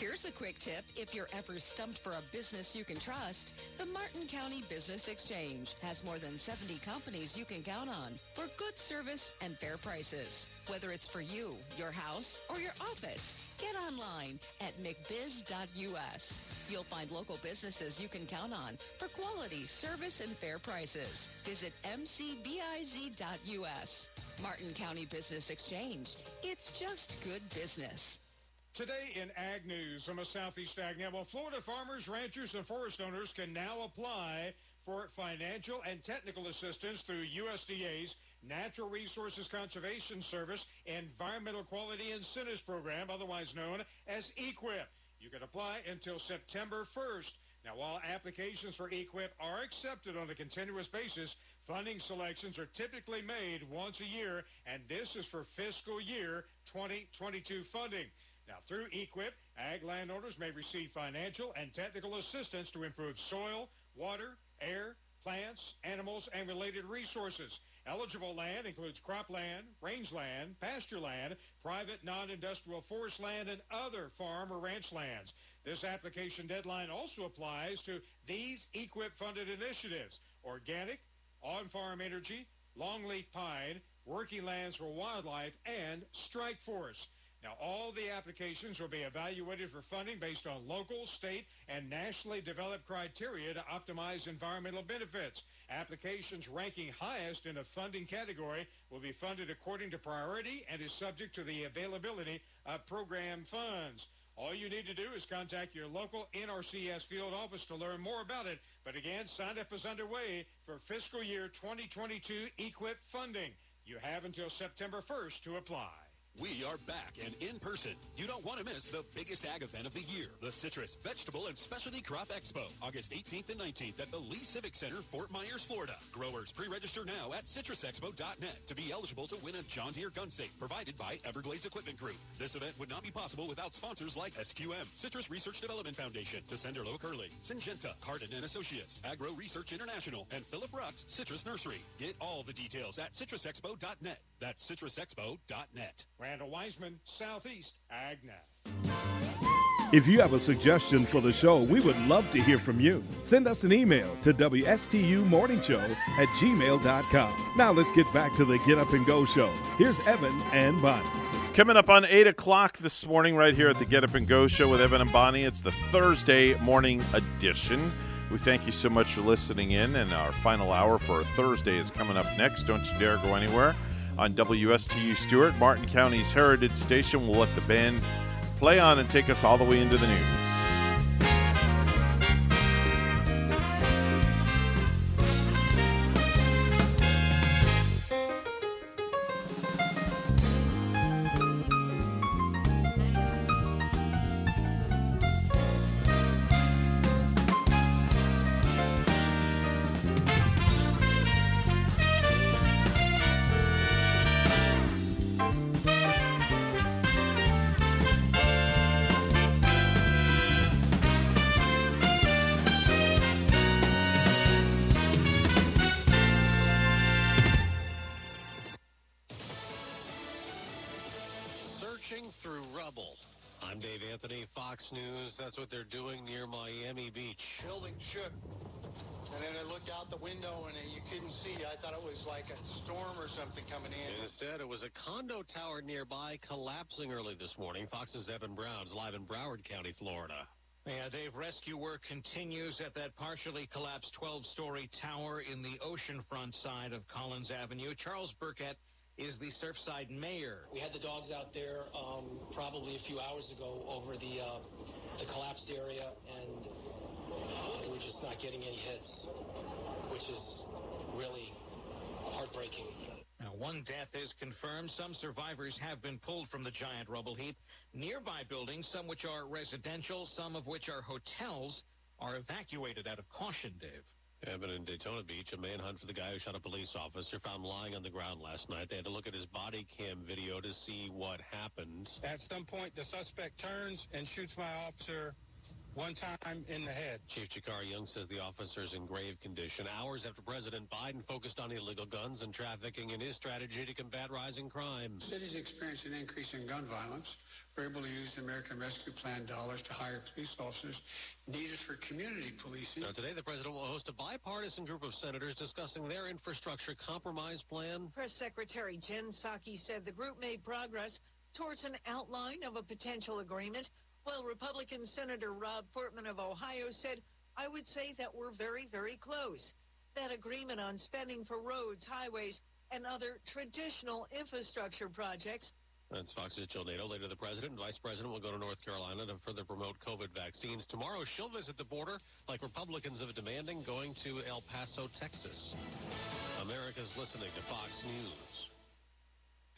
S25: Here's a quick tip. If you're ever stumped for a business you can trust, the Martin County Business Exchange has more than 70 companies you can count on for good service and fair prices. Whether it's for you, your house, or your office, get online at mcbiz.us. You'll find local businesses you can count on for quality, service, and fair prices. Visit mcbiz.us. Martin County Business Exchange. It's just good business.
S61: Today in Ag News from a Southeast Ag well, Florida farmers, ranchers, and forest owners can now apply for financial and technical assistance through USDA's Natural Resources Conservation Service Environmental Quality Incentives Program, otherwise known as EQIP. You can apply until September 1st. Now, while applications for EQIP are accepted on a continuous basis, funding selections are typically made once a year, and this is for fiscal year 2022 funding. Now, through EQIP, ag landowners may receive financial and technical assistance to improve soil, water, air, plants, animals, and related resources. Eligible land includes cropland, rangeland, pasture land, private non-industrial forest land, and other farm or ranch lands. This application deadline also applies to these EQIP-funded initiatives, organic, on-farm energy, longleaf pine, working lands for wildlife, and strike force. Now, all the applications will be evaluated for funding based on local, state, and nationally developed criteria to optimize environmental benefits. Applications ranking highest in a funding category will be funded according to priority and is subject to the availability of program funds. All you need to do is contact your local NRCS field office to learn more about it. But again, sign up is underway for fiscal year 2022 EQIP funding. You have until September 1st to apply.
S62: We are back and in person. You don't want to miss the biggest ag event of the year, the Citrus Vegetable and Specialty Crop Expo, August 18th and 19th at the Lee Civic Center, Fort Myers, Florida. Growers pre-register now at citrusexpo.net to be eligible to win a John Deere gun safe provided by Everglades Equipment Group. This event would not be possible without sponsors like SQM, Citrus Research Development Foundation, Descender Low Curly, Syngenta, Cardin and Associates, Agro Research International, and Phillip Rucks Citrus Nursery. Get all the details at citrusexpo.net. That's citrusexpo.net.
S61: Randall Weiseman, Southeast Ag Now.
S17: If you have a suggestion for the show, we would love to hear from you. Send us an email to WSTUmorningshow at gmail.com. Now let's get back to the Get Up and Go show. Here's Evan and Bonnie.
S2: Coming up on 8 o'clock this morning, right here at the Get Up and Go show with Evan and Bonnie. It's the Thursday morning edition. We thank you so much for listening in, and our final hour for Thursday is coming up next. Don't you dare go anywhere. On WSTU Stuart, Martin County's Heritage Station. We'll let the band play on and take us all the way into the news.
S33: Condo tower nearby collapsing early this morning. Fox's Evan Brown's live in Broward County, Florida.
S63: Yeah, Dave, rescue work continues at that partially collapsed 12-story tower in the oceanfront side of Collins Avenue. Charles Burkett is the Surfside mayor.
S50: We had the dogs out there um, probably a few hours ago over the uh, the collapsed area, and uh, we're just not getting any hits, which is really heartbreaking.
S63: Now, one death is confirmed. Some survivors have been pulled from the giant rubble heap. Nearby buildings, some which are residential, some of which are hotels, are evacuated out of caution, Dave.
S33: Evan in Daytona Beach, a manhunt for the guy who shot a police officer found lying on the ground last night. They had to look at his body cam video to see what happened.
S61: At some point, the suspect turns and shoots my officer one time in the head.
S33: Chief Jakari Young says the officer is in grave condition. Hours after President Biden focused on illegal guns and trafficking in his strategy to combat rising crime.
S61: Cities city's experienced an increase in gun violence. We're able to use the American Rescue Plan dollars to hire police officers needed for community policing.
S33: Now, today, the president will host a bipartisan group of senators discussing their infrastructure compromise plan.
S64: Press Secretary Jen Psaki said the group made progress towards an outline of a potential agreement, while Republican Senator Rob Portman of Ohio said, I would say that we're very, very close. That agreement on spending for roads, highways, and other traditional infrastructure projects
S33: That's Fox's Jill Nato. Later, the president and vice president will go to North Carolina to further promote COVID vaccines. Tomorrow, she'll visit the border like Republicans have demanding, going to El Paso, Texas. America's listening to Fox News.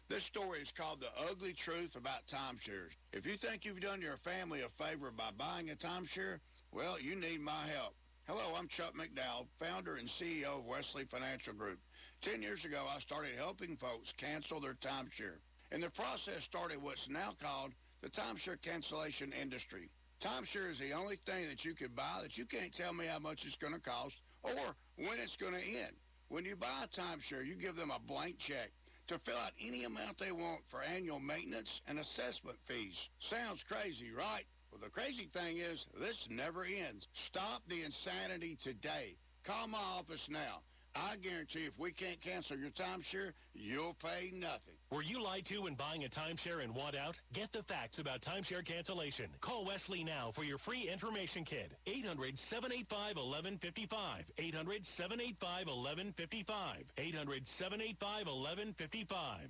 S23: This story is called The Ugly Truth About Timeshares. If you think you've done your family a favor by buying a timeshare, well, you need my help. Hello, I'm Chuck McDowell, founder and CEO of Wesley Financial Group. Ten years ago, I started helping folks cancel their timeshare. And the process started what's now called the timeshare cancellation industry. Timeshare is the only thing that you can buy that you can't tell me how much it's going to cost or when it's going to end. When you buy a timeshare, you give them a blank check to fill out any amount they want for annual maintenance and assessment fees. Sounds crazy, right? Well, the crazy thing is, this never ends. Stop the insanity today. Call my office now. I guarantee if we can't cancel your timeshare, you'll pay nothing.
S65: Were you lied to when buying a timeshare and want out? Get the facts about timeshare cancellation. Call Wesley now for your free information kit. 800-785-1155. 800-785-1155. 800-785-1155.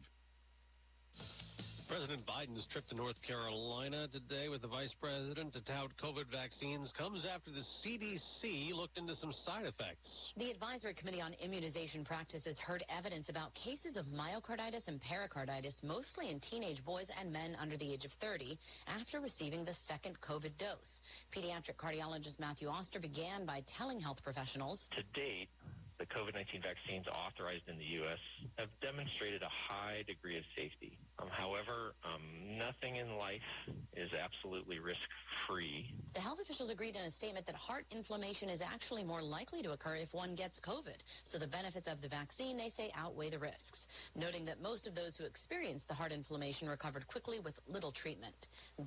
S33: President Biden's trip to North Carolina today with the vice president to tout COVID vaccines comes after the CDC looked into some side effects.
S66: The Advisory Committee on Immunization Practices heard evidence about cases of myocarditis and pericarditis, mostly in teenage boys and men under the age of 30, after receiving the second COVID dose. Pediatric cardiologist Matthew Oster began by telling health professionals
S67: To date, the COVID-19 vaccines authorized in the U.S. have demonstrated a high degree of safety. Um, however, um, nothing in life is absolutely risk-free.
S66: The health officials agreed in a statement that heart inflammation is actually more likely to occur if one gets COVID. So the benefits of the vaccine, they say, outweigh the risks, noting that most of those who experienced the heart inflammation recovered quickly with little treatment.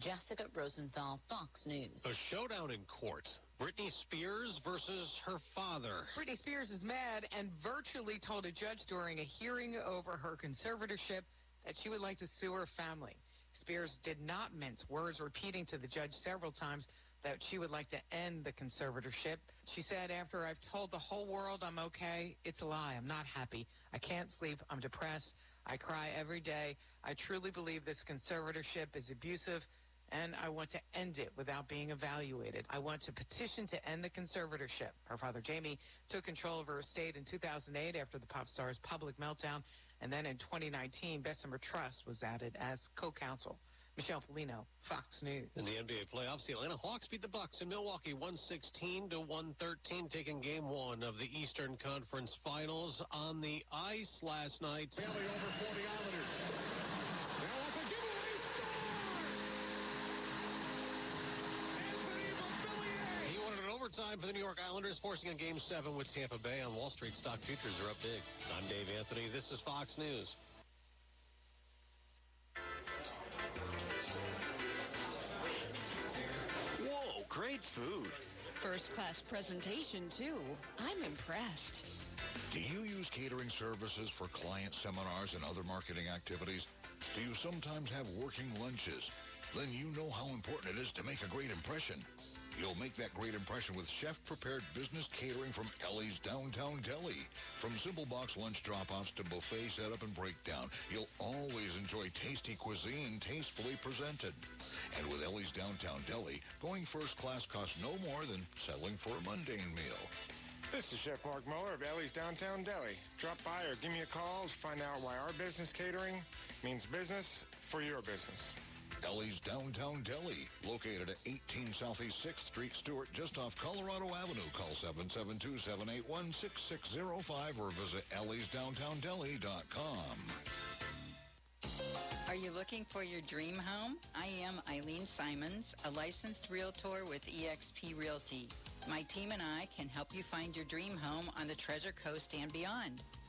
S66: Jessica Rosenthal, Fox News.
S33: A showdown in court. Britney Spears versus her father.
S68: Britney Spears is mad and virtually told a judge during a hearing over her conservatorship that she would like to sue her family. Spears did not mince words, repeating to the judge several times that she would like to end the conservatorship. She said, after I've told the whole world I'm okay, it's a lie. I'm not happy. I can't sleep. I'm depressed. I cry every day. I truly believe this conservatorship is abusive, and I want to end it without being evaluated. I want to petition to end the conservatorship. Her father, Jamie, took control of her estate in 2008 after the pop star's public meltdown, and then in 2019, Bessemer Trust was added as co-counsel. Michelle Pollino, Fox News.
S33: In the NBA playoffs, the Atlanta Hawks beat the Bucks in Milwaukee 116 to 113, taking game one of the Eastern Conference Finals on the ice last night.
S61: Bailey over for the Islanders. Now up a giveaway
S33: He wanted an overtime for the New York Islanders, forcing a game seven with Tampa Bay on Wall Street. Stock futures are up big. I'm Dave Anthony. This is Fox News.
S35: Whoa, great food.
S25: First class presentation, too. I'm impressed.
S51: Do you use catering services for client seminars and other marketing activities? Do you sometimes have working lunches? Then you know how important it is to make a great impression. You'll make that great impression with chef-prepared business catering from Ellie's Downtown Deli. From simple box lunch drop-offs to buffet setup and breakdown, you'll always enjoy tasty cuisine tastefully presented. And with Ellie's Downtown Deli, going first class costs no more than settling for a mundane meal.
S69: This is Chef Mark Muller of Ellie's Downtown Deli. Drop by or give me a call to find out why our business catering means business for your business.
S51: Ellie's Downtown Deli, located at 18 Southeast 6th Street, Stuart, just off Colorado Avenue. Call 772-781-6605 or visit elliesdowntowndeli.com.
S26: Are you looking for your dream home? I am Eileen Simons, a licensed realtor with eXp Realty. My team and I can help you find your dream home on the Treasure Coast and beyond.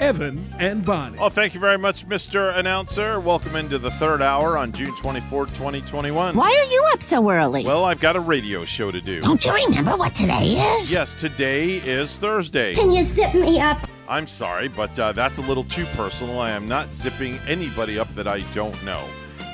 S17: Evan and Bonnie.
S2: Well, thank you very much, Mr. Announcer. Welcome into the third hour on June 24, 2021.
S70: Why are you up so early?
S2: Well, I've got a radio show to do.
S70: Don't you remember what today is?
S2: Yes, today is Thursday.
S70: Can you zip me up?
S2: I'm sorry, but uh, that's a little too personal. I am not zipping anybody up that I don't know.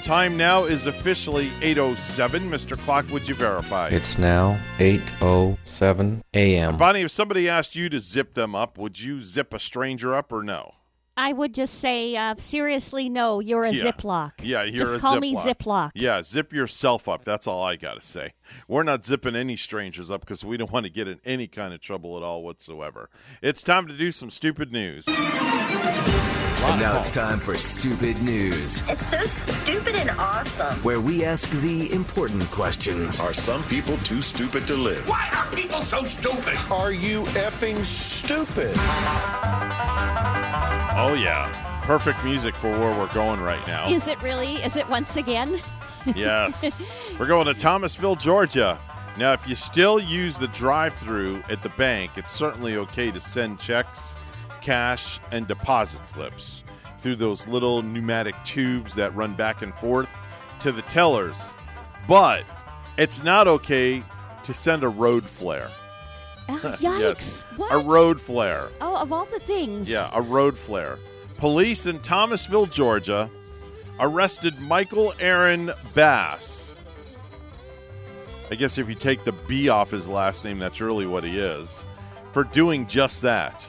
S2: Time now is officially 8.07. Mr. Clock, would you verify?
S71: It's now 8:07 a.m.
S2: Bonnie, if somebody asked you to zip them up, would you zip a stranger up or no?
S6: I would just say, uh, seriously, no, you're a
S2: Yeah.
S6: Ziploc.
S2: Yeah, you're
S6: just
S2: a
S6: call
S2: Ziploc.
S6: me Ziploc.
S2: Yeah, zip yourself up. That's all I got to say. We're not zipping any strangers up because we don't want to get in any kind of trouble at all whatsoever. It's time to do some stupid news.
S72: And now it's time for Stupid News,
S73: It's so stupid and awesome.
S72: where we ask the important questions.
S74: Are some people too stupid to live?
S73: Why are people so stupid?
S74: Are you effing stupid?
S2: Oh, yeah. Perfect music for where we're going right now.
S6: Is it really? Is it once again?
S2: Yes. We're going to Thomasville, Georgia. Now, if you still use the drive through at the bank, it's certainly okay to send checks, cash, and deposit slips through those little pneumatic tubes that run back and forth to the tellers. But it's not okay to send a road flare.
S6: Oh, yikes.
S2: yes.
S6: What?
S2: A road flare.
S6: Oh, of all the things.
S2: Yeah, a road flare. Police in Thomasville, Georgia, arrested Michael Aaron Bass. I guess if you take the B off his last name, that's really what he is, for doing just that.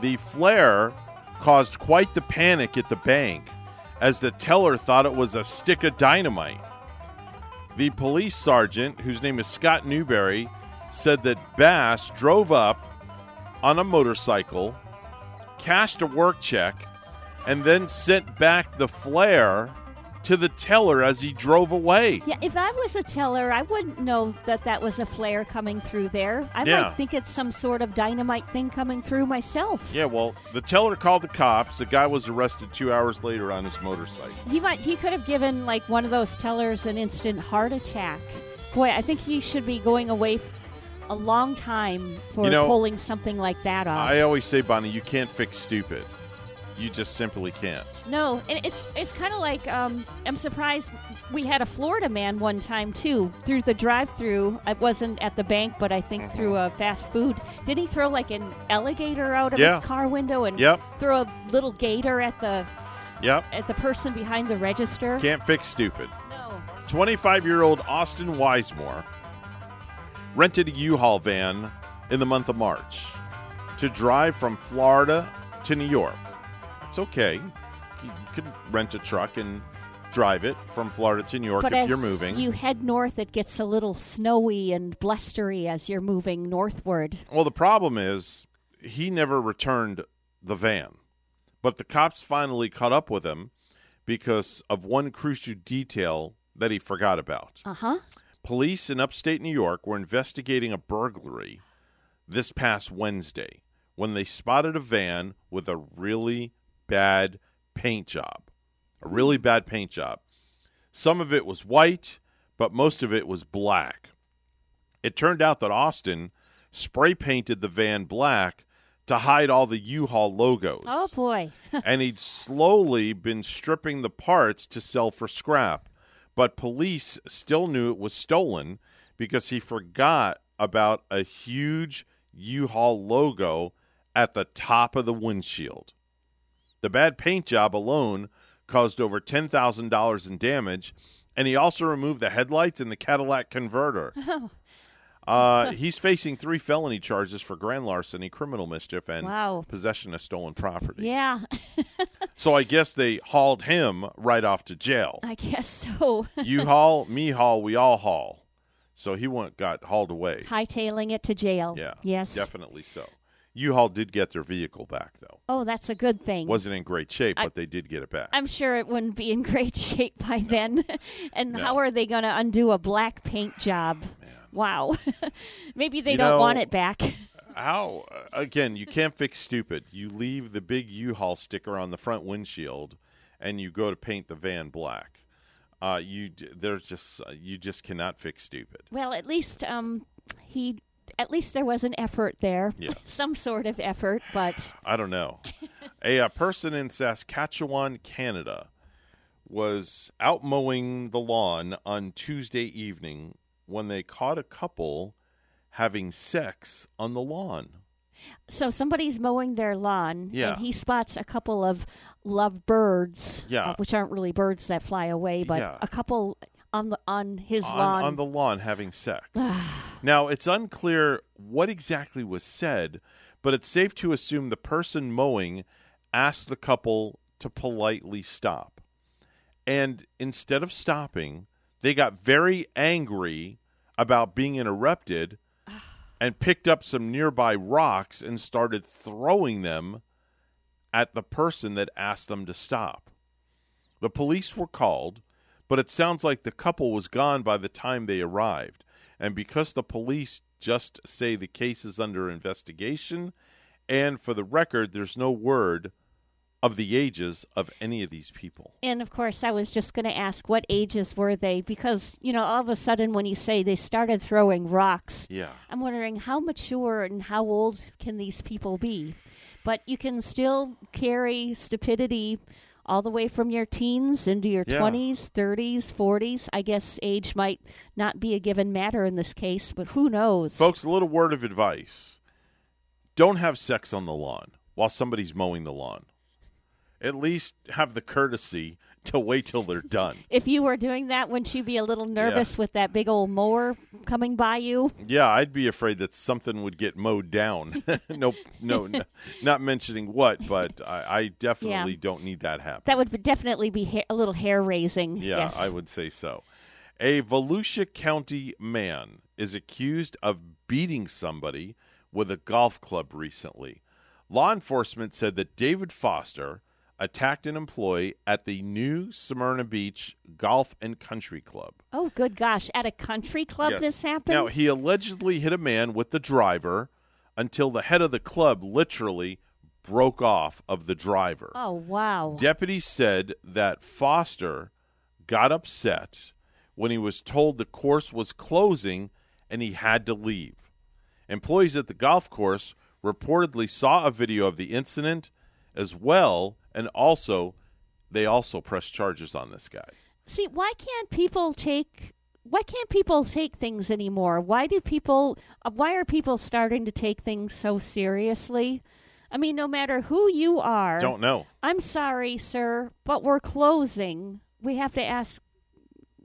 S2: The flare caused quite the panic at the bank as the teller thought it was a stick of dynamite. The police sergeant, whose name is Scott Newberry, said that Bass drove up on a motorcycle, cashed a work check, and then sent back the flare to the teller as he drove away.
S6: Yeah, if I was a teller, I wouldn't know that that was a flare coming through there. I
S2: Yeah.
S6: might think it's some sort of dynamite thing coming through myself.
S2: Yeah, well, the teller called the cops. The guy was arrested two hours later on his motorcycle.
S6: He might he could have given like one of those tellers an instant heart attack. Boy, I think he should be going away f- a long time for
S2: You know,
S6: pulling something like that off.
S2: I always say, Bonnie, you can't fix stupid. You just simply can't.
S6: No, and it's it's kind of like um, I'm surprised we had a Florida man one time too through the drive-through. I wasn't at the bank, but I think
S2: Mm-hmm.
S6: through a fast food. Did he throw like an alligator out of
S2: Yeah.
S6: his car window and
S2: Yep.
S6: throw a little gator at the
S2: Yep.
S6: at the person behind the register?
S2: Can't fix stupid.
S6: No.
S2: 25 year old Austin Wisemore rented a U Haul van in the month of March to drive from Florida to New York. It's okay. You could rent a truck and drive it from Florida to New York
S6: But
S2: if you're moving.
S6: you head north, it gets a little snowy and blustery as you're moving northward.
S2: Well, the problem is he never returned the van. But the cops finally caught up with him because of one crucial detail that he forgot about.
S6: Uh huh.
S2: Police in upstate New York were investigating a burglary this past Wednesday when they spotted a van with a really bad paint job. A really bad paint job. Some of it was white, but most of it was black. It turned out that Austin spray painted the van black to hide all the U-Haul logos.
S6: Oh boy.
S2: and he'd slowly been stripping the parts to sell for scrap. But police still knew it was stolen because he forgot about a huge U-Haul logo at the top of the windshield. The bad paint job alone caused over $10,000 in damage, and he also removed the headlights and the Cadillac converter.
S6: Oh.
S2: Uh, he's facing three felony charges for grand larceny, criminal mischief, and
S6: Wow.
S2: possession of stolen property.
S6: Yeah,
S2: So I guess they hauled him right off to jail.
S6: I guess so.
S2: you haul, me haul, we all haul. So he went got hauled away.
S6: Hightailing it to jail.
S2: Yeah,
S6: Yes.
S2: definitely so. U-Haul did get their vehicle back though.
S6: Oh, that's a good thing.
S2: Wasn't in great shape,
S6: I-
S2: but they did get it back.
S6: I'm sure it wouldn't be in great shape by then. and how are they going to undo a black paint job? Wow. Maybe they
S2: You
S6: don't want it back.
S2: How uh, again? You can't fix stupid. You leave the big U-Haul sticker on the front windshield, and you go to paint the van black. Uh, you there's just uh, you just cannot fix stupid.
S6: Well, at least um, he. At least there was an effort there,
S2: Yeah.
S6: some sort of effort. But
S2: I don't know. a, a person in Saskatchewan, Canada, was out mowing the lawn on Tuesday evening when they caught a couple having sex on the lawn.
S6: so somebody's mowing their lawn,
S2: Yeah.
S6: and he spots a couple of love birds,
S2: Yeah.
S6: uh, which aren't really birds that fly away, but
S2: Yeah.
S6: a couple on the on his
S2: on,
S6: lawn.
S2: on the lawn having sex. now, it's unclear what exactly was said, but it's safe to assume the person mowing asked the couple to politely stop. And instead of stopping, they got very angry about being interrupted and picked up some nearby rocks and started throwing them at the person that asked them to stop. The police were called, but it sounds like the couple was gone by the time they arrived. And because the police just say the case is under investigation, and for the record, there's no word of the ages of any of these people.
S6: And of course, I was just going to ask what ages were they? Because, you know, all of a sudden when you say they started throwing rocks,
S2: Yeah.
S6: I'm wondering how mature and how old can these people be? But you can still carry stupidity all the way from your teens into your
S2: Yeah.
S6: 20s, 30s, 40s. I guess age might not be a given matter in this case, but who knows?
S2: Folks, a little word of advice don't have sex on the lawn while somebody's mowing the lawn. At least have the courtesy to wait till they're done.
S6: If you were doing that, wouldn't you be a little nervous with that big old mower coming by you?
S2: Yeah, I'd be afraid that something would get mowed down. no, no, n- not mentioning what, but I, I definitely
S6: Yeah.
S2: don't need that happen.
S6: That would definitely be ha- a little hair raising.
S2: Yeah,
S6: yes.
S2: I would say so. A Volusia County man is accused of beating somebody with a golf club recently. Law enforcement said that David Foster, attacked an employee at the New Smyrna Beach Golf and Country Club.
S6: Oh, good gosh! At a country club,
S2: Yes.
S6: this happened.
S2: Now, he allegedly hit a man with the driver until the head of the club literally broke off of the driver.
S6: oh wow!
S2: Deputies said that Foster got upset when he was told the course was closing and he had to leave. Employees at the golf course reportedly saw a video of the incident as well, and also they also press charges on this guy.
S6: See, why can't people take? Why can't people take things anymore? Why do people? uh, Why are people starting to take things so seriously? I mean, no matter who you are,
S2: Don't know.
S6: I'm sorry, sir, but we're closing. We have to ask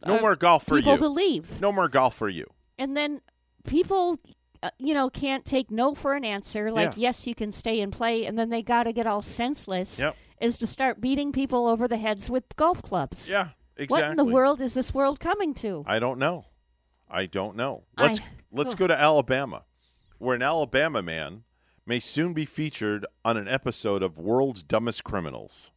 S2: No
S6: uh,
S2: more golf for
S6: people
S2: you.
S6: to leave,
S2: No more golf for you.
S6: and then people, uh, you know, can't take no for an answer. Like,
S2: Yeah.
S6: yes, you can stay and play, and then they got to get all senseless.
S2: Yep.
S6: Is to start beating people over the heads with golf clubs.
S2: Yeah, exactly.
S6: What in the world is this world coming to?
S2: I don't know. I don't know. Let's let's
S6: Ugh.
S2: go to Alabama, where an Alabama man may soon be featured on an episode of World's Dumbest Criminals.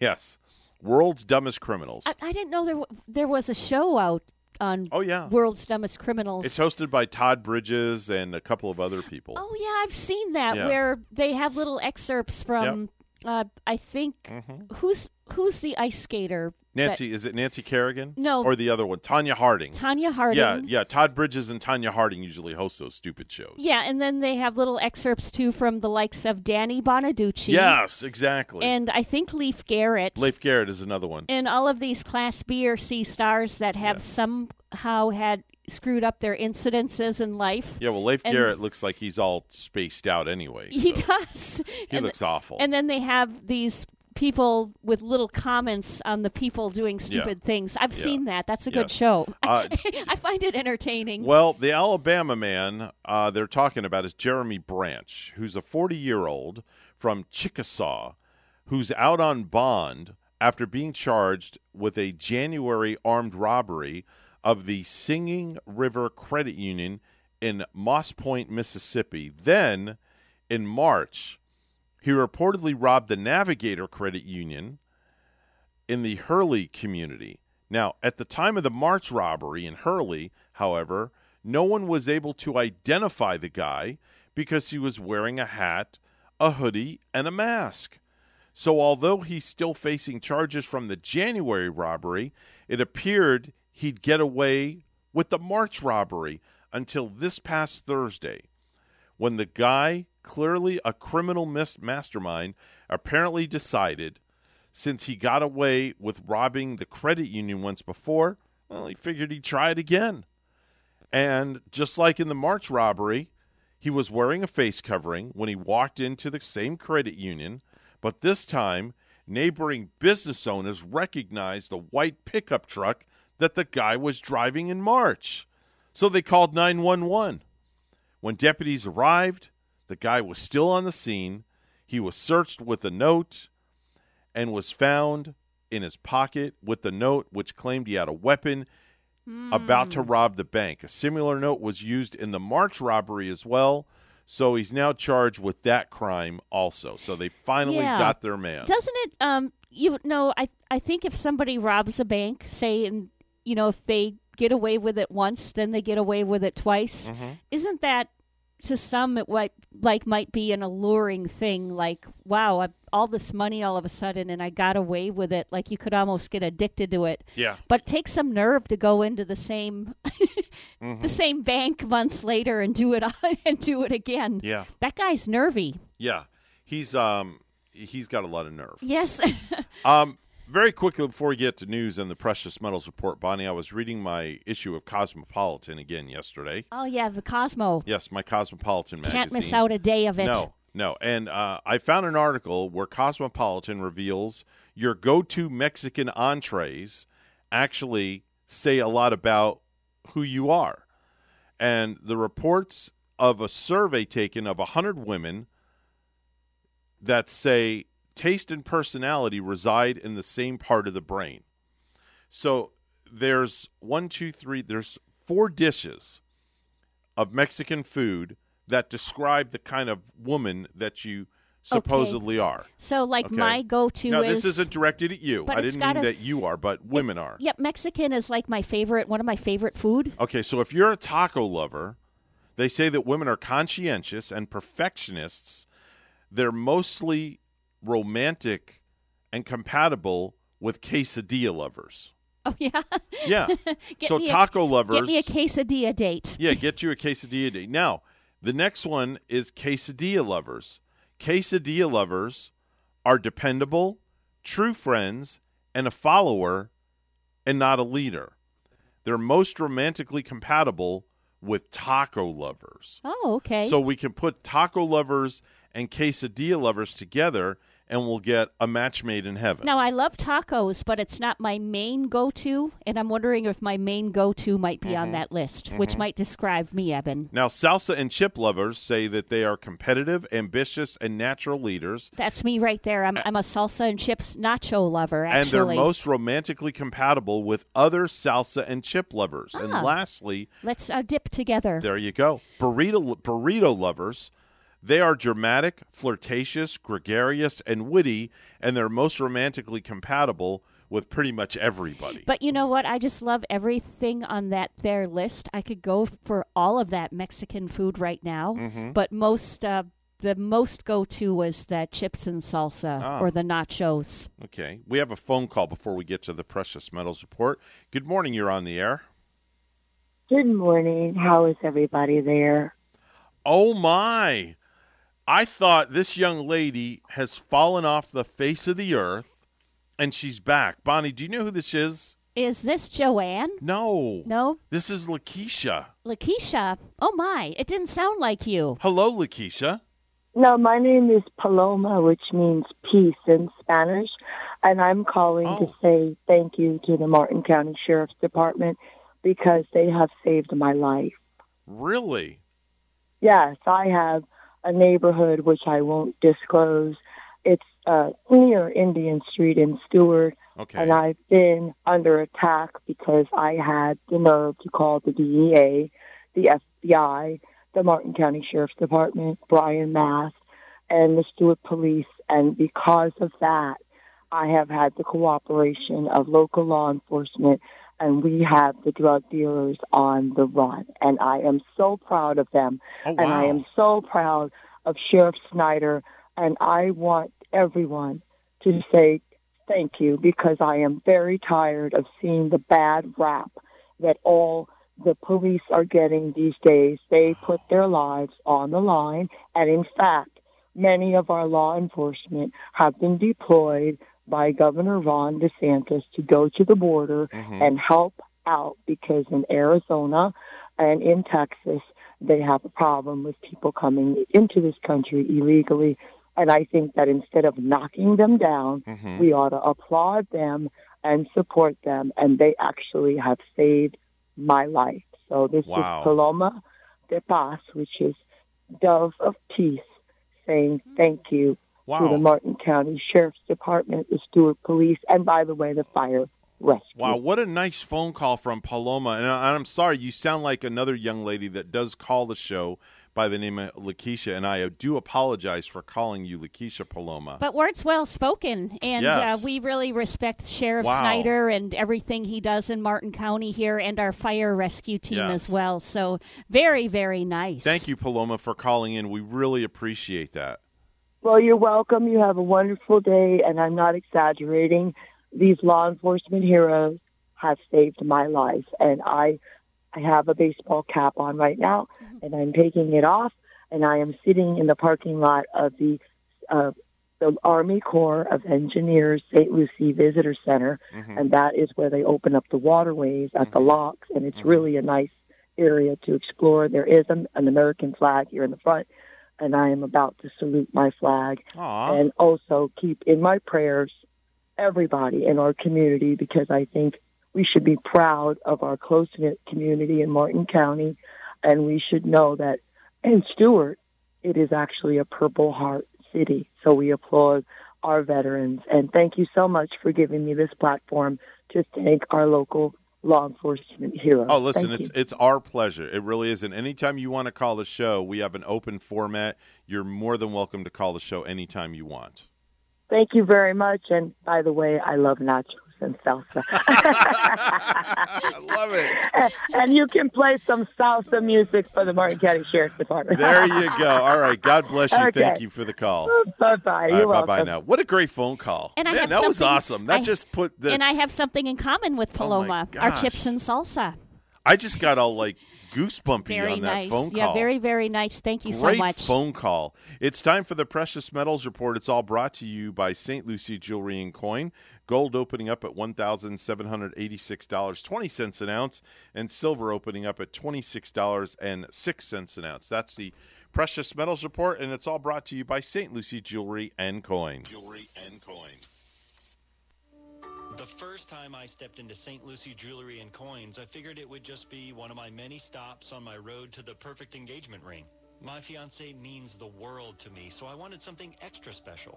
S2: Yes, World's Dumbest Criminals.
S6: I, I didn't know there w- there was a show out on
S2: Oh, yeah.
S6: World's Dumbest Criminals.
S2: It's hosted by Todd Bridges and a couple of other people.
S6: oh yeah, I've seen that
S2: Yeah.
S6: where they have little excerpts from. Uh, I think
S2: Mm-hmm.
S6: who's who's the ice skater?
S2: Nancy, is it Nancy Kerrigan?
S6: No.
S2: or the other one, Tonya Harding.
S6: Tonya Harding.
S2: Yeah, yeah. Todd Bridges and Tonya Harding usually host those stupid shows.
S6: Yeah, and then they have little excerpts too from the likes of Danny Bonaduce.
S2: Yes, exactly.
S6: And I think Leif Garrett.
S2: Leif Garrett is another one.
S6: and all of these Class B or C stars that have somehow had screwed up their incidences in life.
S2: Yeah, well, Leif
S6: And-
S2: Garrett looks like he's all spaced out anyway.
S6: He
S2: so
S6: does.
S2: He
S6: And
S2: looks awful.
S6: And then they have these people with little comments on the people doing stupid things. I've
S2: Yeah.
S6: seen that. That's a good show.
S2: Uh,
S6: I find it entertaining.
S2: Well, the Alabama man uh, they're talking about is Jeremy Branch, who's a 40 year old from Chickasaw who's out on bond after being charged with a January armed robbery of the Singing River Credit Union in Moss Point, Mississippi. Then, in March, he reportedly robbed the Navigator Credit Union in the Hurley community. Now, at the time of the March robbery in Hurley, however, no one was able to identify the guy because he was wearing a hat, a hoodie, and a mask. So, although he's still facing charges from the January robbery, it appeared he'd get away with the March robbery until this past Thursday when the guy, clearly a criminal mis- mastermind, apparently decided since he got away with robbing the credit union once before, well, he figured he'd try it again. And just like in the March robbery, he was wearing a face covering when he walked into the same credit union, but this time, neighboring business owners recognized the white pickup truck that the guy was driving in March. So they called 911. When deputies arrived, the guy was still on the scene. He was searched with a note and was found in his pocket with the note which claimed he had a weapon about to rob the bank. A similar note was used in the March robbery as well. So he's now charged with that crime also. So they finally
S6: Yeah.
S2: got their man.
S6: Doesn't it? Um, you know, I I think if somebody robs a bank, say, and you know, if they get away with it once, then they get away with it twice.
S2: Mhm.
S6: Isn't that to some it might like might be an alluring thing? Like, wow, I, all this money all of a sudden, and I got away with it. Like you could almost get addicted to it.
S2: Yeah.
S6: But it takes some nerve to go into the same
S2: Mhm.
S6: the same bank months later and do it and do it again.
S2: Yeah.
S6: That guy's nervy.
S2: Yeah. He's um he's got a lot of nerve.
S6: Yes.
S2: Um, very quickly before we get to news and the precious metals report, Bonnie, I was reading my issue of Cosmopolitan again yesterday.
S6: oh yeah, the Cosmo.
S2: Yes, my Cosmopolitan magazine.
S6: Can't miss out a day of it.
S2: No, no. And uh, I found an article where Cosmopolitan reveals your go-to Mexican entrees actually say a lot about who you are. And the reports of a survey taken of 100 women that say taste and personality reside in the same part of the brain. So there's one, two, three, there's four dishes of Mexican food that describe the kind of woman that you supposedly are.
S6: So, like
S2: Okay.
S6: my go-to
S2: Now,
S6: is
S2: this isn't directed at you. I didn't mean
S6: gotta-
S2: that you are, but women are.
S6: Yep, Mexican is like my favorite. One of my favorite food.
S2: Okay, so if you're a taco lover, they say that women are conscientious and perfectionists. They're mostly romantic and compatible with quesadilla lovers.
S6: Oh yeah.
S2: Yeah. So
S6: me a-
S2: taco lovers.
S6: Get me a quesadilla date.
S2: Yeah, get you a quesadilla date. Now, the next one is quesadilla lovers. Quesadilla lovers are dependable, true friends, and a follower, and not a leader. They're most romantically compatible with taco lovers.
S6: Oh, okay.
S2: So we can put taco lovers and quesadilla lovers together, and we'll get a match made in heaven.
S6: Now I love tacos, but it's not my main go-to, and I'm wondering if my main go-to might be on
S2: Mhm.
S6: that list, which
S2: Mhm.
S6: might describe me, Evan.
S2: Now, salsa and chip lovers say that they are competitive, ambitious, and natural leaders.
S6: That's me right there. I'm, I'm a salsa and chips nacho lover. Actually,
S2: and they're most romantically compatible with other salsa and chip lovers. And
S6: Ah.
S2: lastly,
S6: let's uh, dip together.
S2: there you go. Burrito burrito lovers. They are dramatic, flirtatious, gregarious, and witty, and they're most romantically compatible with pretty much everybody.
S6: But you know what? I just love everything on that their list. I could go for all of that Mexican food right now,
S2: Mhm.
S6: but most uh, the most go to was the chips and salsa
S2: Ah.
S6: or the nachos.
S2: Okay. We have a phone call before we get to the precious metals report. Good morning. You're on the air.
S75: Good morning. How is everybody there?
S2: Oh my. I thought this young lady has fallen off the face of the earth and she's back. Bonnie, do you know who this is?
S6: Is this Joanne?
S2: No.
S6: No,
S2: This is Lakeisha.
S6: Lakeisha. Oh my! It didn't sound like you.
S2: Hello, Lakeisha.
S75: No, my name is Paloma, which means peace in Spanish, and I'm calling to oh. say thank you to the Martin County Sheriff's Department because they have saved my life.
S2: Really?
S75: Yes, I have a neighborhood which I won't disclose. It's uh, near Indian Street in Stuart,
S2: Okay.
S75: and I've been under attack because I had the nerve to call the DEA, the FBI, the Martin County Sheriff's Department, Brian Mast, and the Stuart Police, and because of that, I have had the cooperation of local law enforcement, and we have the drug dealers on the run. And I am so proud of them,
S2: Oh,
S75: and I am so proud of Sheriff Snyder, and I want everyone to say thank you because I am very tired of seeing the bad rap that all the police are getting these days. They put their lives on the line, and in fact, many of our law enforcement have been deployed by Governor Ron DeSantis to go to the border
S2: Mm-hmm.
S75: and help out because in Arizona and in Texas, they have a problem with people coming into this country illegally. And I think that instead of knocking them down,
S2: Mhm.
S75: we ought to applaud them and support them. And they actually have saved my life. So this
S2: Wow.
S75: is Paloma de Paz, which is Dove of Peace, saying thank you to
S2: Wow.
S75: the Martin County Sheriff's Department, the Stuart Police, and by the way, the fire rescue.
S2: Wow, what a nice phone call from Paloma. And I- I'm sorry, you sound like another young lady that does call the show by the name of Lakeisha, and I do apologize for calling you Lakeisha Paloma.
S6: But words well spoken, and
S2: Yes.
S6: uh, we really respect Sheriff
S2: Wow.
S6: Snyder and everything he does in Martin County here, and our fire rescue team
S2: Yes.
S6: as well. So very, very nice.
S2: Thank you, Paloma, for calling in. We really appreciate that.
S75: Well, you're welcome. You have a wonderful day, and I'm not exaggerating. These law enforcement heroes have saved my life, and I, I have a baseball cap on right now, mm-hmm. and I'm taking it off, and I am sitting in the parking lot of the, uh, the Army Corps of Engineers St. Lucie Visitor Center, mm-hmm. and that is where they open up the waterways at the mm-hmm. locks, and it's really a nice area to explore. There is an, an American flag here in the front, and I am about to salute my flag.
S2: Aw.
S75: And also keep in my prayers everybody in our community because I think we should be proud of our close knit community in Martin County, and we should know that in Stuart, it is actually a Purple Heart city. So we applaud our veterans, and thank you so much for giving me this platform to thank our local law enforcement hero.
S2: Oh, listen,
S75: Thank
S2: it's
S75: you.
S2: it's our pleasure. It really is. And anytime you want to call the show, we have an open format. You're more than welcome to call the show anytime you want.
S75: Thank you very much. And by the way, I love nachos and salsa.
S2: I love it.
S75: and you can play some salsa music for the Martin County Sheriff's Department.
S2: There you go. All right. God bless you.
S75: Okay.
S2: Thank you for the call.
S75: bye bye. You're
S2: bye bye now. What a great phone call.
S6: And I
S2: Man,
S6: have
S2: that was awesome. That
S6: I-
S2: just put the.
S6: and I have something in common with oh Paloma. Our chips and salsa.
S2: I just got all like goosebumpy
S6: Very
S2: on that
S6: nice.
S2: phone call.
S6: Yeah, very very nice. Thank you
S2: Great
S6: so much.
S2: phone call. It's time for the Precious Metals Report. It's all brought to you by St. Lucie Jewelry and Coin. Gold opening up at $1,786.20 an ounce, and silver opening up at $26.06 an ounce. That's the Precious Metals Report, and it's all brought to you by St. Lucie Jewelry and Coin.
S76: Jewelry and coin.
S50: The first time I stepped into St. Lucie Jewelry and Coins, I figured it would just be one of my many stops on my road to the perfect engagement ring. My fiance means the world to me, so I wanted something extra special.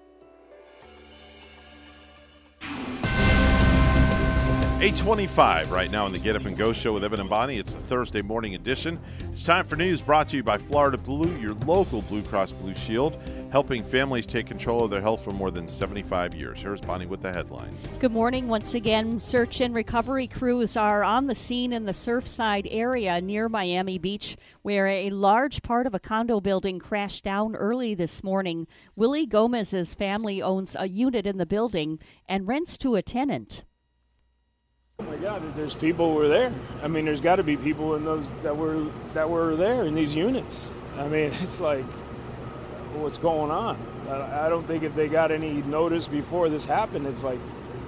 S2: 825 right now on the Get Up and Go show with Evan and Bonnie. It's a Thursday morning edition. It's time for news brought to you by Florida Blue, your local Blue Cross Blue Shield, helping families take control of their health for more than 75 years. Here's Bonnie with the headlines.
S6: Good morning once again. Search and recovery crews are on the scene in the Surfside area near Miami Beach, where a large part of a condo building crashed down early this morning. Willie Gomez's family owns a unit in the building and rents to a tenant.
S77: Oh my God! There's people were there. I mean, there's got to be people in those that were that were there in these units. I mean, it's like, what's going on? I don't think if they got any notice before this happened, it's like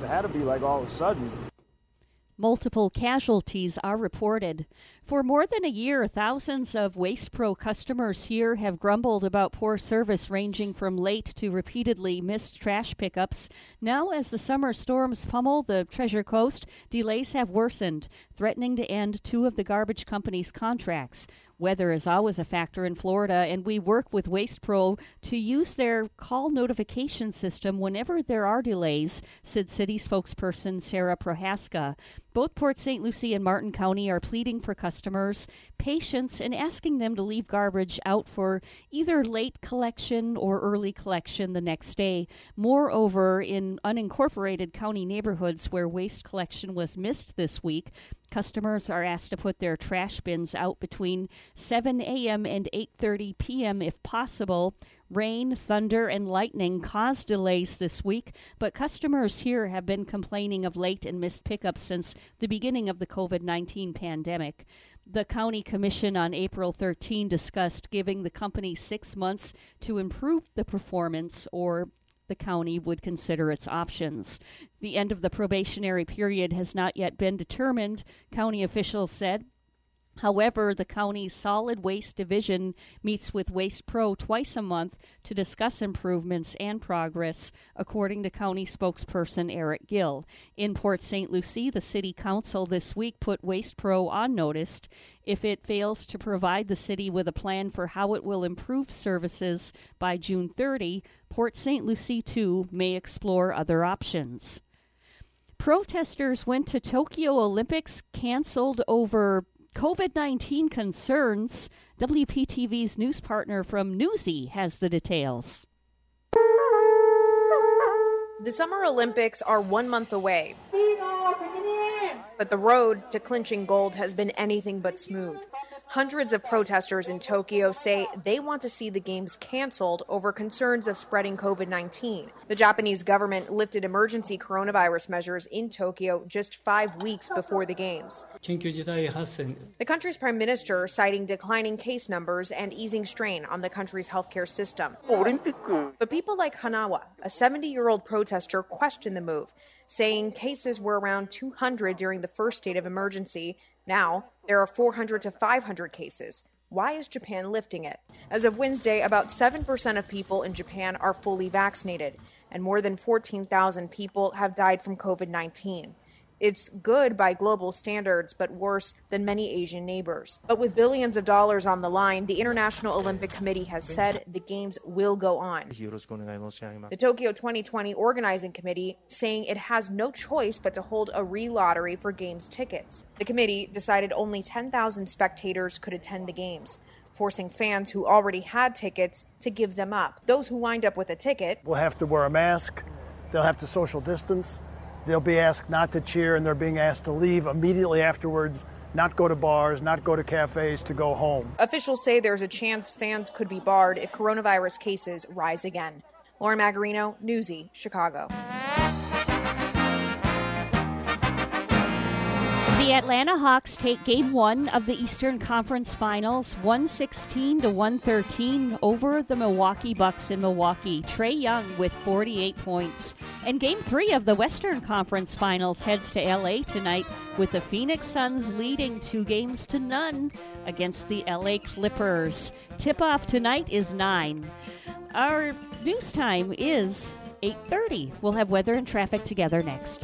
S77: it had to be like all of a sudden.
S6: Multiple casualties are reported. For more than a year, thousands of Waste Pro customers here have grumbled about poor service ranging from late to repeatedly missed trash pickups. Now, as the summer storms pummel the Treasure Coast, delays have worsened, threatening to end two of the garbage company's contracts. Weather is always a factor in Florida, and we work with Waste Pro to use their call notification system whenever there are delays, said city spokesperson Sarah Prohaska. Both Port St. Lucie and Martin County are pleading for customers patience and asking them to leave garbage out for either late collection or early collection the next day. Moreover, in unincorporated county neighborhoods where waste collection was missed this week, customers are asked to put their trash bins out between 7 a.m. and 8:30 p.m. if possible. Rain, thunder, and lightning caused delays this week, but customers here have been complaining of late and missed pickups since the beginning of the COVID 19 pandemic. The County Commission on April 13 discussed giving the company six months to improve the performance or the county would consider its options. The end of the probationary period has not yet been determined, county officials said. However, the county's solid waste division meets with Waste Pro twice a month to discuss improvements and progress, according to county spokesperson Eric Gill. In Port St. Lucie, the city council this week put Waste Pro on notice if it fails to provide the city with a plan for how it will improve services by June 30. Port St. Lucie, too, may explore other options. Protesters went to Tokyo Olympics canceled over COVID 19 concerns. WPTV's news partner from Newsy has the details.
S78: The Summer Olympics are one month away, but the road to clinching gold has been anything but smooth.
S12: Hundreds of protesters in Tokyo say they want to see the games canceled over concerns of spreading COVID 19. The Japanese government lifted emergency coronavirus measures in Tokyo just five weeks before the games. The country's prime minister citing declining case numbers and easing strain on the country's healthcare system. But people like Hanawa, a 70 year old protester, questioned the move, saying cases were around 200 during the first state of emergency. Now, there are 400 to 500 cases. Why is Japan lifting it? As of Wednesday, about 7% of people in Japan are fully vaccinated, and more than 14,000 people have died from COVID 19. It's good by global standards, but worse than many Asian neighbors. But with billions of dollars on the line, the International Olympic Committee has said the Games will go on. The Tokyo 2020 Organizing Committee saying it has no choice but to hold a re lottery for Games tickets. The committee decided only 10,000 spectators could attend the Games. Forcing fans who already had tickets to give them up. Those who wind up with a ticket
S55: will have to wear a mask, they'll have to social distance, They'll be asked not to cheer and they're being asked to leave immediately afterwards, not go to bars, not go to cafes, to go home.
S12: Officials say there's a chance fans could be barred if coronavirus cases rise again. Lauren Magarino, Newsy, Chicago.
S6: The Atlanta Hawks take game one of the Eastern Conference Finals 116 to 113 over the Milwaukee Bucks in Milwaukee. Trae Young with 48 points. And game three of the Western Conference Finals heads to LA tonight with the Phoenix Suns leading two games to none against the LA Clippers. Tip off tonight is 9. Our news time is 8:30. We'll have weather and traffic together next.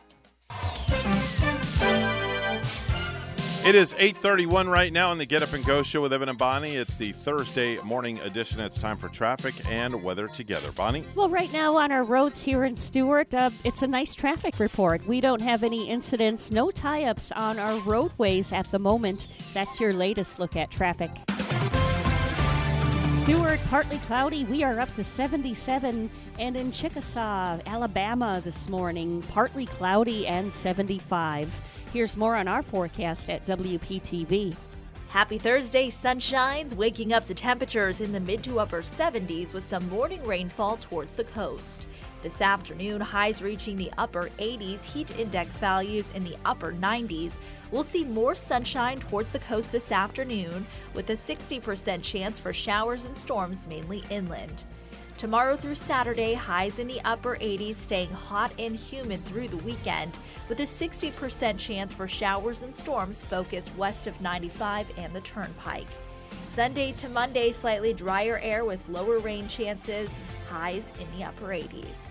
S2: It is 8:31 right now on the Get Up and Go show with Evan and Bonnie. It's the Thursday morning edition. It's time for traffic and weather together. Bonnie?
S6: Well, right now on our roads here in Stuart, uh, it's a nice traffic report. We don't have any incidents, no tie-ups on our roadways at the moment. That's your latest look at traffic. Stuart, partly cloudy. We are up to 77. And in Chickasaw, Alabama this morning, partly cloudy and 75. Here's more on our forecast at WPTV.
S14: Happy Thursday, sunshines, waking up to temperatures in the mid to upper 70s with some morning rainfall towards the coast. This afternoon, highs reaching the upper 80s, heat index values in the upper 90s. We'll see more sunshine towards the coast this afternoon, with a 60% chance for showers and storms mainly inland. Tomorrow through Saturday, highs in the upper 80s, staying hot and humid through the weekend, with a 60% chance for showers and storms focused west of 95 and the Turnpike. Sunday to Monday, slightly drier air with lower rain chances, highs in the upper 80s.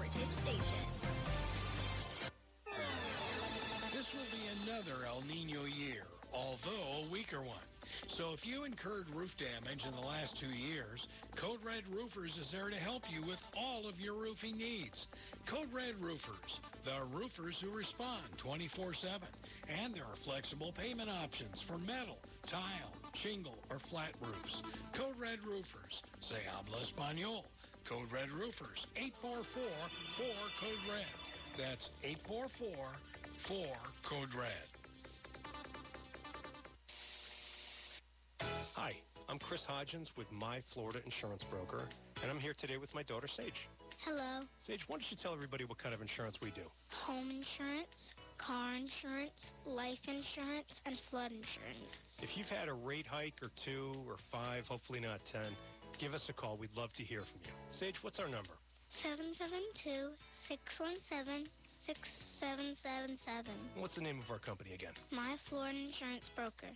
S79: You incurred roof damage in the last two years, Code Red Roofers is there to help you with all of your roofing needs. Code Red Roofers, the roofers who respond 24-7. And there are flexible payment options for metal, tile, shingle, or flat roofs. Code Red Roofers. Se habla español. Code Red Roofers. 844-4-CODE-RED. That's 844-4-CODE-RED.
S50: I'm Chris Hodgins with My Florida Insurance Broker, and I'm here today with my daughter, Sage.
S80: Hello.
S50: Sage, why don't you tell everybody what kind of insurance we do?
S80: Home insurance, car insurance, life insurance, and flood insurance.
S50: If you've had a rate hike or two or five, hopefully not ten, give us a call. We'd love to hear from you. Sage, what's our number?
S80: 772 617 6777.
S50: What's the name of our company again?
S80: My Florida Insurance Broker.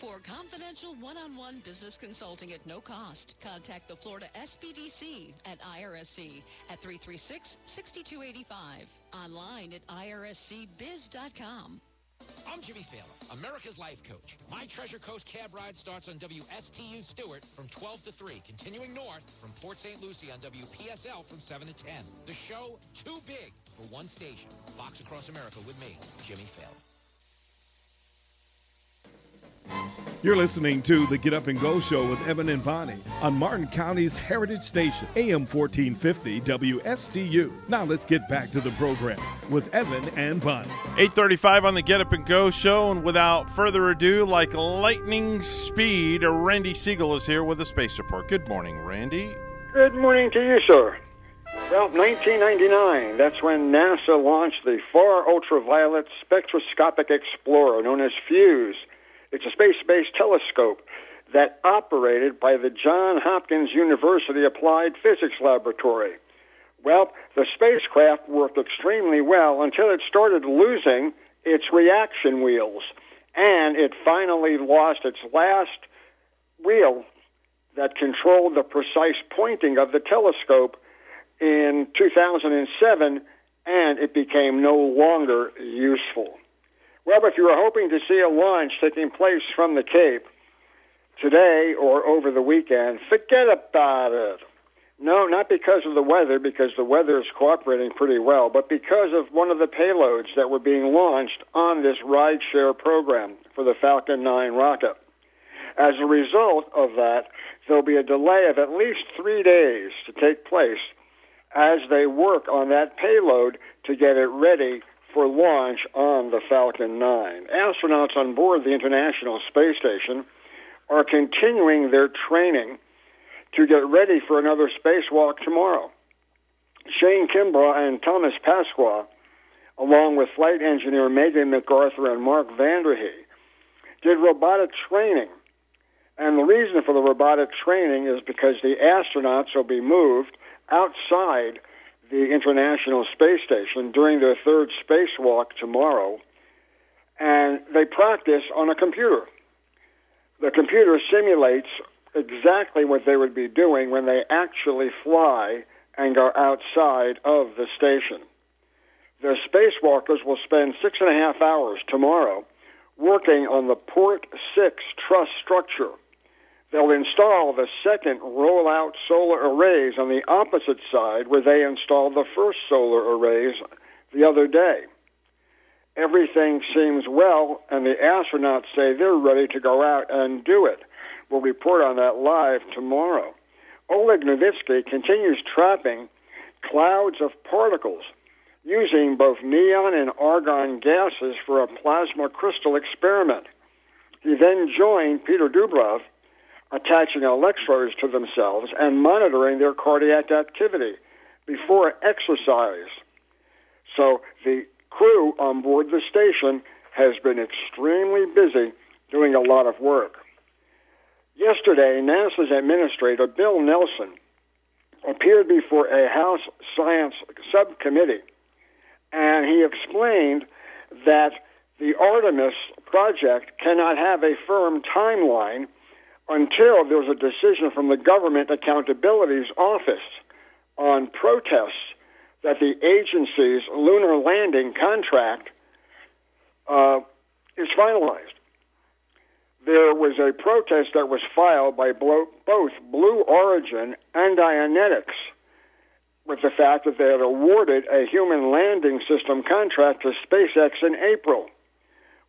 S81: For confidential one-on-one business consulting at no cost, contact the Florida SBDC at IRSC at 336-6285. Online at irscbiz.com.
S82: I'm Jimmy Failla, America's Life Coach. My Treasure Coast cab ride starts on WSTU Stuart from 12 to 3, continuing north from Port St. Lucie on WPSL from 7 to 10. The show, too big for one station. Fox Across America with me, Jimmy Failla.
S17: You're listening to the Get Up and Go Show with Evan and Bonnie on Martin County's Heritage Station, AM 1450 WSTU. Now let's get back to the program with Evan and Bonnie.
S2: 835 on the Get Up and Go Show, and without further ado, like lightning speed, uh, Randy Segal is here with a space report. Good morning, Randy.
S83: Good morning to you, sir. Well, 1999, that's when NASA launched the Far Ultraviolet Spectroscopic Explorer, known as FUSE. It's a space-based telescope that operated by the Johns Hopkins University Applied Physics Laboratory. Well, the spacecraft worked extremely well until it started losing its reaction wheels, and it finally lost its last wheel that controlled the precise pointing of the telescope in 2007, and it became no longer useful. Well, if you were hoping to see a launch taking place from the Cape today or over the weekend, forget about it. No, not because of the weather, because the weather is cooperating pretty well, but because of one of the payloads that were being launched on this rideshare program for the Falcon 9 rocket. As a result of that, there'll be a delay of at least three days to take place as they work on that payload to get it ready for launch on the Falcon 9. Astronauts on board the International Space Station are continuing their training to get ready for another spacewalk tomorrow. Shane Kimbrough and Thomas Pesquet, along with flight engineer Megan McArthur and Mark Vande Hei, did robotic training. And the reason for the robotic training is because the astronauts will be moved outside the International Space Station during their third spacewalk tomorrow, and they practice on a computer. The computer simulates exactly what they would be doing when they actually fly and go outside of the station. The spacewalkers will spend six and a half hours tomorrow working on the Port 6 truss structure. They'll install the second rollout solar arrays on the opposite side where they installed the first solar arrays the other day. Everything seems well, and the astronauts say they're ready to go out and do it. We'll report on that live tomorrow. Oleg Novitsky continues trapping clouds of particles using both neon and argon gases for a plasma crystal experiment. He then joined Peter Dubrov attaching electrodes to themselves and monitoring their cardiac activity before exercise. So the crew on board the station has been extremely busy doing a lot of work. Yesterday, NASA's administrator, Bill Nelson, appeared before a House Science Subcommittee, and he explained that the Artemis project cannot have a firm timeline until there was a decision from the Government Accountability's Office on protests that the agency's lunar landing contract uh, is finalized. there was a protest that was filed by both Blue Origin and Dynetics with the fact that they had awarded a human landing system contract to SpaceX in April.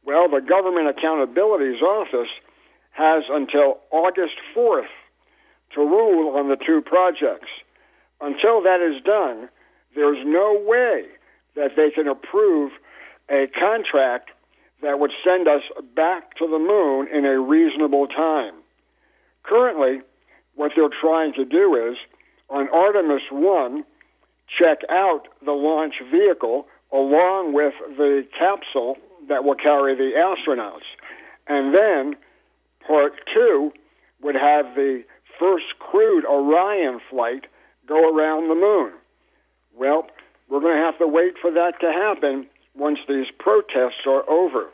S83: Well, the Government Accountability's Office has until August 4th to rule on the two projects. Until that is done, there's no way that they can approve a contract that would send us back to the moon in a reasonable time. Currently, what they're trying to do is on Artemis 1, check out the launch vehicle along with the capsule that will carry the astronauts. And then part two would have the first crewed Orion flight go around the moon. Well, we're going to have to wait for that to happen once these protests are over.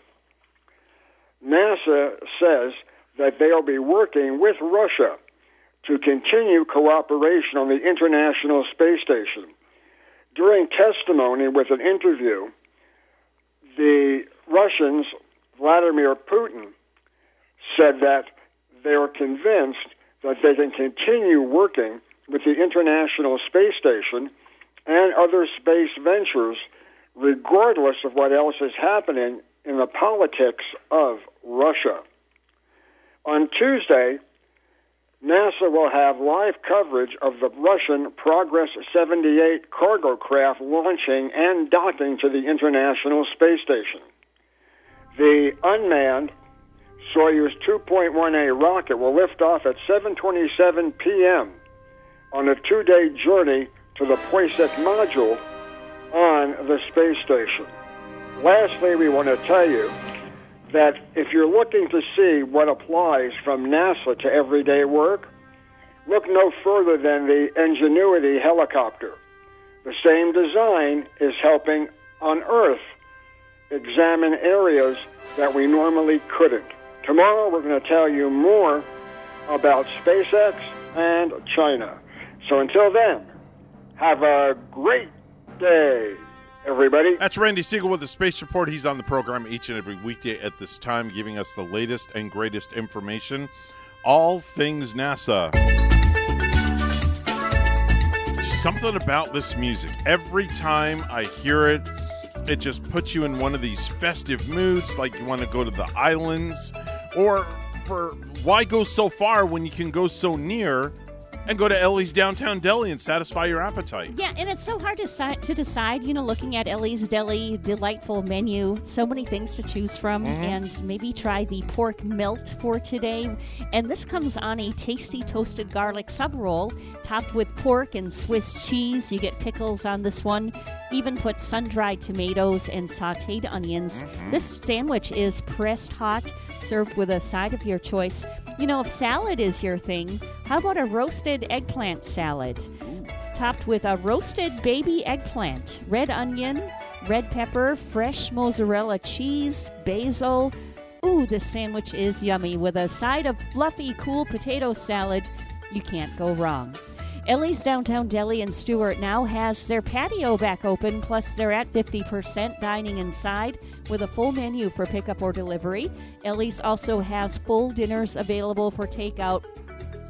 S83: NASA says that they'll be working with Russia to continue cooperation on the International Space Station. During testimony with an interview, the Russians, Vladimir Putin, said that they are convinced that they can continue working with the International Space Station and other space ventures regardless of what else is happening in the politics of Russia. On Tuesday, NASA will have live coverage of the Russian Progress 78 cargo craft launching and docking to the International Space Station. The unmanned Soyuz 2.1A rocket will lift off at 7:27 p.m. on a two-day journey to the Poisk module on the space station. Lastly, we want to tell you that if you're looking to see what applies from NASA to everyday work, look no further than the Ingenuity helicopter. The same design is helping on Earth examine areas that we normally couldn't. Tomorrow we're going to tell you more about SpaceX and China. So until then, have a great day, everybody.
S2: That's Randy Segal with the Space Report. He's on the program each and every weekday at this time, giving us the latest and greatest information, all things NASA. Something about this music. Every time I hear it, it just puts you in one of these festive moods, like you want to go to the islands, or for why go so far when you can go so near and go to Ellie's Downtown Deli and satisfy your appetite.
S6: Yeah, and it's so hard to, si- to decide, you know, looking at Ellie's Deli, delightful menu, so many things to choose from,
S2: Mhm.
S6: and maybe try the pork melt for today. And this comes on a tasty toasted garlic sub roll, topped with pork and Swiss cheese. You get pickles on this one. Even put sun dried tomatoes and sauteed onions. This sandwich is pressed hot, served with a side of your choice. You know, if salad is your thing, how about a roasted eggplant salad? Topped with a roasted baby eggplant, red onion, red pepper, fresh mozzarella cheese, basil. Ooh, this sandwich is yummy with a side of fluffy, cool potato salad. You can't go wrong. Ellie's Downtown Deli in Stuart now has their patio back open, plus they're at 50% dining inside with a full menu for pickup or delivery. Ellie's also has full dinners available for takeout,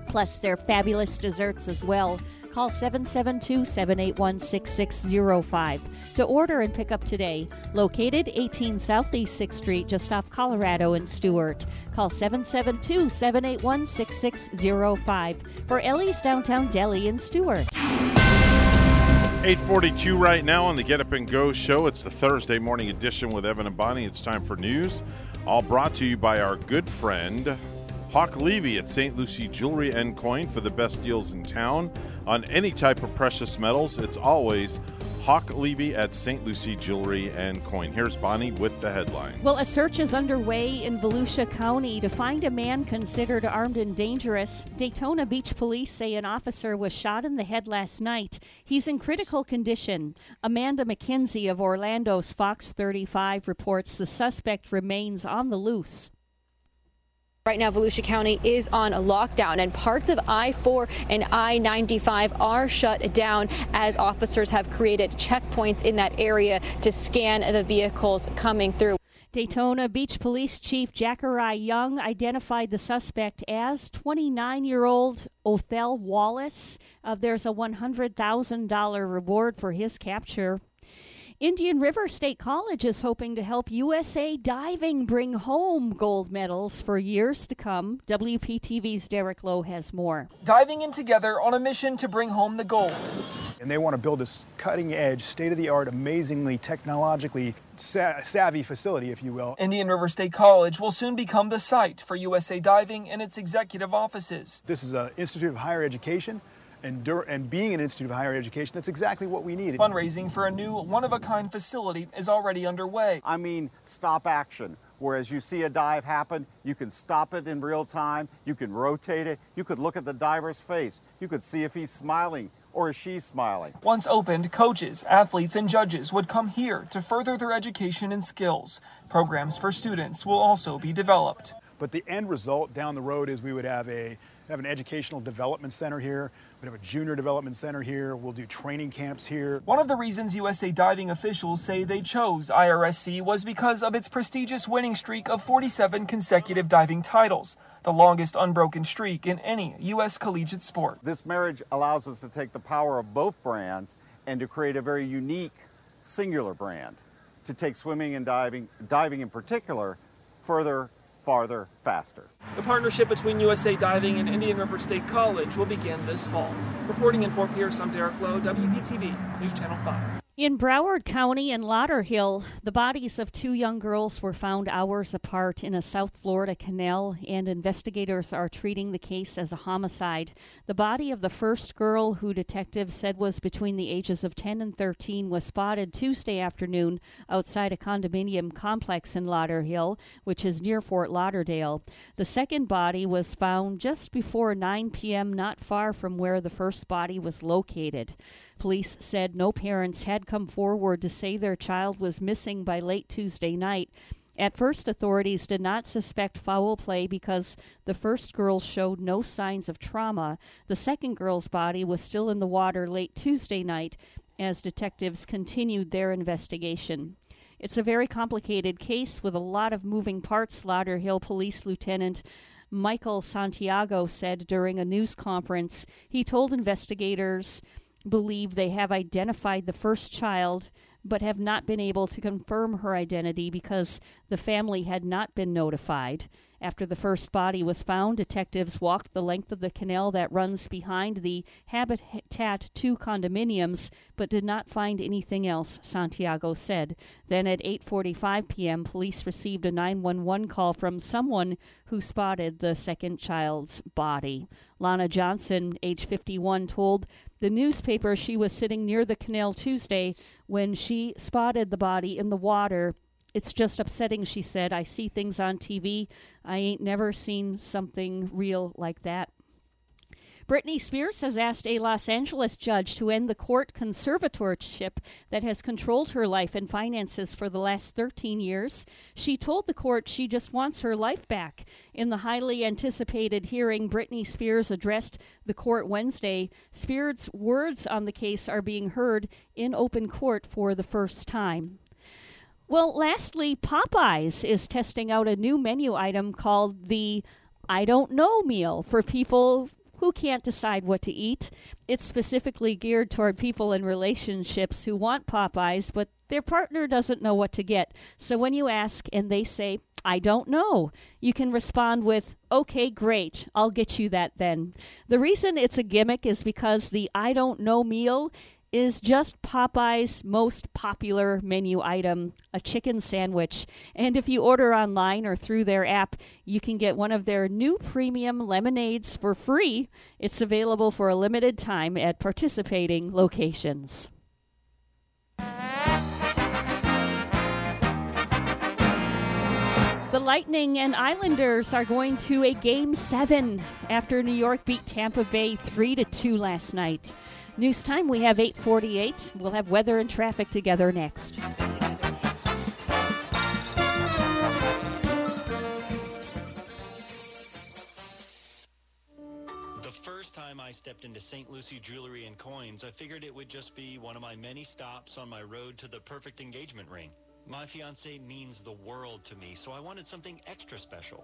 S6: plus their fabulous desserts as well. Call 772 781 6605 to order and pick up today. Located 18 Southeast 6th Street, just off Colorado in Stuart. Call 772 781 6605 for Ellie's Downtown Deli in Stuart.
S2: 842 right now on the Get Up and Go show. It's the Thursday morning edition with Evan and Bonnie. It's time for news. All brought to you by our good friend Hawk Levy at St. Lucie Jewelry and Coin for the best deals in town on any type of precious metals. It's always Hawk Levy at St. Lucie Jewelry and Coin. Here's Bonnie with the headlines.
S6: Well, a search is underway in Volusia County to find a man considered armed and dangerous. Daytona Beach police say an officer was shot in the head last night. He's in critical condition. Amanda McKenzie of Orlando's Fox 35 reports the suspect remains on the loose.
S84: Right now, Volusia County is on lockdown, and parts of I 4 and I 95 are shut down as officers have created checkpoints in that area to scan the vehicles coming through.
S6: Daytona Beach Police Chief Jakari Young identified the suspect as 29 year old Othal Wallace. Uh, there's a $100,000 reward for his capture. Indian River State College is hoping to help USA Diving bring home gold medals for years to come. WPTV's Derek Lowe has more.
S9: Diving in together on a mission to bring home the gold.
S55: And they want to build this cutting edge, state of the art, amazingly technologically sa- savvy facility, if you will.
S9: Indian River State College will soon become the site for USA Diving and its executive offices.
S55: This is an Institute of Higher Education and, and being an institute of higher education, that's exactly what we need.
S9: Fundraising for a new one of a kind facility is already underway.
S56: I mean, stop action. Whereas you see a dive happen, you can stop it in real time, you can rotate it, you could look at the diver's face, you could see if he's smiling or is she smiling.
S9: Once opened, coaches, athletes, and judges would come here to further their education and skills. Programs for students will also be developed.
S55: But the end result down the road is we would have a have an educational development center here. We have a junior development center here. We'll do training camps here.
S9: One of the reasons USA diving officials say they chose IRSC was because of its prestigious winning streak of 47 consecutive diving titles, the longest unbroken streak in any U.S. collegiate sport.
S56: This marriage allows us to take the power of both brands and to create a very unique, singular brand to take swimming and diving, diving in particular, further farther, faster.
S9: The partnership between USA Diving and Indian River State College will begin this fall. Reporting in Fort Pierce, I'm Derek Lowe, WPTV, News Channel 5.
S6: In Broward County and Lauderhill, the bodies of two young girls were found hours apart in a South Florida canal, and investigators are treating the case as a homicide. The body of the first girl, who detectives said was between the ages of 10 and 13, was spotted Tuesday afternoon outside a condominium complex in Lauderhill, which is near Fort Lauderdale. The second body was found just before 9 p.m., not far from where the first body was located. Police said no parents had come forward to say their child was missing by late Tuesday night. At first, authorities did not suspect foul play because the first girl showed no signs of trauma. The second girl's body was still in the water late Tuesday night as detectives continued their investigation. It's a very complicated case with a lot of moving parts, Lauderhill Police Lieutenant Michael Santiago said during a news conference. He told investigators believe they have identified the first child but have not been able to confirm her identity because the family had not been notified. After the first body was found, detectives walked the length of the canal that runs behind the Habitat 2 condominiums but did not find anything else, Santiago said. Then at 8:45 p.m., police received a 911 call from someone who spotted the second child's body. Lana Johnson, age 51, told the newspaper she was sitting near the canal Tuesday when she spotted the body in the water it's just upsetting, she said. I see things on TV. I ain't never seen something real like that. Britney Spears has asked a Los Angeles judge to end the court conservatorship that has controlled her life and finances for the last 13 years. She told the court she just wants her life back. In the highly anticipated hearing Britney Spears addressed the court Wednesday, Spears' words on the case are being heard in open court for the first time. Well, lastly, Popeyes is testing out a new menu item called the I Don't Know meal for people who can't decide what to eat. It's specifically geared toward people in relationships who want Popeyes, but their partner doesn't know what to get. So when you ask and they say, I don't know, you can respond with, Okay, great, I'll get you that then. The reason it's a gimmick is because the I don't know meal is just Popeye's most popular menu item, a chicken sandwich. And if you order online or through their app, you can get one of their new premium lemonades for free. It's available for a limited time at participating locations. The Lightning and Islanders are going to a game 7 after New York beat Tampa Bay 3 to 2 last night. News time, we have 848. We'll have weather and traffic together next.
S85: The first time I stepped into St. Lucie Jewelry and Coins, I figured it would just be one of my many stops on my road to the perfect engagement ring.
S33: My fiance means the world to me, so I wanted something extra special.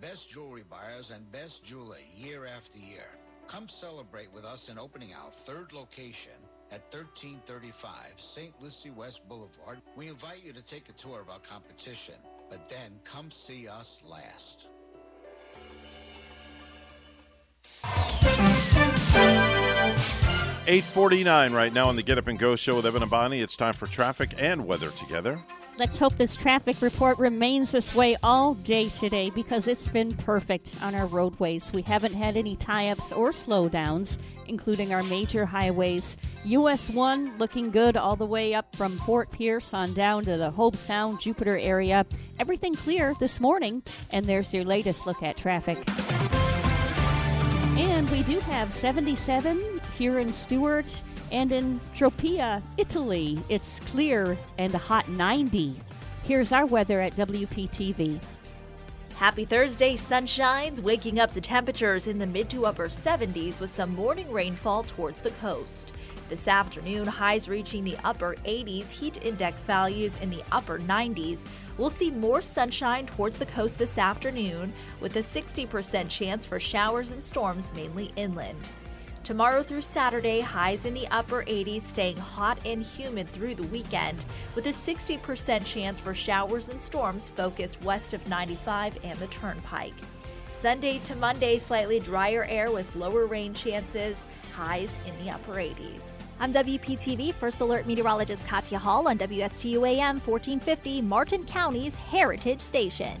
S23: best jewelry buyers, and best jeweler year after year. Come celebrate with us in opening our third location at 1335 St. Lucie West Boulevard. We invite you to take a tour of our competition, but then come see us last.
S2: 849 right now on the Get Up and Go show with Evan and Bonnie. It's time for traffic and weather together.
S6: Let's hope this traffic report remains this way all day today because it's been perfect on our roadways. We haven't had any tie ups or slowdowns, including our major highways. US 1 looking good all the way up from Fort Pierce on down to the Hobe Sound, Jupiter area. Everything clear this morning, and there's your latest look at traffic. And we do have 77 here in Stuart and in Tropea, Italy. It's clear and a hot 90. Here's our weather at WPTV.
S14: Happy Thursday, sunshines, waking up to temperatures in the mid to upper 70s with some morning rainfall towards the coast. This afternoon, highs reaching the upper 80s, heat index values in the upper 90s. We'll see more sunshine towards the coast this afternoon, with a 60% chance for showers and storms mainly inland. Tomorrow through Saturday, highs in the upper 80s, staying hot and humid through the weekend, with a 60% chance for showers and storms focused west of 95 and the Turnpike. Sunday to Monday, slightly drier air with lower rain chances, highs in the upper 80s.
S15: I'm WPTV First Alert Meteorologist Katya Hall on WSTU AM 1450, Martin County's Heritage Station.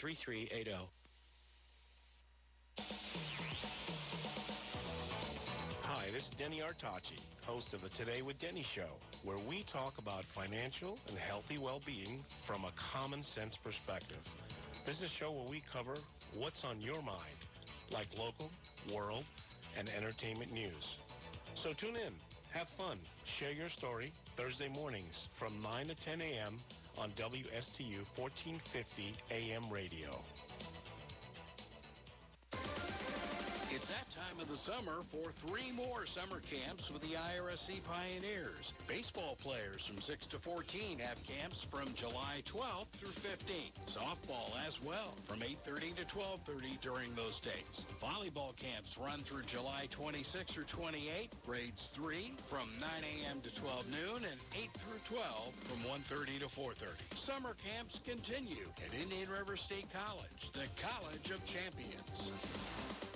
S50: 3380.
S86: Hi, this is Denny Artachi, host of the Today with Denny show, where we talk about financial and healthy well-being from a common sense perspective. This is a show where we cover what's on your mind, like local, world, and entertainment news. So tune in, have fun, share your story Thursday mornings from 9 to 10 a.m. on WSTU 1450 AM radio.
S63: Time of the summer for three more summer camps with the IRSC Pioneers. Baseball players from 6 to 14 have camps from July 12th through 15th. Softball as well from 8.30 to 12.30 during those dates. Volleyball camps run through July 26 or 28. Grades 3 from 9 a.m. to 12 noon and 8 through 12 from 1.30 to 4.30. Summer camps continue at Indian River State College, the College of Champions.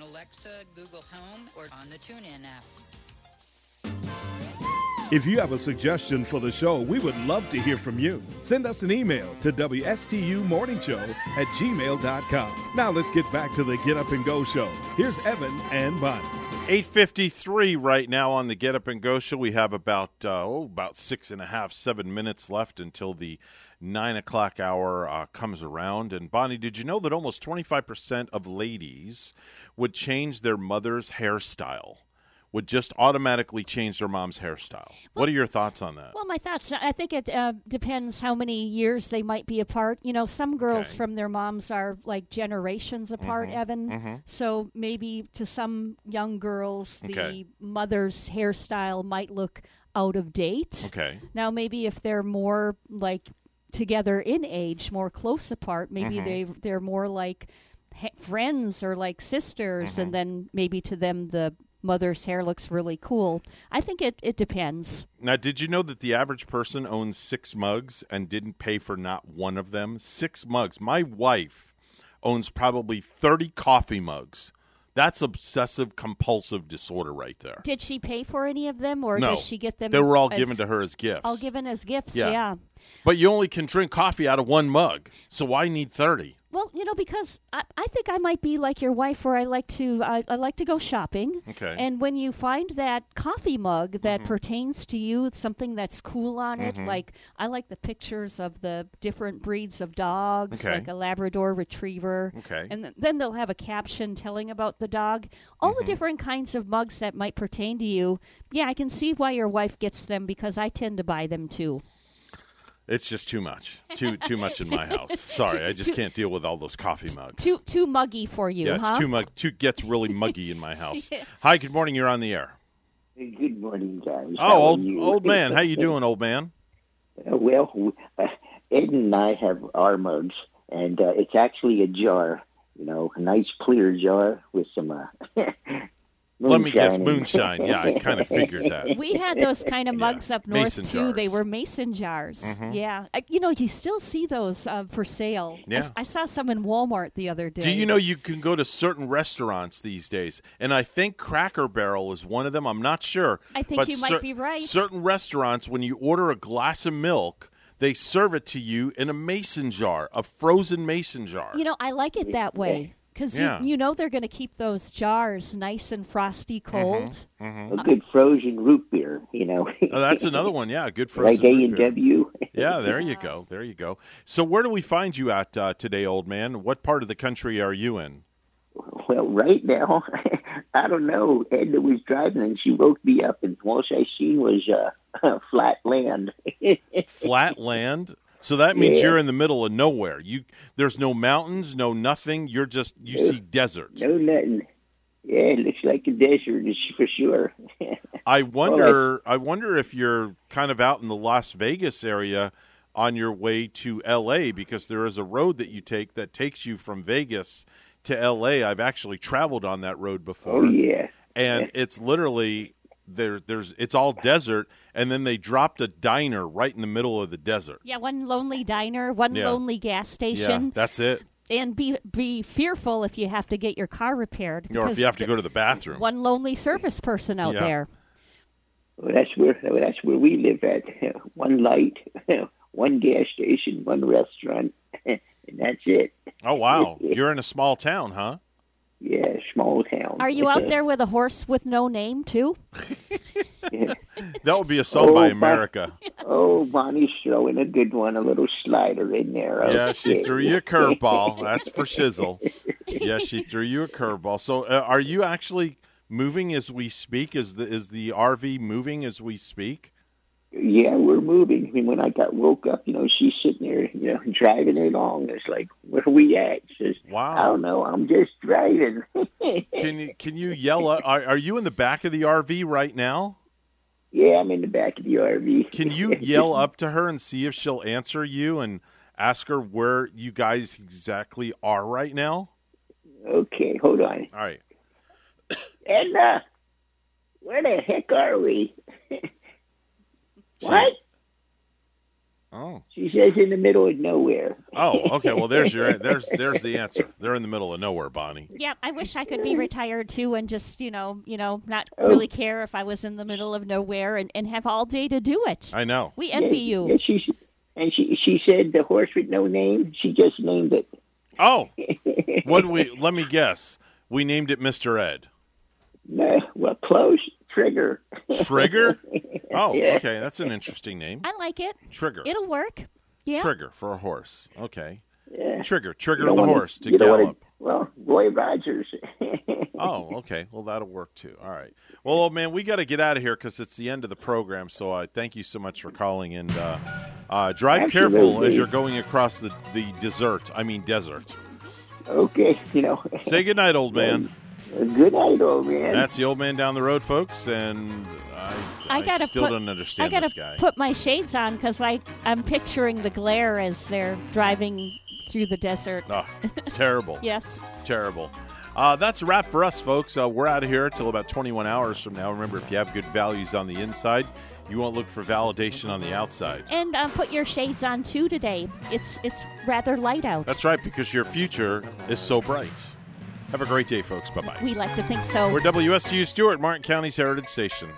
S26: Alexa, Google Home, or on the TuneIn app.
S17: If you have a suggestion for the show, we would love to hear from you. Send us an email to WSTUmorningshow at gmail.com. Now let's get back to the Get Up and Go show. Here's Evan and Bonnie.
S2: 853 right now on the Get Up and Go show. We have about, uh, oh, about six and a half, seven minutes left until the nine o'clock hour uh, comes around. And Bonnie, did you know that almost 25% of ladies would change their mother's hairstyle would just automatically change their mom's hairstyle. what are your thoughts on that?
S6: Well, my thoughts. I think it uh, depends how many years they might be apart. You know, some girls from their moms are like generations apart,
S2: Mhm,
S6: Evan.
S2: mhm.
S6: So maybe to some young girls, the
S2: Okay.
S6: mother's hairstyle might look out of date.
S2: Okay.
S6: Now, maybe if they're more like together in age, more close apart, maybe
S2: Mhm.
S6: they they're more like ha- friends or like sisters,
S2: Mm-hmm.
S6: and then maybe to them the mother's hair looks really cool. I think it, it depends.
S2: Now, did you know that the average person owns six mugs and didn't pay for not one of them? Six mugs. My wife owns probably 30 coffee mugs. That's obsessive compulsive disorder right there.
S6: Did she pay for any of them, or
S2: no,
S6: does she get them?
S2: They were all
S6: as-
S2: given to her as gifts.
S6: All given as gifts.
S2: Yeah.
S6: yeah.
S2: But you only can drink coffee out of one mug, so why need 30?
S6: Well, you know, because I, I think I might be like your wife, where I like to I, I like to go shopping.
S2: Okay.
S6: And when you find that coffee mug that
S2: Mhm.
S6: pertains to you, something that's cool on it,
S2: Mhm.
S6: like I like the pictures of the different breeds of dogs,
S2: Okay.
S6: like a Labrador Retriever.
S2: Okay.
S6: And th- then they'll have a caption telling about the dog. All
S2: Mm-hmm.
S6: the different kinds of mugs that might pertain to you. Yeah, I can see why your wife gets them because I tend to buy them too.
S2: It's just too much. Too too much in my house. Sorry, I just
S6: Too-
S2: can't deal with all those coffee mugs.
S6: Too too muggy for you,
S2: yeah,
S6: huh?
S2: it's too much. Too gets really muggy in my house. Hi, good morning. You're on the air.
S87: Good morning, guys.
S2: Oh,
S87: How
S2: old old man, how you doing, old man?
S87: Uh, well, uh, Ed and I have our mugs, and uh, it's actually a jar. You know, a nice clear jar with some. Uh,
S2: Let me guess,
S87: moonshine.
S2: Yeah, I kind of figured that.
S6: We had those kind of mugs up north
S2: Mason
S6: too. They were mason jars.
S2: Mhm.
S6: Yeah, I, you know, you still see those uh, for sale. I s-
S2: Yeah.
S6: I, saw some in Walmart the other day.
S2: Do you know you can go to certain restaurants these days, and I think Cracker Barrel is one of them. I'm not sure.
S6: I think
S2: but
S6: you might be right.
S2: Certain restaurants, when you order a glass of milk, they serve it to you in a mason jar, a frozen mason jar.
S6: You know, I like it that way because
S2: Yeah.
S6: you, you know they're going to keep those jars nice and frosty cold.
S2: Mhm.
S87: a good frozen root beer. You know.
S2: Oh, that's another one. Yeah, good frozen.
S87: like A
S2: root
S87: and
S2: beer.
S87: W.
S2: Yeah, there you go. There you go. So, where do we find you at uh, today, old man? What part of the country are you in?
S87: Well, right now, I don't know. Edna was driving and she woke me up, and all I seen was uh, flat land.
S2: Flat land. So that means
S87: Yeah.
S2: you're in the middle of nowhere. You there's no mountains, no nothing. You're just you see desert.
S87: no nothing. Yeah, it looks like a desert for sure.
S2: I wonder. I wonder if you're kind of out in the Las Vegas area on your way to L.A. because there is a road that you take that takes you from Vegas to L.A. I've actually traveled on that road oh, before.
S87: Oh yeah.
S2: and it's literally there. There's it's all desert, and then they dropped a diner right in the middle of the desert.
S6: Yeah, one lonely diner, one
S2: Yeah.
S6: lonely gas
S2: Yeah,
S6: station.
S2: that's it.
S6: And be be fearful if you have to get your car repaired.
S2: Or if you have to go to the bathroom.
S6: One lonely service person out
S2: Yeah.
S6: there.
S87: Well, that's where that's where we live at. One light, one gas station, one restaurant, and that's it.
S2: Oh wow, you're in a small town, huh?
S87: Yeah, small town.
S6: Are you out there with a horse with no name too?
S2: That would be a song by
S87: Oh, Bon-
S2: America.
S87: Oh, Bonnie's throwing a good one, a little slider in there.
S2: Yeah, she threw you a curveball. That's for shizzle. Yeah, she threw you a curveball. So, uh, are you actually moving as we speak? Is the is the RV moving as we speak?
S87: Yeah, we're moving. I mean, when I got woke up, you know, she's sitting there, you know, driving along. It's like, where are we at? She says,
S2: Wow.
S87: I don't know. I'm just driving.
S2: Can you can you yell? Out, are, are you in the back of the RV right now?
S87: yeah, I'm in the back of the RV.
S2: Can you yell up to her and see if she'll answer you and ask her where you guys exactly are right now?
S87: Okay, hold on.
S2: All right.
S87: Edna, where the heck are we? What?
S2: Oh.
S87: She says in the middle of nowhere.
S2: Oh, okay. Well, there's your there's there's the answer. They're in the middle of nowhere, Bonnie.
S6: Yeah, I wish I could be retired too and just, you know, you know, not
S87: Oh.
S6: really care if I was in the middle of nowhere and, and have all day to do it.
S2: I know.
S6: We envy
S87: Yeah,
S6: you.
S87: yeah, she, and she she said the horse with no name. She just named it.
S2: Oh, what we? Let me guess. We named it Mister Ed.
S87: No, well, close. Trigger.
S2: Trigger. Oh,
S87: Yeah.
S2: okay. That's an interesting name.
S6: I like it.
S2: Trigger.
S6: It'll work. Yeah.
S2: Trigger for a horse. Okay.
S87: Yeah.
S2: Trigger. Trigger
S87: You
S2: the
S87: wanna-
S2: horse to
S87: you don't wanna-
S2: gallop.
S87: well, Roy Rogers.
S2: oh, okay. Well, that'll work too. All right. Well, old man, we got to get out of here because it's the end of the program. So I thank you so much for calling and uh, uh, drive careful as you're going across the the desert. I mean desert.
S87: Okay, you know.
S2: Say goodnight, old man.
S87: Good night, old man.
S2: That's the old man down the road, folks, and I,
S6: I gotta
S2: still
S6: put,
S2: don't understand
S6: I gotta
S2: this guy.
S6: put my shades on because I I'm picturing the glare as they're driving through the desert.
S2: Oh, it's terrible.
S6: yes.
S2: Terrible. Uh, that's a wrap for us, folks. Uh, we're out of here until about 21 hours from now. Remember, if you have good values on the inside, you won't look for validation on the outside.
S6: And um, put your shades on too today. It's it's rather light out.
S2: That's right, because your future is so bright. Have a great day, folks. Bye bye.
S6: We like to think so.
S2: We're WSTU Stuart, Martin County's Heritage Station.